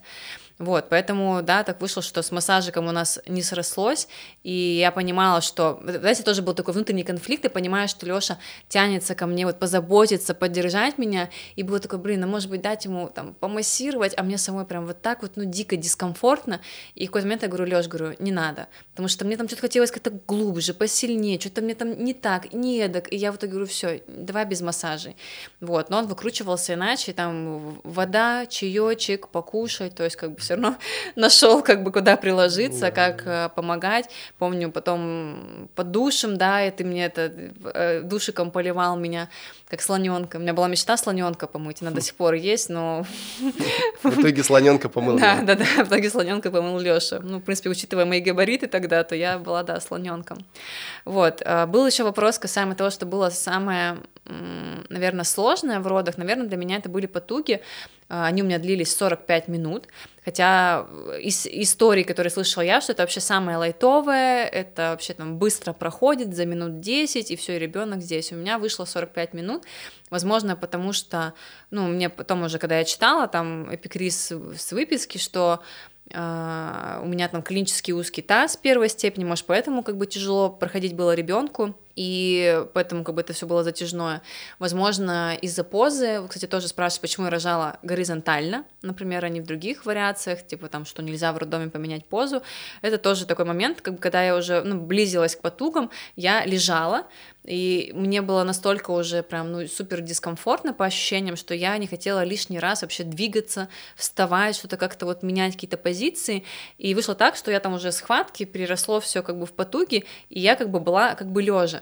Вот, поэтому, да, так вышло, что с массажиком у нас не срослось, и я понимала, что, знаете, тоже был такой внутренний конфликт, и понимаю, что Лёша тянется ко мне, вот позаботиться, поддержать меня, и было такое, блин, а может быть дать ему там помассировать, а мне самой прям вот так вот, ну, дико дискомфортно, и в какой-то момент я говорю, Лёш, говорю, не надо, потому что мне там что-то хотелось как-то глубже, посильнее, что-то мне там не так, не эдак, и я вот говорю, все, давай без массажей, вот, но он выкручивался иначе, там вода, чаечек, покушать, то есть как бы все равно [laughs] нашел, как бы куда приложиться, как э, помогать. Помню, потом под душем, да, и ты мне это э, душиком поливал меня, как слоненка. У меня была мечта слоненка помыть, она до сих пор есть, но... [laughs] В итоге слоненка помыл. Да, да, да, в итоге слоненка помыл Лёша. Ну, в принципе, учитывая мои габариты тогда, то я была, да, слоненком. Вот. Э, был еще вопрос касаемо того, что было самое, наверное, сложное в родах. Наверное, для меня это были потуги, они у меня длились 45 минут, хотя из истории, которые слышала я, что это вообще самое лайтовое, это вообще там быстро проходит за минут 10, и все, ребенок здесь. У меня вышло 45 минут, возможно, потому что, ну, мне потом уже, когда я читала там эпикриз с выписки, что Uh, у меня там клинический узкий таз первой степени, может, поэтому как бы тяжело проходить было ребенку и поэтому как бы это все было затяжное. Возможно, из-за позы, кстати, тоже спрашивают, почему я рожала горизонтально, например, а не в других вариациях, типа там, что нельзя в роддоме поменять позу. Это тоже такой момент, как бы, когда я уже ну, близилась к потугам, я лежала, и мне было настолько уже прям, ну, супер дискомфортно по ощущениям, что я не хотела лишний раз вообще двигаться, вставать, что-то как-то вот менять какие-то позиции. И вышло так, что я там уже схватки переросло все как бы в потуги, и я как бы была как бы лежа.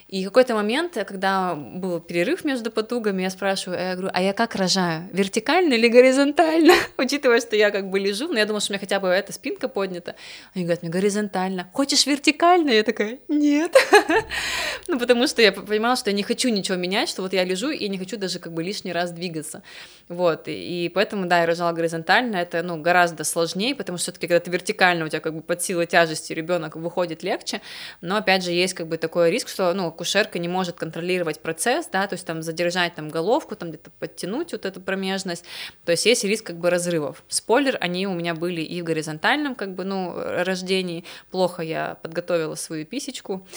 И какой-то момент, когда был перерыв между потугами, я спрашиваю, я говорю, а я как рожаю, вертикально или горизонтально? [laughs] Учитывая, что я как бы лежу, но я думала, что у меня хотя бы эта спинка поднята. Они говорят, мне горизонтально. Хочешь вертикально? Я такая, нет. [laughs] ну, потому что я понимала, что я не хочу ничего менять, что вот я лежу и не хочу даже как бы лишний раз двигаться. Вот, и поэтому, да, я рожала горизонтально, это, ну, гораздо сложнее, потому что все-таки, когда ты вертикально, у тебя как бы под силой тяжести ребенок выходит легче, но, опять же, есть как бы такой риск, что, ну, акушерка не может контролировать процесс, да, то есть там задержать там головку, там где-то подтянуть вот эту промежность, то есть есть риск как бы разрывов. Спойлер, они у меня были и в горизонтальном как бы, ну, рождении, плохо я подготовила свою писечку.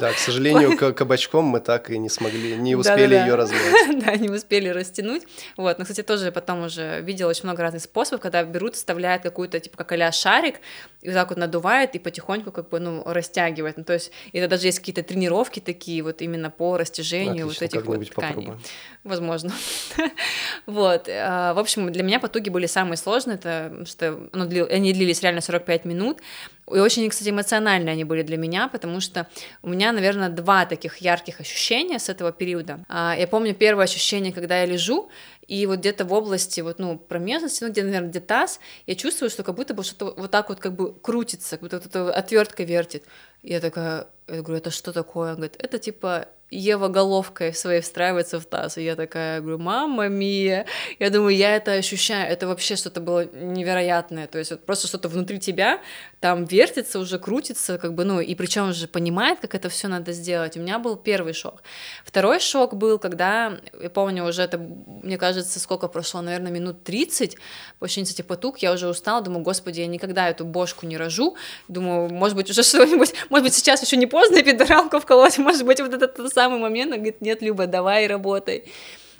Да, к сожалению, [laughs] кабачком мы так и не смогли, не успели ее размять. [laughs] Да, не успели растянуть, вот, но, кстати, тоже потом уже видела очень много разных способов, когда берут, вставляют какую-то, типа, как а шарик, и вот так вот надувает, и потихоньку как бы, ну, растягивает, ну, то есть это даже есть какие-то тренировки такие вот именно по растяжению Отлично, вот этих вот тканей. Попробуем. Возможно. [laughs] вот. А, в общем, для меня потуги были самые сложные, это что ну, они длились реально 45 минут. И очень, кстати, эмоциональные они были для меня, потому что у меня, наверное, два таких ярких ощущения с этого периода. А, я помню первое ощущение, когда я лежу, и вот где-то в области, вот, ну, промежности, ну, где, наверное, где таз, я чувствую, что как будто бы что-то вот так вот как бы крутится, как будто вот отвертка вертит. Я такая, я говорю, это что такое? Он говорит, это типа Ева головкой своей встраивается в таз. И я такая говорю, мама мия. Я думаю, я это ощущаю. Это вообще что-то было невероятное. То есть вот просто что-то внутри тебя там вертится, уже крутится, как бы, ну, и причем уже понимает, как это все надо сделать. У меня был первый шок. Второй шок был, когда, я помню, уже это, мне кажется, сколько прошло, наверное, минут 30, очень, кстати, потуг, я уже устала, думаю, господи, я никогда эту бошку не рожу. Думаю, может быть, уже что-нибудь, может быть, сейчас еще не поздно педоралку вколоть, может быть, вот этот самый момент, она говорит, нет, Люба, давай работай.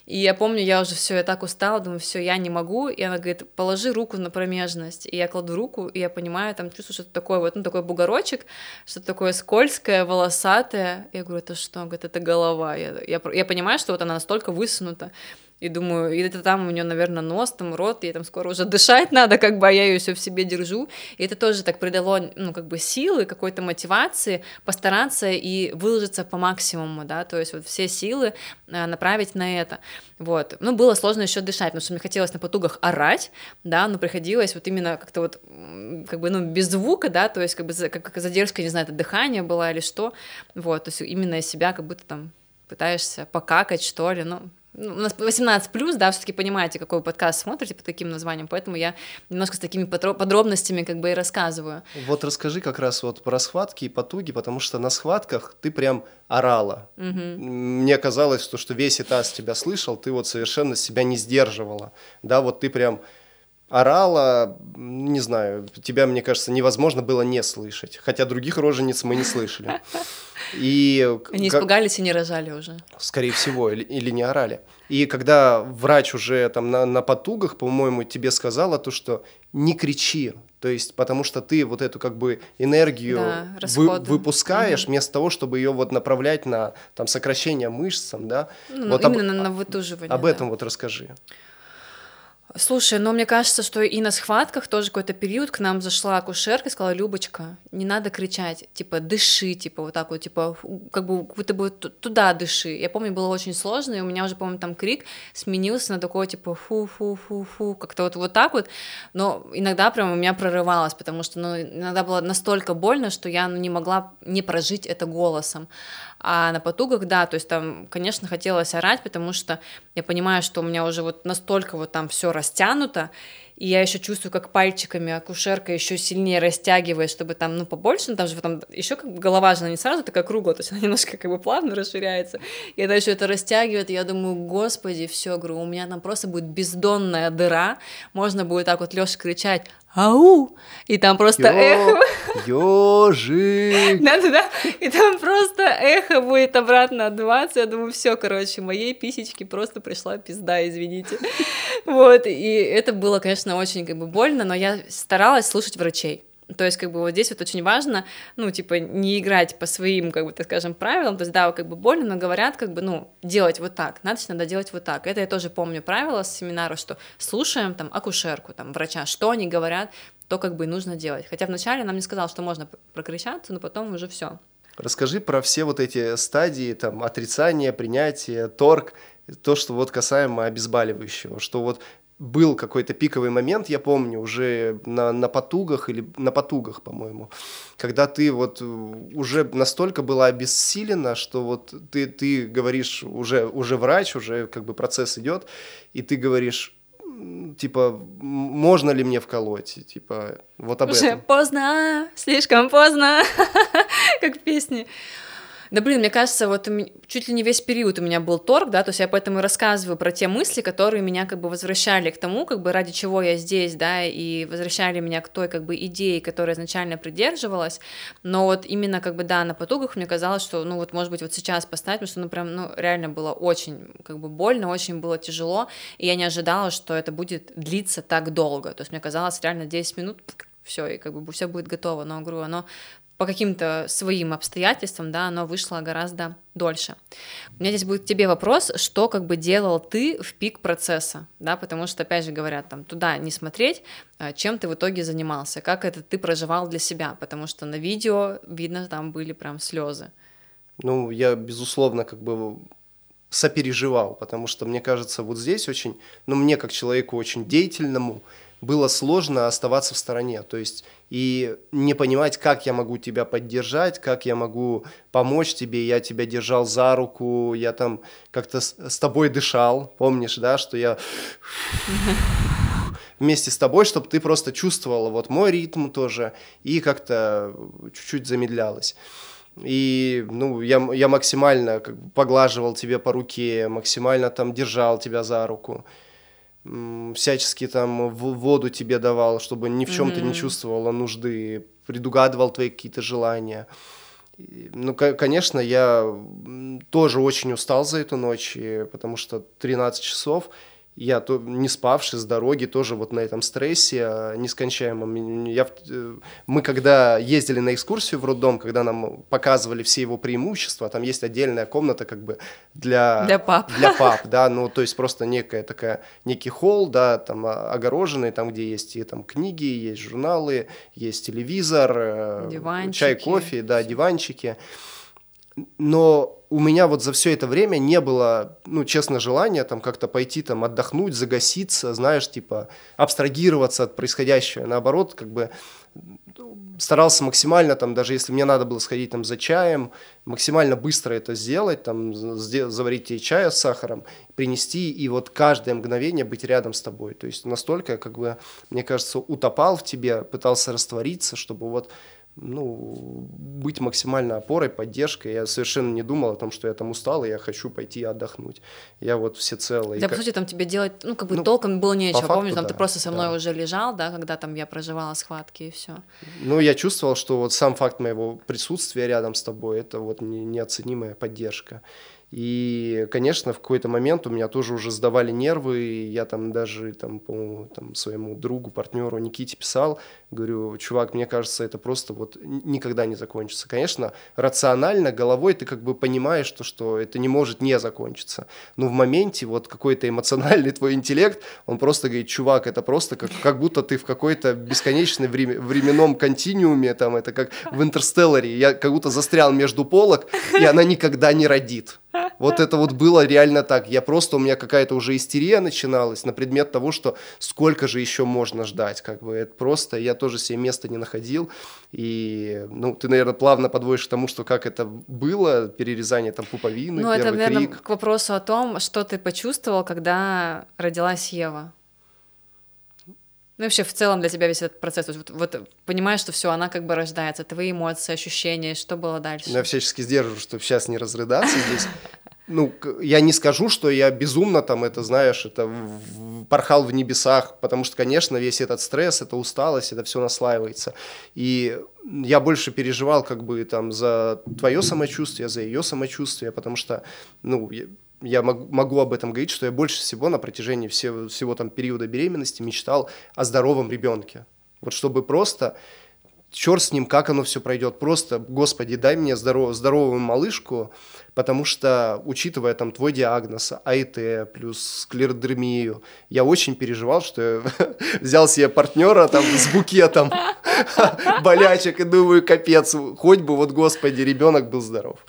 И я помню, я уже все, я так устала, думаю, все, я не могу. И она говорит, положи руку на промежность. И я кладу руку, и я понимаю, там чувствую что-то такое вот, ну, такой бугорочек, что-то такое скользкое, волосатое. Я говорю, это что? Она говорит, это голова. Я, я, я понимаю, что вот она настолько высунута. И думаю, и это там у нее, наверное, нос, там рот, ей там скоро уже дышать надо, как бы, а я ее все в себе держу. И это тоже так придало, ну, как бы силы, какой-то мотивации постараться и выложиться по максимуму, да, то есть вот все силы э, направить на это. Вот. Ну, было сложно еще дышать, потому что мне хотелось на потугах орать, да, но приходилось вот именно как-то вот, как бы, ну, без звука, да, то есть как бы как, как задержка, не знаю, это дыхание было или что, вот, то есть именно себя как будто там пытаешься покакать, что ли, ну, у нас 18 плюс, да, все-таки понимаете, какой подкаст смотрите под таким названием, поэтому я немножко с такими подробностями как бы и рассказываю. Вот расскажи как раз вот про схватки и потуги, потому что на схватках ты прям орала. Угу. Мне казалось, что, что весь этаж тебя слышал, ты вот совершенно себя не сдерживала, да, вот ты прям орала, не знаю, тебя, мне кажется, невозможно было не слышать, хотя других рожениц мы не слышали. И Они испугались и не рожали уже. Скорее всего, или, или не орали. И когда врач уже там на, на потугах, по-моему, тебе сказала то, что не кричи, то есть потому что ты вот эту как бы энергию да, вы, выпускаешь угу. вместо того, чтобы ее вот направлять на там сокращение мышцам, да. Ну, вот именно об, на вытуживание. Об да. этом вот расскажи. Слушай, ну мне кажется, что и на схватках тоже какой-то период к нам зашла акушерка и сказала, Любочка, не надо кричать, типа, дыши, типа, вот так вот, типа, как бы, будто бы туда дыши. Я помню, было очень сложно, и у меня уже, помню, там крик сменился на такой, типа, фу-фу-фу-фу, как-то вот, вот так вот, но иногда прям у меня прорывалось, потому что, ну, иногда было настолько больно, что я, ну, не могла не прожить это голосом. А на потугах, да, то есть там, конечно, хотелось орать, потому что я понимаю, что у меня уже вот настолько вот там все растянуто, и я еще чувствую, как пальчиками акушерка еще сильнее растягивает, чтобы там, ну, побольше, ну, там же там еще как бы голова же, она не сразу такая круглая, то есть она [laughs] немножко как бы плавно расширяется, и она еще это растягивает, и я думаю, господи, все, говорю, у меня там просто будет бездонная дыра, можно будет так вот Леша кричать, ау, и там просто Ё, эхо. Ёжик! Да-да-да, и там просто эхо будет обратно отдуваться, я думаю, все, короче, моей писечке просто пришла пизда, извините. [laughs] Вот, и это было, конечно, очень как бы больно, но я старалась слушать врачей. То есть, как бы вот здесь вот очень важно, ну, типа, не играть по своим, как бы, так скажем, правилам. То есть, да, как бы больно, но говорят, как бы, ну, делать вот так, надо, надо делать вот так. Это я тоже помню правила с семинара, что слушаем там акушерку, там, врача, что они говорят, то как бы нужно делать. Хотя вначале нам не сказал, что можно прокричаться, но потом уже все. Расскажи про все вот эти стадии, там, отрицания, принятия, торг, то, что вот касаемо обезболивающего, что вот был какой-то пиковый момент, я помню, уже на, на потугах или на потугах, по-моему, когда ты вот уже настолько была обессилена, что вот ты, ты говоришь, уже, уже врач, уже как бы процесс идет, и ты говоришь, типа, можно ли мне вколоть, типа, вот об Уже этом. поздно, слишком поздно, [laughs] как в песне. Да блин, мне кажется, вот чуть ли не весь период у меня был торг, да, то есть я поэтому рассказываю про те мысли, которые меня как бы возвращали к тому, как бы ради чего я здесь, да, и возвращали меня к той как бы идее, которой изначально придерживалась, но вот именно как бы, да, на потугах мне казалось, что, ну вот, может быть, вот сейчас поставить, потому что, ну прям, ну реально было очень как бы больно, очень было тяжело, и я не ожидала, что это будет длиться так долго, то есть мне казалось реально 10 минут, все, и как бы все будет готово, но, говорю, оно по каким-то своим обстоятельствам, да, оно вышло гораздо дольше. У меня здесь будет тебе вопрос, что как бы делал ты в пик процесса, да, потому что, опять же, говорят, там, туда не смотреть, а чем ты в итоге занимался, как это ты проживал для себя, потому что на видео видно, там были прям слезы. Ну, я, безусловно, как бы сопереживал, потому что, мне кажется, вот здесь очень, ну, мне как человеку очень деятельному, было сложно оставаться в стороне, то есть и не понимать, как я могу тебя поддержать, как я могу помочь тебе, я тебя держал за руку, я там как-то с, с тобой дышал, помнишь, да, что я вместе с тобой, чтобы ты просто чувствовала вот мой ритм тоже и как-то чуть-чуть замедлялась. И, ну, я, я максимально как бы поглаживал тебе по руке, максимально там держал тебя за руку всячески там воду тебе давал, чтобы ни в чем mm-hmm. ты не чувствовала нужды, предугадывал твои какие-то желания. Ну, конечно, я тоже очень устал за эту ночь, потому что 13 часов, я то, не спавший с дороги, тоже вот на этом стрессе а, нескончаемом. Я, э, мы когда ездили на экскурсию в роддом, когда нам показывали все его преимущества, там есть отдельная комната как бы для... Для пап. Для пап, да, ну то есть просто некая такая, некий холл, да, там огороженный, там где есть и там книги, есть журналы, есть телевизор, э, диванчики. чай, кофе, да, диванчики. Но у меня вот за все это время не было, ну, честно, желания там как-то пойти там отдохнуть, загаситься, знаешь, типа абстрагироваться от происходящего. Наоборот, как бы старался максимально там, даже если мне надо было сходить там за чаем, максимально быстро это сделать, там заварить тебе чая с сахаром, принести и вот каждое мгновение быть рядом с тобой. То есть настолько, как бы, мне кажется, утопал в тебе, пытался раствориться, чтобы вот ну, быть максимально опорой, поддержкой. Я совершенно не думал о том, что я там устал, и я хочу пойти отдохнуть. Я вот всецело. Да, по как... сути, там тебе делать, ну, как бы ну, толком было нечего. По Помнишь, там да, ты просто со мной да. уже лежал, да, когда там я проживала схватки и все. Ну, я чувствовал, что вот сам факт моего присутствия рядом с тобой, это вот не, неоценимая поддержка. И, конечно, в какой-то момент у меня тоже уже сдавали нервы, и я там даже там, по там, своему другу, партнеру Никите писал, говорю, чувак, мне кажется, это просто вот никогда не закончится. Конечно, рационально, головой ты как бы понимаешь, что, что это не может не закончиться. Но в моменте вот какой-то эмоциональный [laughs] твой интеллект, он просто говорит, чувак, это просто как, как будто ты в какой-то бесконечной время, временном континууме, там, это как в «Интерстелларе», я как будто застрял между полок, и она никогда не родит. Вот это вот было реально так. Я просто, у меня какая-то уже истерия начиналась на предмет того, что сколько же еще можно ждать. Как бы это просто, я тоже себе места не находил. И, ну, ты, наверное, плавно подводишь к тому, что как это было, перерезание там пуповины, Ну, это, наверное, крик. к вопросу о том, что ты почувствовал, когда родилась Ева. Ну, вообще, в целом для тебя весь этот процесс, вот, вот понимаешь, что все, она как бы рождается, твои эмоции, ощущения, что было дальше? Я всячески сдерживаю, чтобы сейчас не разрыдаться здесь. Ну, я не скажу, что я безумно там это, знаешь, это порхал в небесах, потому что, конечно, весь этот стресс, эта усталость, это все наслаивается. И я больше переживал как бы там за твое самочувствие, за ее самочувствие, потому что, ну, я могу, могу об этом говорить, что я больше всего на протяжении всего, всего там периода беременности мечтал о здоровом ребенке. Вот чтобы просто, черт с ним, как оно все пройдет, просто, господи, дай мне здоров, здоровую малышку, потому что, учитывая там твой диагноз, АИТ плюс склеродермию, я очень переживал, что я [laughs] взял себе партнера там с букетом [laughs] болячек и думаю, капец, хоть бы вот, господи, ребенок был здоров.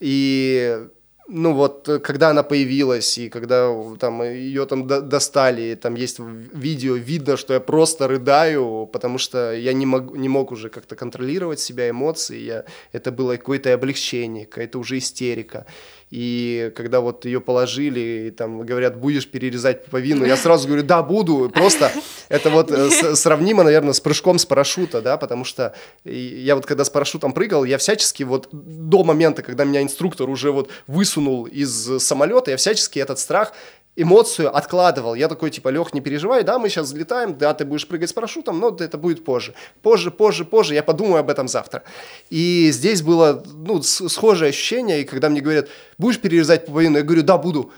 И ну вот, когда она появилась, и когда там ее там достали, там есть видео, видно, что я просто рыдаю, потому что я не мог, не мог уже как-то контролировать себя, эмоции, я, это было какое-то облегчение, какая-то уже истерика. И когда вот ее положили, и там говорят, будешь перерезать пуповину, я сразу говорю, да, буду. Просто это вот э, сравнимо, наверное, с прыжком с парашюта, да, потому что я вот когда с парашютом прыгал, я всячески вот до момента, когда меня инструктор уже вот высунул из самолета, я всячески этот страх эмоцию откладывал. Я такой, типа, Лех, не переживай, да, мы сейчас взлетаем, да, ты будешь прыгать с парашютом, но это будет позже. Позже, позже, позже, я подумаю об этом завтра. И здесь было, ну, схожее ощущение, и когда мне говорят, будешь перерезать пуповину, я говорю, да, буду.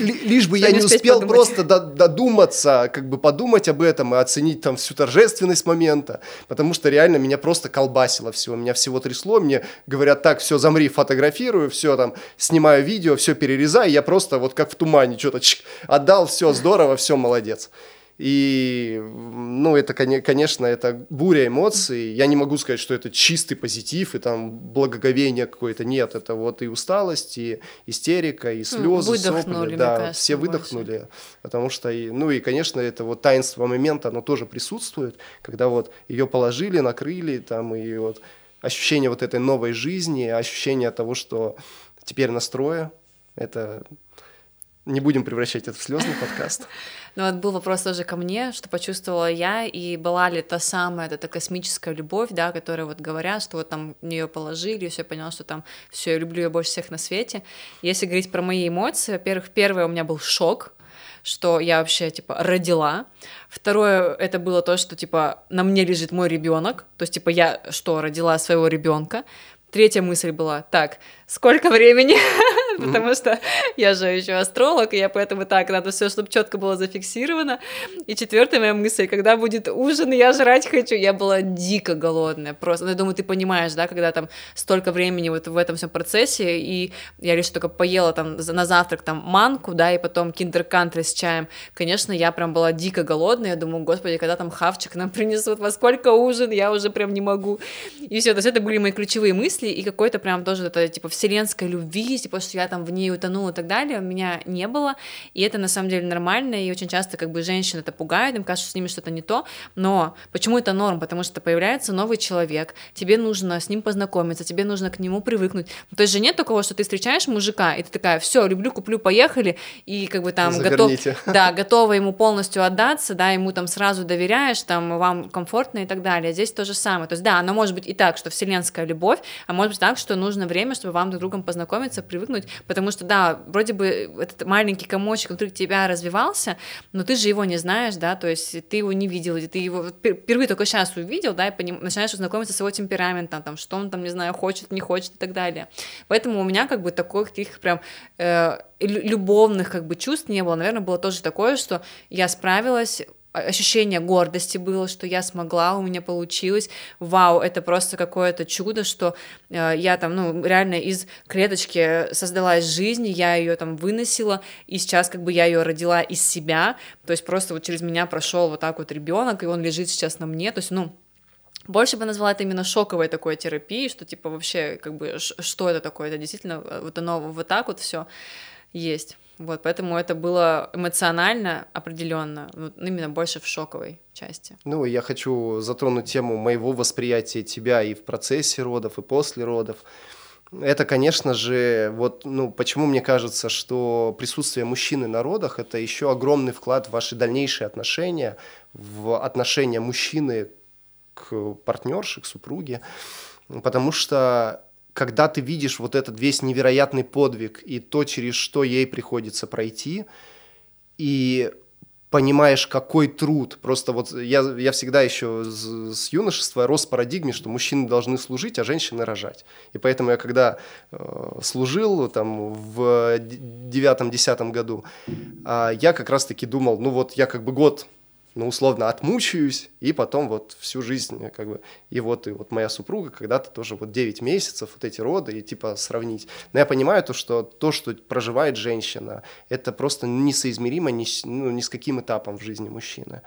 Лишь бы я не успел просто додуматься, как бы подумать об этом и оценить там всю торжественность момента, потому что реально меня просто колбасило все, меня всего трясло, мне говорят, так, все, замри, фотографирую, все там, снимаю видео, все перерезаю, я просто вот как в тумане что-то отдал, все здорово, все, молодец. И, ну, это, конечно, это буря эмоций. Я не могу сказать, что это чистый позитив и там благоговение какое-то. Нет, это вот и усталость, и истерика, и слезы, выдохнули, сопли. Да, кажется, все выдохнули. Больше. Потому что, ну и, конечно, это вот таинство момента, оно тоже присутствует, когда вот ее положили, накрыли, там, и вот ощущение вот этой новой жизни, ощущение того, что теперь настроя, это не будем превращать это в слезный подкаст. [laughs] Ну вот был вопрос тоже ко мне, что почувствовала я, и была ли та самая эта космическая любовь, да, которая вот говорят, что вот там нее положили, и все, поняла, что там все, я люблю ее больше всех на свете. Если говорить про мои эмоции, во-первых, первое у меня был шок, что я вообще, типа, родила. Второе, это было то, что, типа, на мне лежит мой ребенок. То есть, типа, я что, родила своего ребенка. Третья мысль была, так, сколько времени? [laughs] [laughs] потому что я же еще астролог, и я поэтому так, надо все, чтобы четко было зафиксировано. И четвертая моя мысль, когда будет ужин, я жрать хочу, я была дико голодная, просто, ну, я думаю, ты понимаешь, да, когда там столько времени вот в этом всем процессе, и я лишь только поела там на завтрак там манку, да, и потом киндер-кантри с чаем, конечно, я прям была дико голодная, я думаю, господи, когда там хавчик нам принесут, во сколько ужин, я уже прям не могу. И все, то есть это были мои ключевые мысли, и какой-то прям тоже это, типа, вселенской любви, типа, что я там в ней утонул и так далее, у меня не было, и это на самом деле нормально, и очень часто как бы женщин это пугает, им кажется, что с ними что-то не то, но почему это норм? Потому что появляется новый человек, тебе нужно с ним познакомиться, тебе нужно к нему привыкнуть. То есть же нет такого, что ты встречаешь мужика, и ты такая, все, люблю, куплю, поехали, и как бы там готов, [laughs] да, готова ему полностью отдаться, да, ему там сразу доверяешь, там вам комфортно и так далее. Здесь то же самое. То есть да, оно может быть и так, что вселенская любовь, а может быть так, что нужно время, чтобы вам друг с другом познакомиться, привыкнуть, потому что, да, вроде бы этот маленький комочек внутри тебя развивался, но ты же его не знаешь, да, то есть ты его не видел, ты его впервые только сейчас увидел, да, и поним, начинаешь знакомиться с его темпераментом, там, что он там, не знаю, хочет, не хочет и так далее. Поэтому у меня как бы таких прям э, любовных как бы чувств не было. Наверное, было тоже такое, что я справилась, ощущение гордости было, что я смогла, у меня получилось, вау, это просто какое-то чудо, что э, я там, ну, реально из клеточки создалась жизнь, я ее там выносила, и сейчас как бы я ее родила из себя, то есть просто вот через меня прошел вот так вот ребенок, и он лежит сейчас на мне, то есть, ну, больше бы назвала это именно шоковой такой терапией, что типа вообще как бы что это такое, это действительно э, вот оно вот так вот все есть. Вот, поэтому это было эмоционально определенно, ну, именно больше в шоковой части. Ну, я хочу затронуть тему моего восприятия тебя и в процессе родов, и после родов. Это, конечно же, вот, ну, почему мне кажется, что присутствие мужчины на родах – это еще огромный вклад в ваши дальнейшие отношения, в отношения мужчины к партнерше, к супруге, потому что когда ты видишь вот этот весь невероятный подвиг и то, через что ей приходится пройти, и понимаешь, какой труд. Просто вот я, я всегда еще с, с юношества рос в парадигме, что мужчины должны служить, а женщины рожать. И поэтому я когда э, служил там в девятом-десятом году, э, я как раз-таки думал, ну вот я как бы год ну, условно, отмучаюсь, и потом вот всю жизнь, как бы, и вот, и вот моя супруга когда-то тоже вот 9 месяцев, вот эти роды, и типа сравнить. Но я понимаю то, что то, что проживает женщина, это просто несоизмеримо ни, ну, ни с каким этапом в жизни мужчины.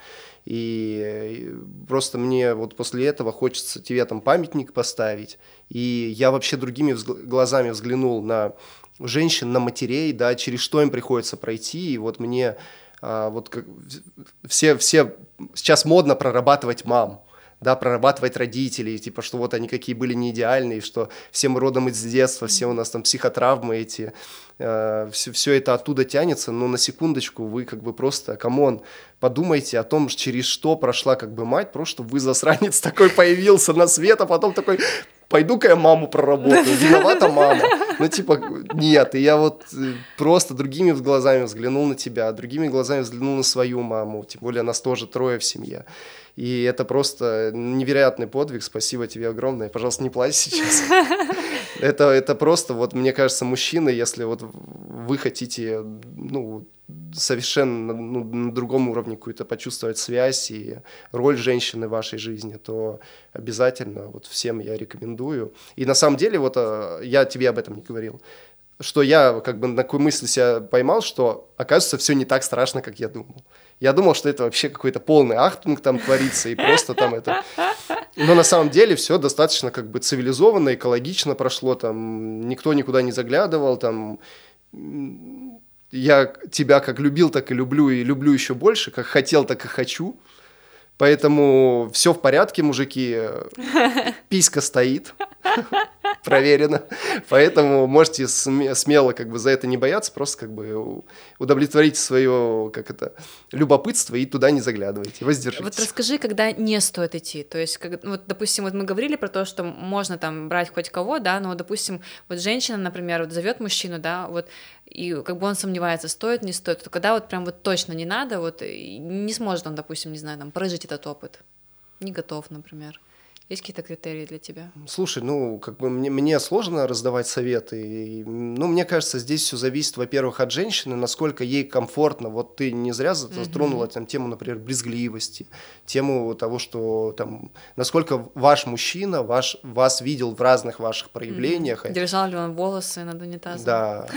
И просто мне вот после этого хочется тебе там памятник поставить, и я вообще другими взг- глазами взглянул на женщин, на матерей, да, через что им приходится пройти, и вот мне вот как, все, все сейчас модно прорабатывать мам, да, прорабатывать родителей, типа, что вот они какие были не идеальные, что все мы родом из детства, все у нас там психотравмы эти, все, все это оттуда тянется, но на секундочку вы как бы просто, come on, подумайте о том, через что прошла как бы мать, просто вы засранец [laughs] такой появился на свет, а потом такой, пойду-ка я маму проработаю, виновата [laughs] мама. Ну, типа, нет, и я вот э, просто другими глазами взглянул на тебя, другими глазами взглянул на свою маму, тем более нас тоже трое в семье. И это просто невероятный подвиг, спасибо тебе огромное. Пожалуйста, не плачь сейчас. [laughs] Это, это просто, вот мне кажется, мужчины, если вот вы хотите, ну, совершенно ну, на другом уровне какую-то почувствовать связь и роль женщины в вашей жизни, то обязательно вот всем я рекомендую. И на самом деле, вот а, я тебе об этом не говорил, что я как бы на такую мысль себя поймал, что оказывается все не так страшно, как я думал. Я думал, что это вообще какой-то полный ахтунг там творится, и просто там это... Но на самом деле все достаточно как бы цивилизованно, экологично прошло, там никто никуда не заглядывал, там я тебя как любил, так и люблю, и люблю еще больше, как хотел, так и хочу. Поэтому все в порядке, мужики. [laughs] Писька стоит. [laughs] Проверено. Поэтому можете смело как бы за это не бояться, просто как бы удовлетворите свое, как это, любопытство и туда не заглядывайте, воздержитесь. Вот расскажи, когда не стоит идти. То есть, как, вот, допустим, вот мы говорили про то, что можно там брать хоть кого, да, но, допустим, вот женщина, например, вот зовет мужчину, да, вот и как бы он сомневается, стоит, не стоит, то когда вот прям вот точно не надо, вот не сможет он, допустим, не знаю, там прожить этот опыт, не готов, например. Есть какие-то критерии для тебя? Слушай, ну, как бы мне, мне сложно раздавать советы. И, ну, мне кажется, здесь все зависит, во-первых, от женщины, насколько ей комфортно. Вот ты не зря затронула там тему, например, брезгливости, тему того, что там, насколько ваш мужчина ваш, вас видел в разных ваших проявлениях. Держал ли он волосы над унитазом? Да.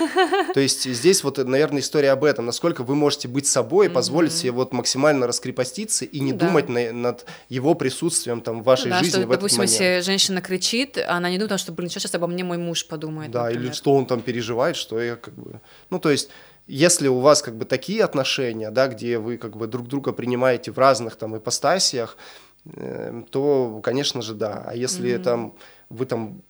То есть здесь вот, наверное, история об этом, насколько вы можете быть собой, позволить себе вот максимально раскрепоститься и не думать над его присутствием там в вашей жизни в допустим, момент. если женщина кричит, она не думает, что, блин, что сейчас обо мне мой муж подумает. Да, например. или что он там переживает, что я как бы... Ну, то есть если у вас как бы такие отношения, да, где вы как бы друг друга принимаете в разных там ипостасиях, э, то, конечно же, да. А если mm-hmm. там вы там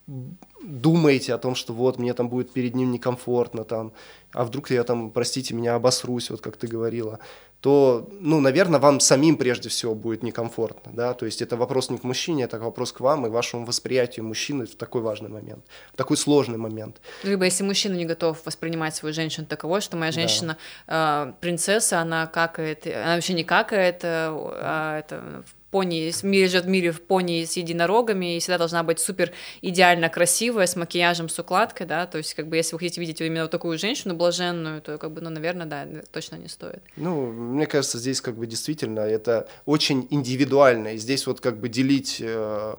думаете о том, что вот мне там будет перед ним некомфортно, там, а вдруг я там, простите меня, обосрусь, вот как ты говорила, то, ну, наверное, вам самим прежде всего будет некомфортно, да, то есть это вопрос не к мужчине, это вопрос к вам и вашему восприятию мужчины в такой важный момент, в такой сложный момент. Либо если мужчина не готов воспринимать свою женщину таковой, что моя женщина да. э, принцесса, она какает, она вообще не какает, а это пони, мир живет в мире в пони с единорогами, и всегда должна быть супер идеально красивая, с макияжем, с укладкой, да, то есть, как бы, если вы хотите видеть именно вот такую женщину блаженную, то, как бы, ну, наверное, да, точно не стоит. Ну, мне кажется, здесь, как бы, действительно, это очень индивидуально, и здесь вот, как бы, делить э,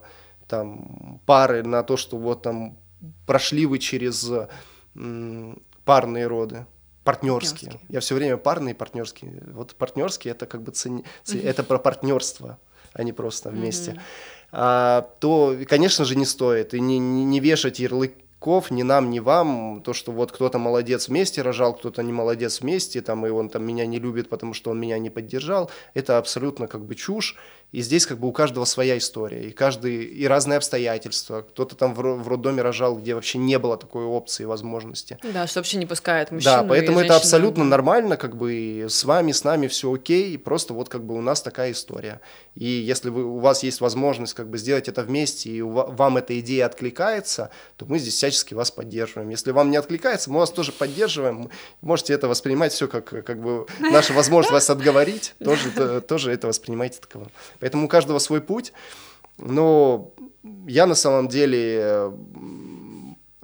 там пары на то, что вот там прошли вы через э, парные роды, партнерские. партнерские. Я все время парные и партнерские. Вот партнерские это как бы цени... [laughs] это про партнерство а не просто вместе, mm-hmm. а, то, конечно же, не стоит. И не, не, не вешать ярлык ков ни нам, ни вам, то, что вот кто-то молодец вместе рожал, кто-то не молодец вместе, там, и он там меня не любит, потому что он меня не поддержал, это абсолютно как бы чушь, и здесь как бы у каждого своя история, и каждый, и разные обстоятельства. Кто-то там в, в роддоме рожал, где вообще не было такой опции и возможности. Да, что вообще не пускает мужчину Да, поэтому это абсолютно нормально, как бы и с вами, с нами все окей, просто вот как бы у нас такая история. И если вы, у вас есть возможность как бы сделать это вместе, и вам эта идея откликается, то мы здесь всячески вас поддерживаем. Если вам не откликается, мы вас тоже поддерживаем. Можете это воспринимать все как, как бы наша возможность вас отговорить, [laughs] тоже, тоже это воспринимайте таковым. Поэтому у каждого свой путь. Но я на самом деле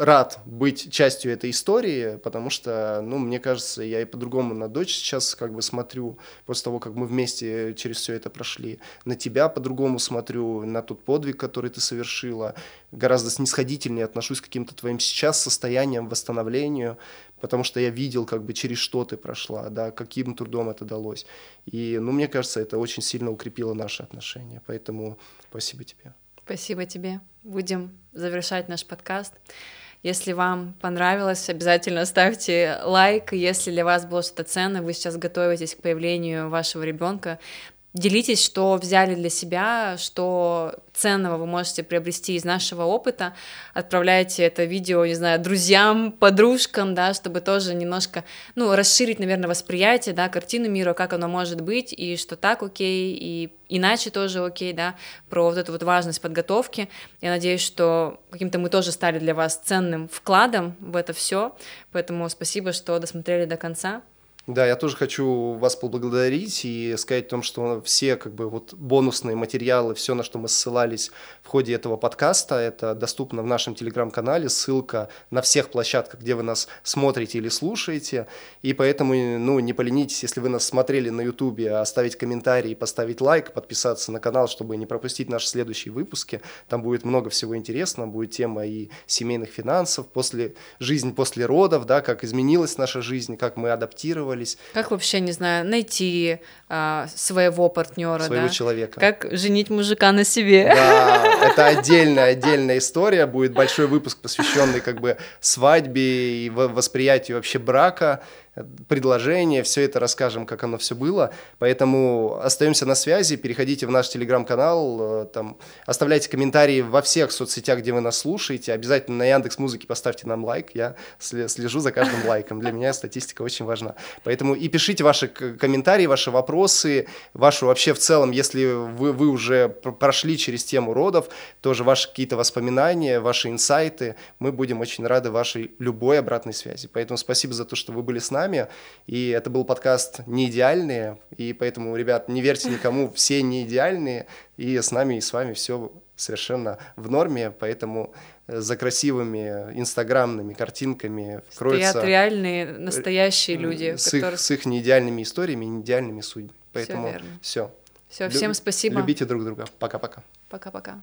рад быть частью этой истории, потому что, ну, мне кажется, я и по-другому на дочь сейчас как бы смотрю, после того, как мы вместе через все это прошли, на тебя по-другому смотрю, на тот подвиг, который ты совершила, гораздо снисходительнее отношусь к каким-то твоим сейчас состояниям, восстановлению, потому что я видел, как бы через что ты прошла, да, каким трудом это далось. И, ну, мне кажется, это очень сильно укрепило наши отношения. Поэтому спасибо тебе. Спасибо тебе. Будем завершать наш подкаст. Если вам понравилось, обязательно ставьте лайк. Если для вас было что-то ценное, вы сейчас готовитесь к появлению вашего ребенка, Делитесь, что взяли для себя, что ценного вы можете приобрести из нашего опыта. Отправляйте это видео, не знаю, друзьям, подружкам, да, чтобы тоже немножко, ну, расширить, наверное, восприятие, да, картину мира, как оно может быть, и что так окей, и иначе тоже окей, да, про вот эту вот важность подготовки. Я надеюсь, что каким-то мы тоже стали для вас ценным вкладом в это все. Поэтому спасибо, что досмотрели до конца. Да, я тоже хочу вас поблагодарить и сказать о том, что все как бы вот бонусные материалы, все, на что мы ссылались в ходе этого подкаста, это доступно в нашем телеграм-канале, ссылка на всех площадках, где вы нас смотрите или слушаете, и поэтому, ну, не поленитесь, если вы нас смотрели на ютубе, оставить комментарий, поставить лайк, подписаться на канал, чтобы не пропустить наши следующие выпуски, там будет много всего интересного, будет тема и семейных финансов, после, жизнь после родов, да, как изменилась наша жизнь, как мы адаптировались, задумывались. Как вообще, не знаю, найти а, своего партнера, своего да? человека. Как женить мужика на себе. Да, это отдельная, отдельная история. Будет большой выпуск, посвященный как бы свадьбе и восприятию вообще брака предложение, все это расскажем, как оно все было. Поэтому остаемся на связи, переходите в наш телеграм-канал, э, там, оставляйте комментарии во всех соцсетях, где вы нас слушаете. Обязательно на Яндекс Музыке поставьте нам лайк. Я слежу за каждым лайком. Для меня статистика очень важна. Поэтому и пишите ваши комментарии, ваши вопросы, вашу вообще в целом, если вы, вы уже прошли через тему родов, тоже ваши какие-то воспоминания, ваши инсайты. Мы будем очень рады вашей любой обратной связи. Поэтому спасибо за то, что вы были с нами нами. И это был подкаст «Не идеальные», и поэтому, ребят, не верьте никому, все не идеальные, и с нами и с вами все совершенно в норме, поэтому э, за красивыми инстаграмными картинками кроются... Стоят реальные, настоящие люди. С, которые... их, с их неидеальными историями неидеальными судьбами. Поэтому все. Все, все всем спасибо. Любите друг друга. Пока-пока. Пока-пока.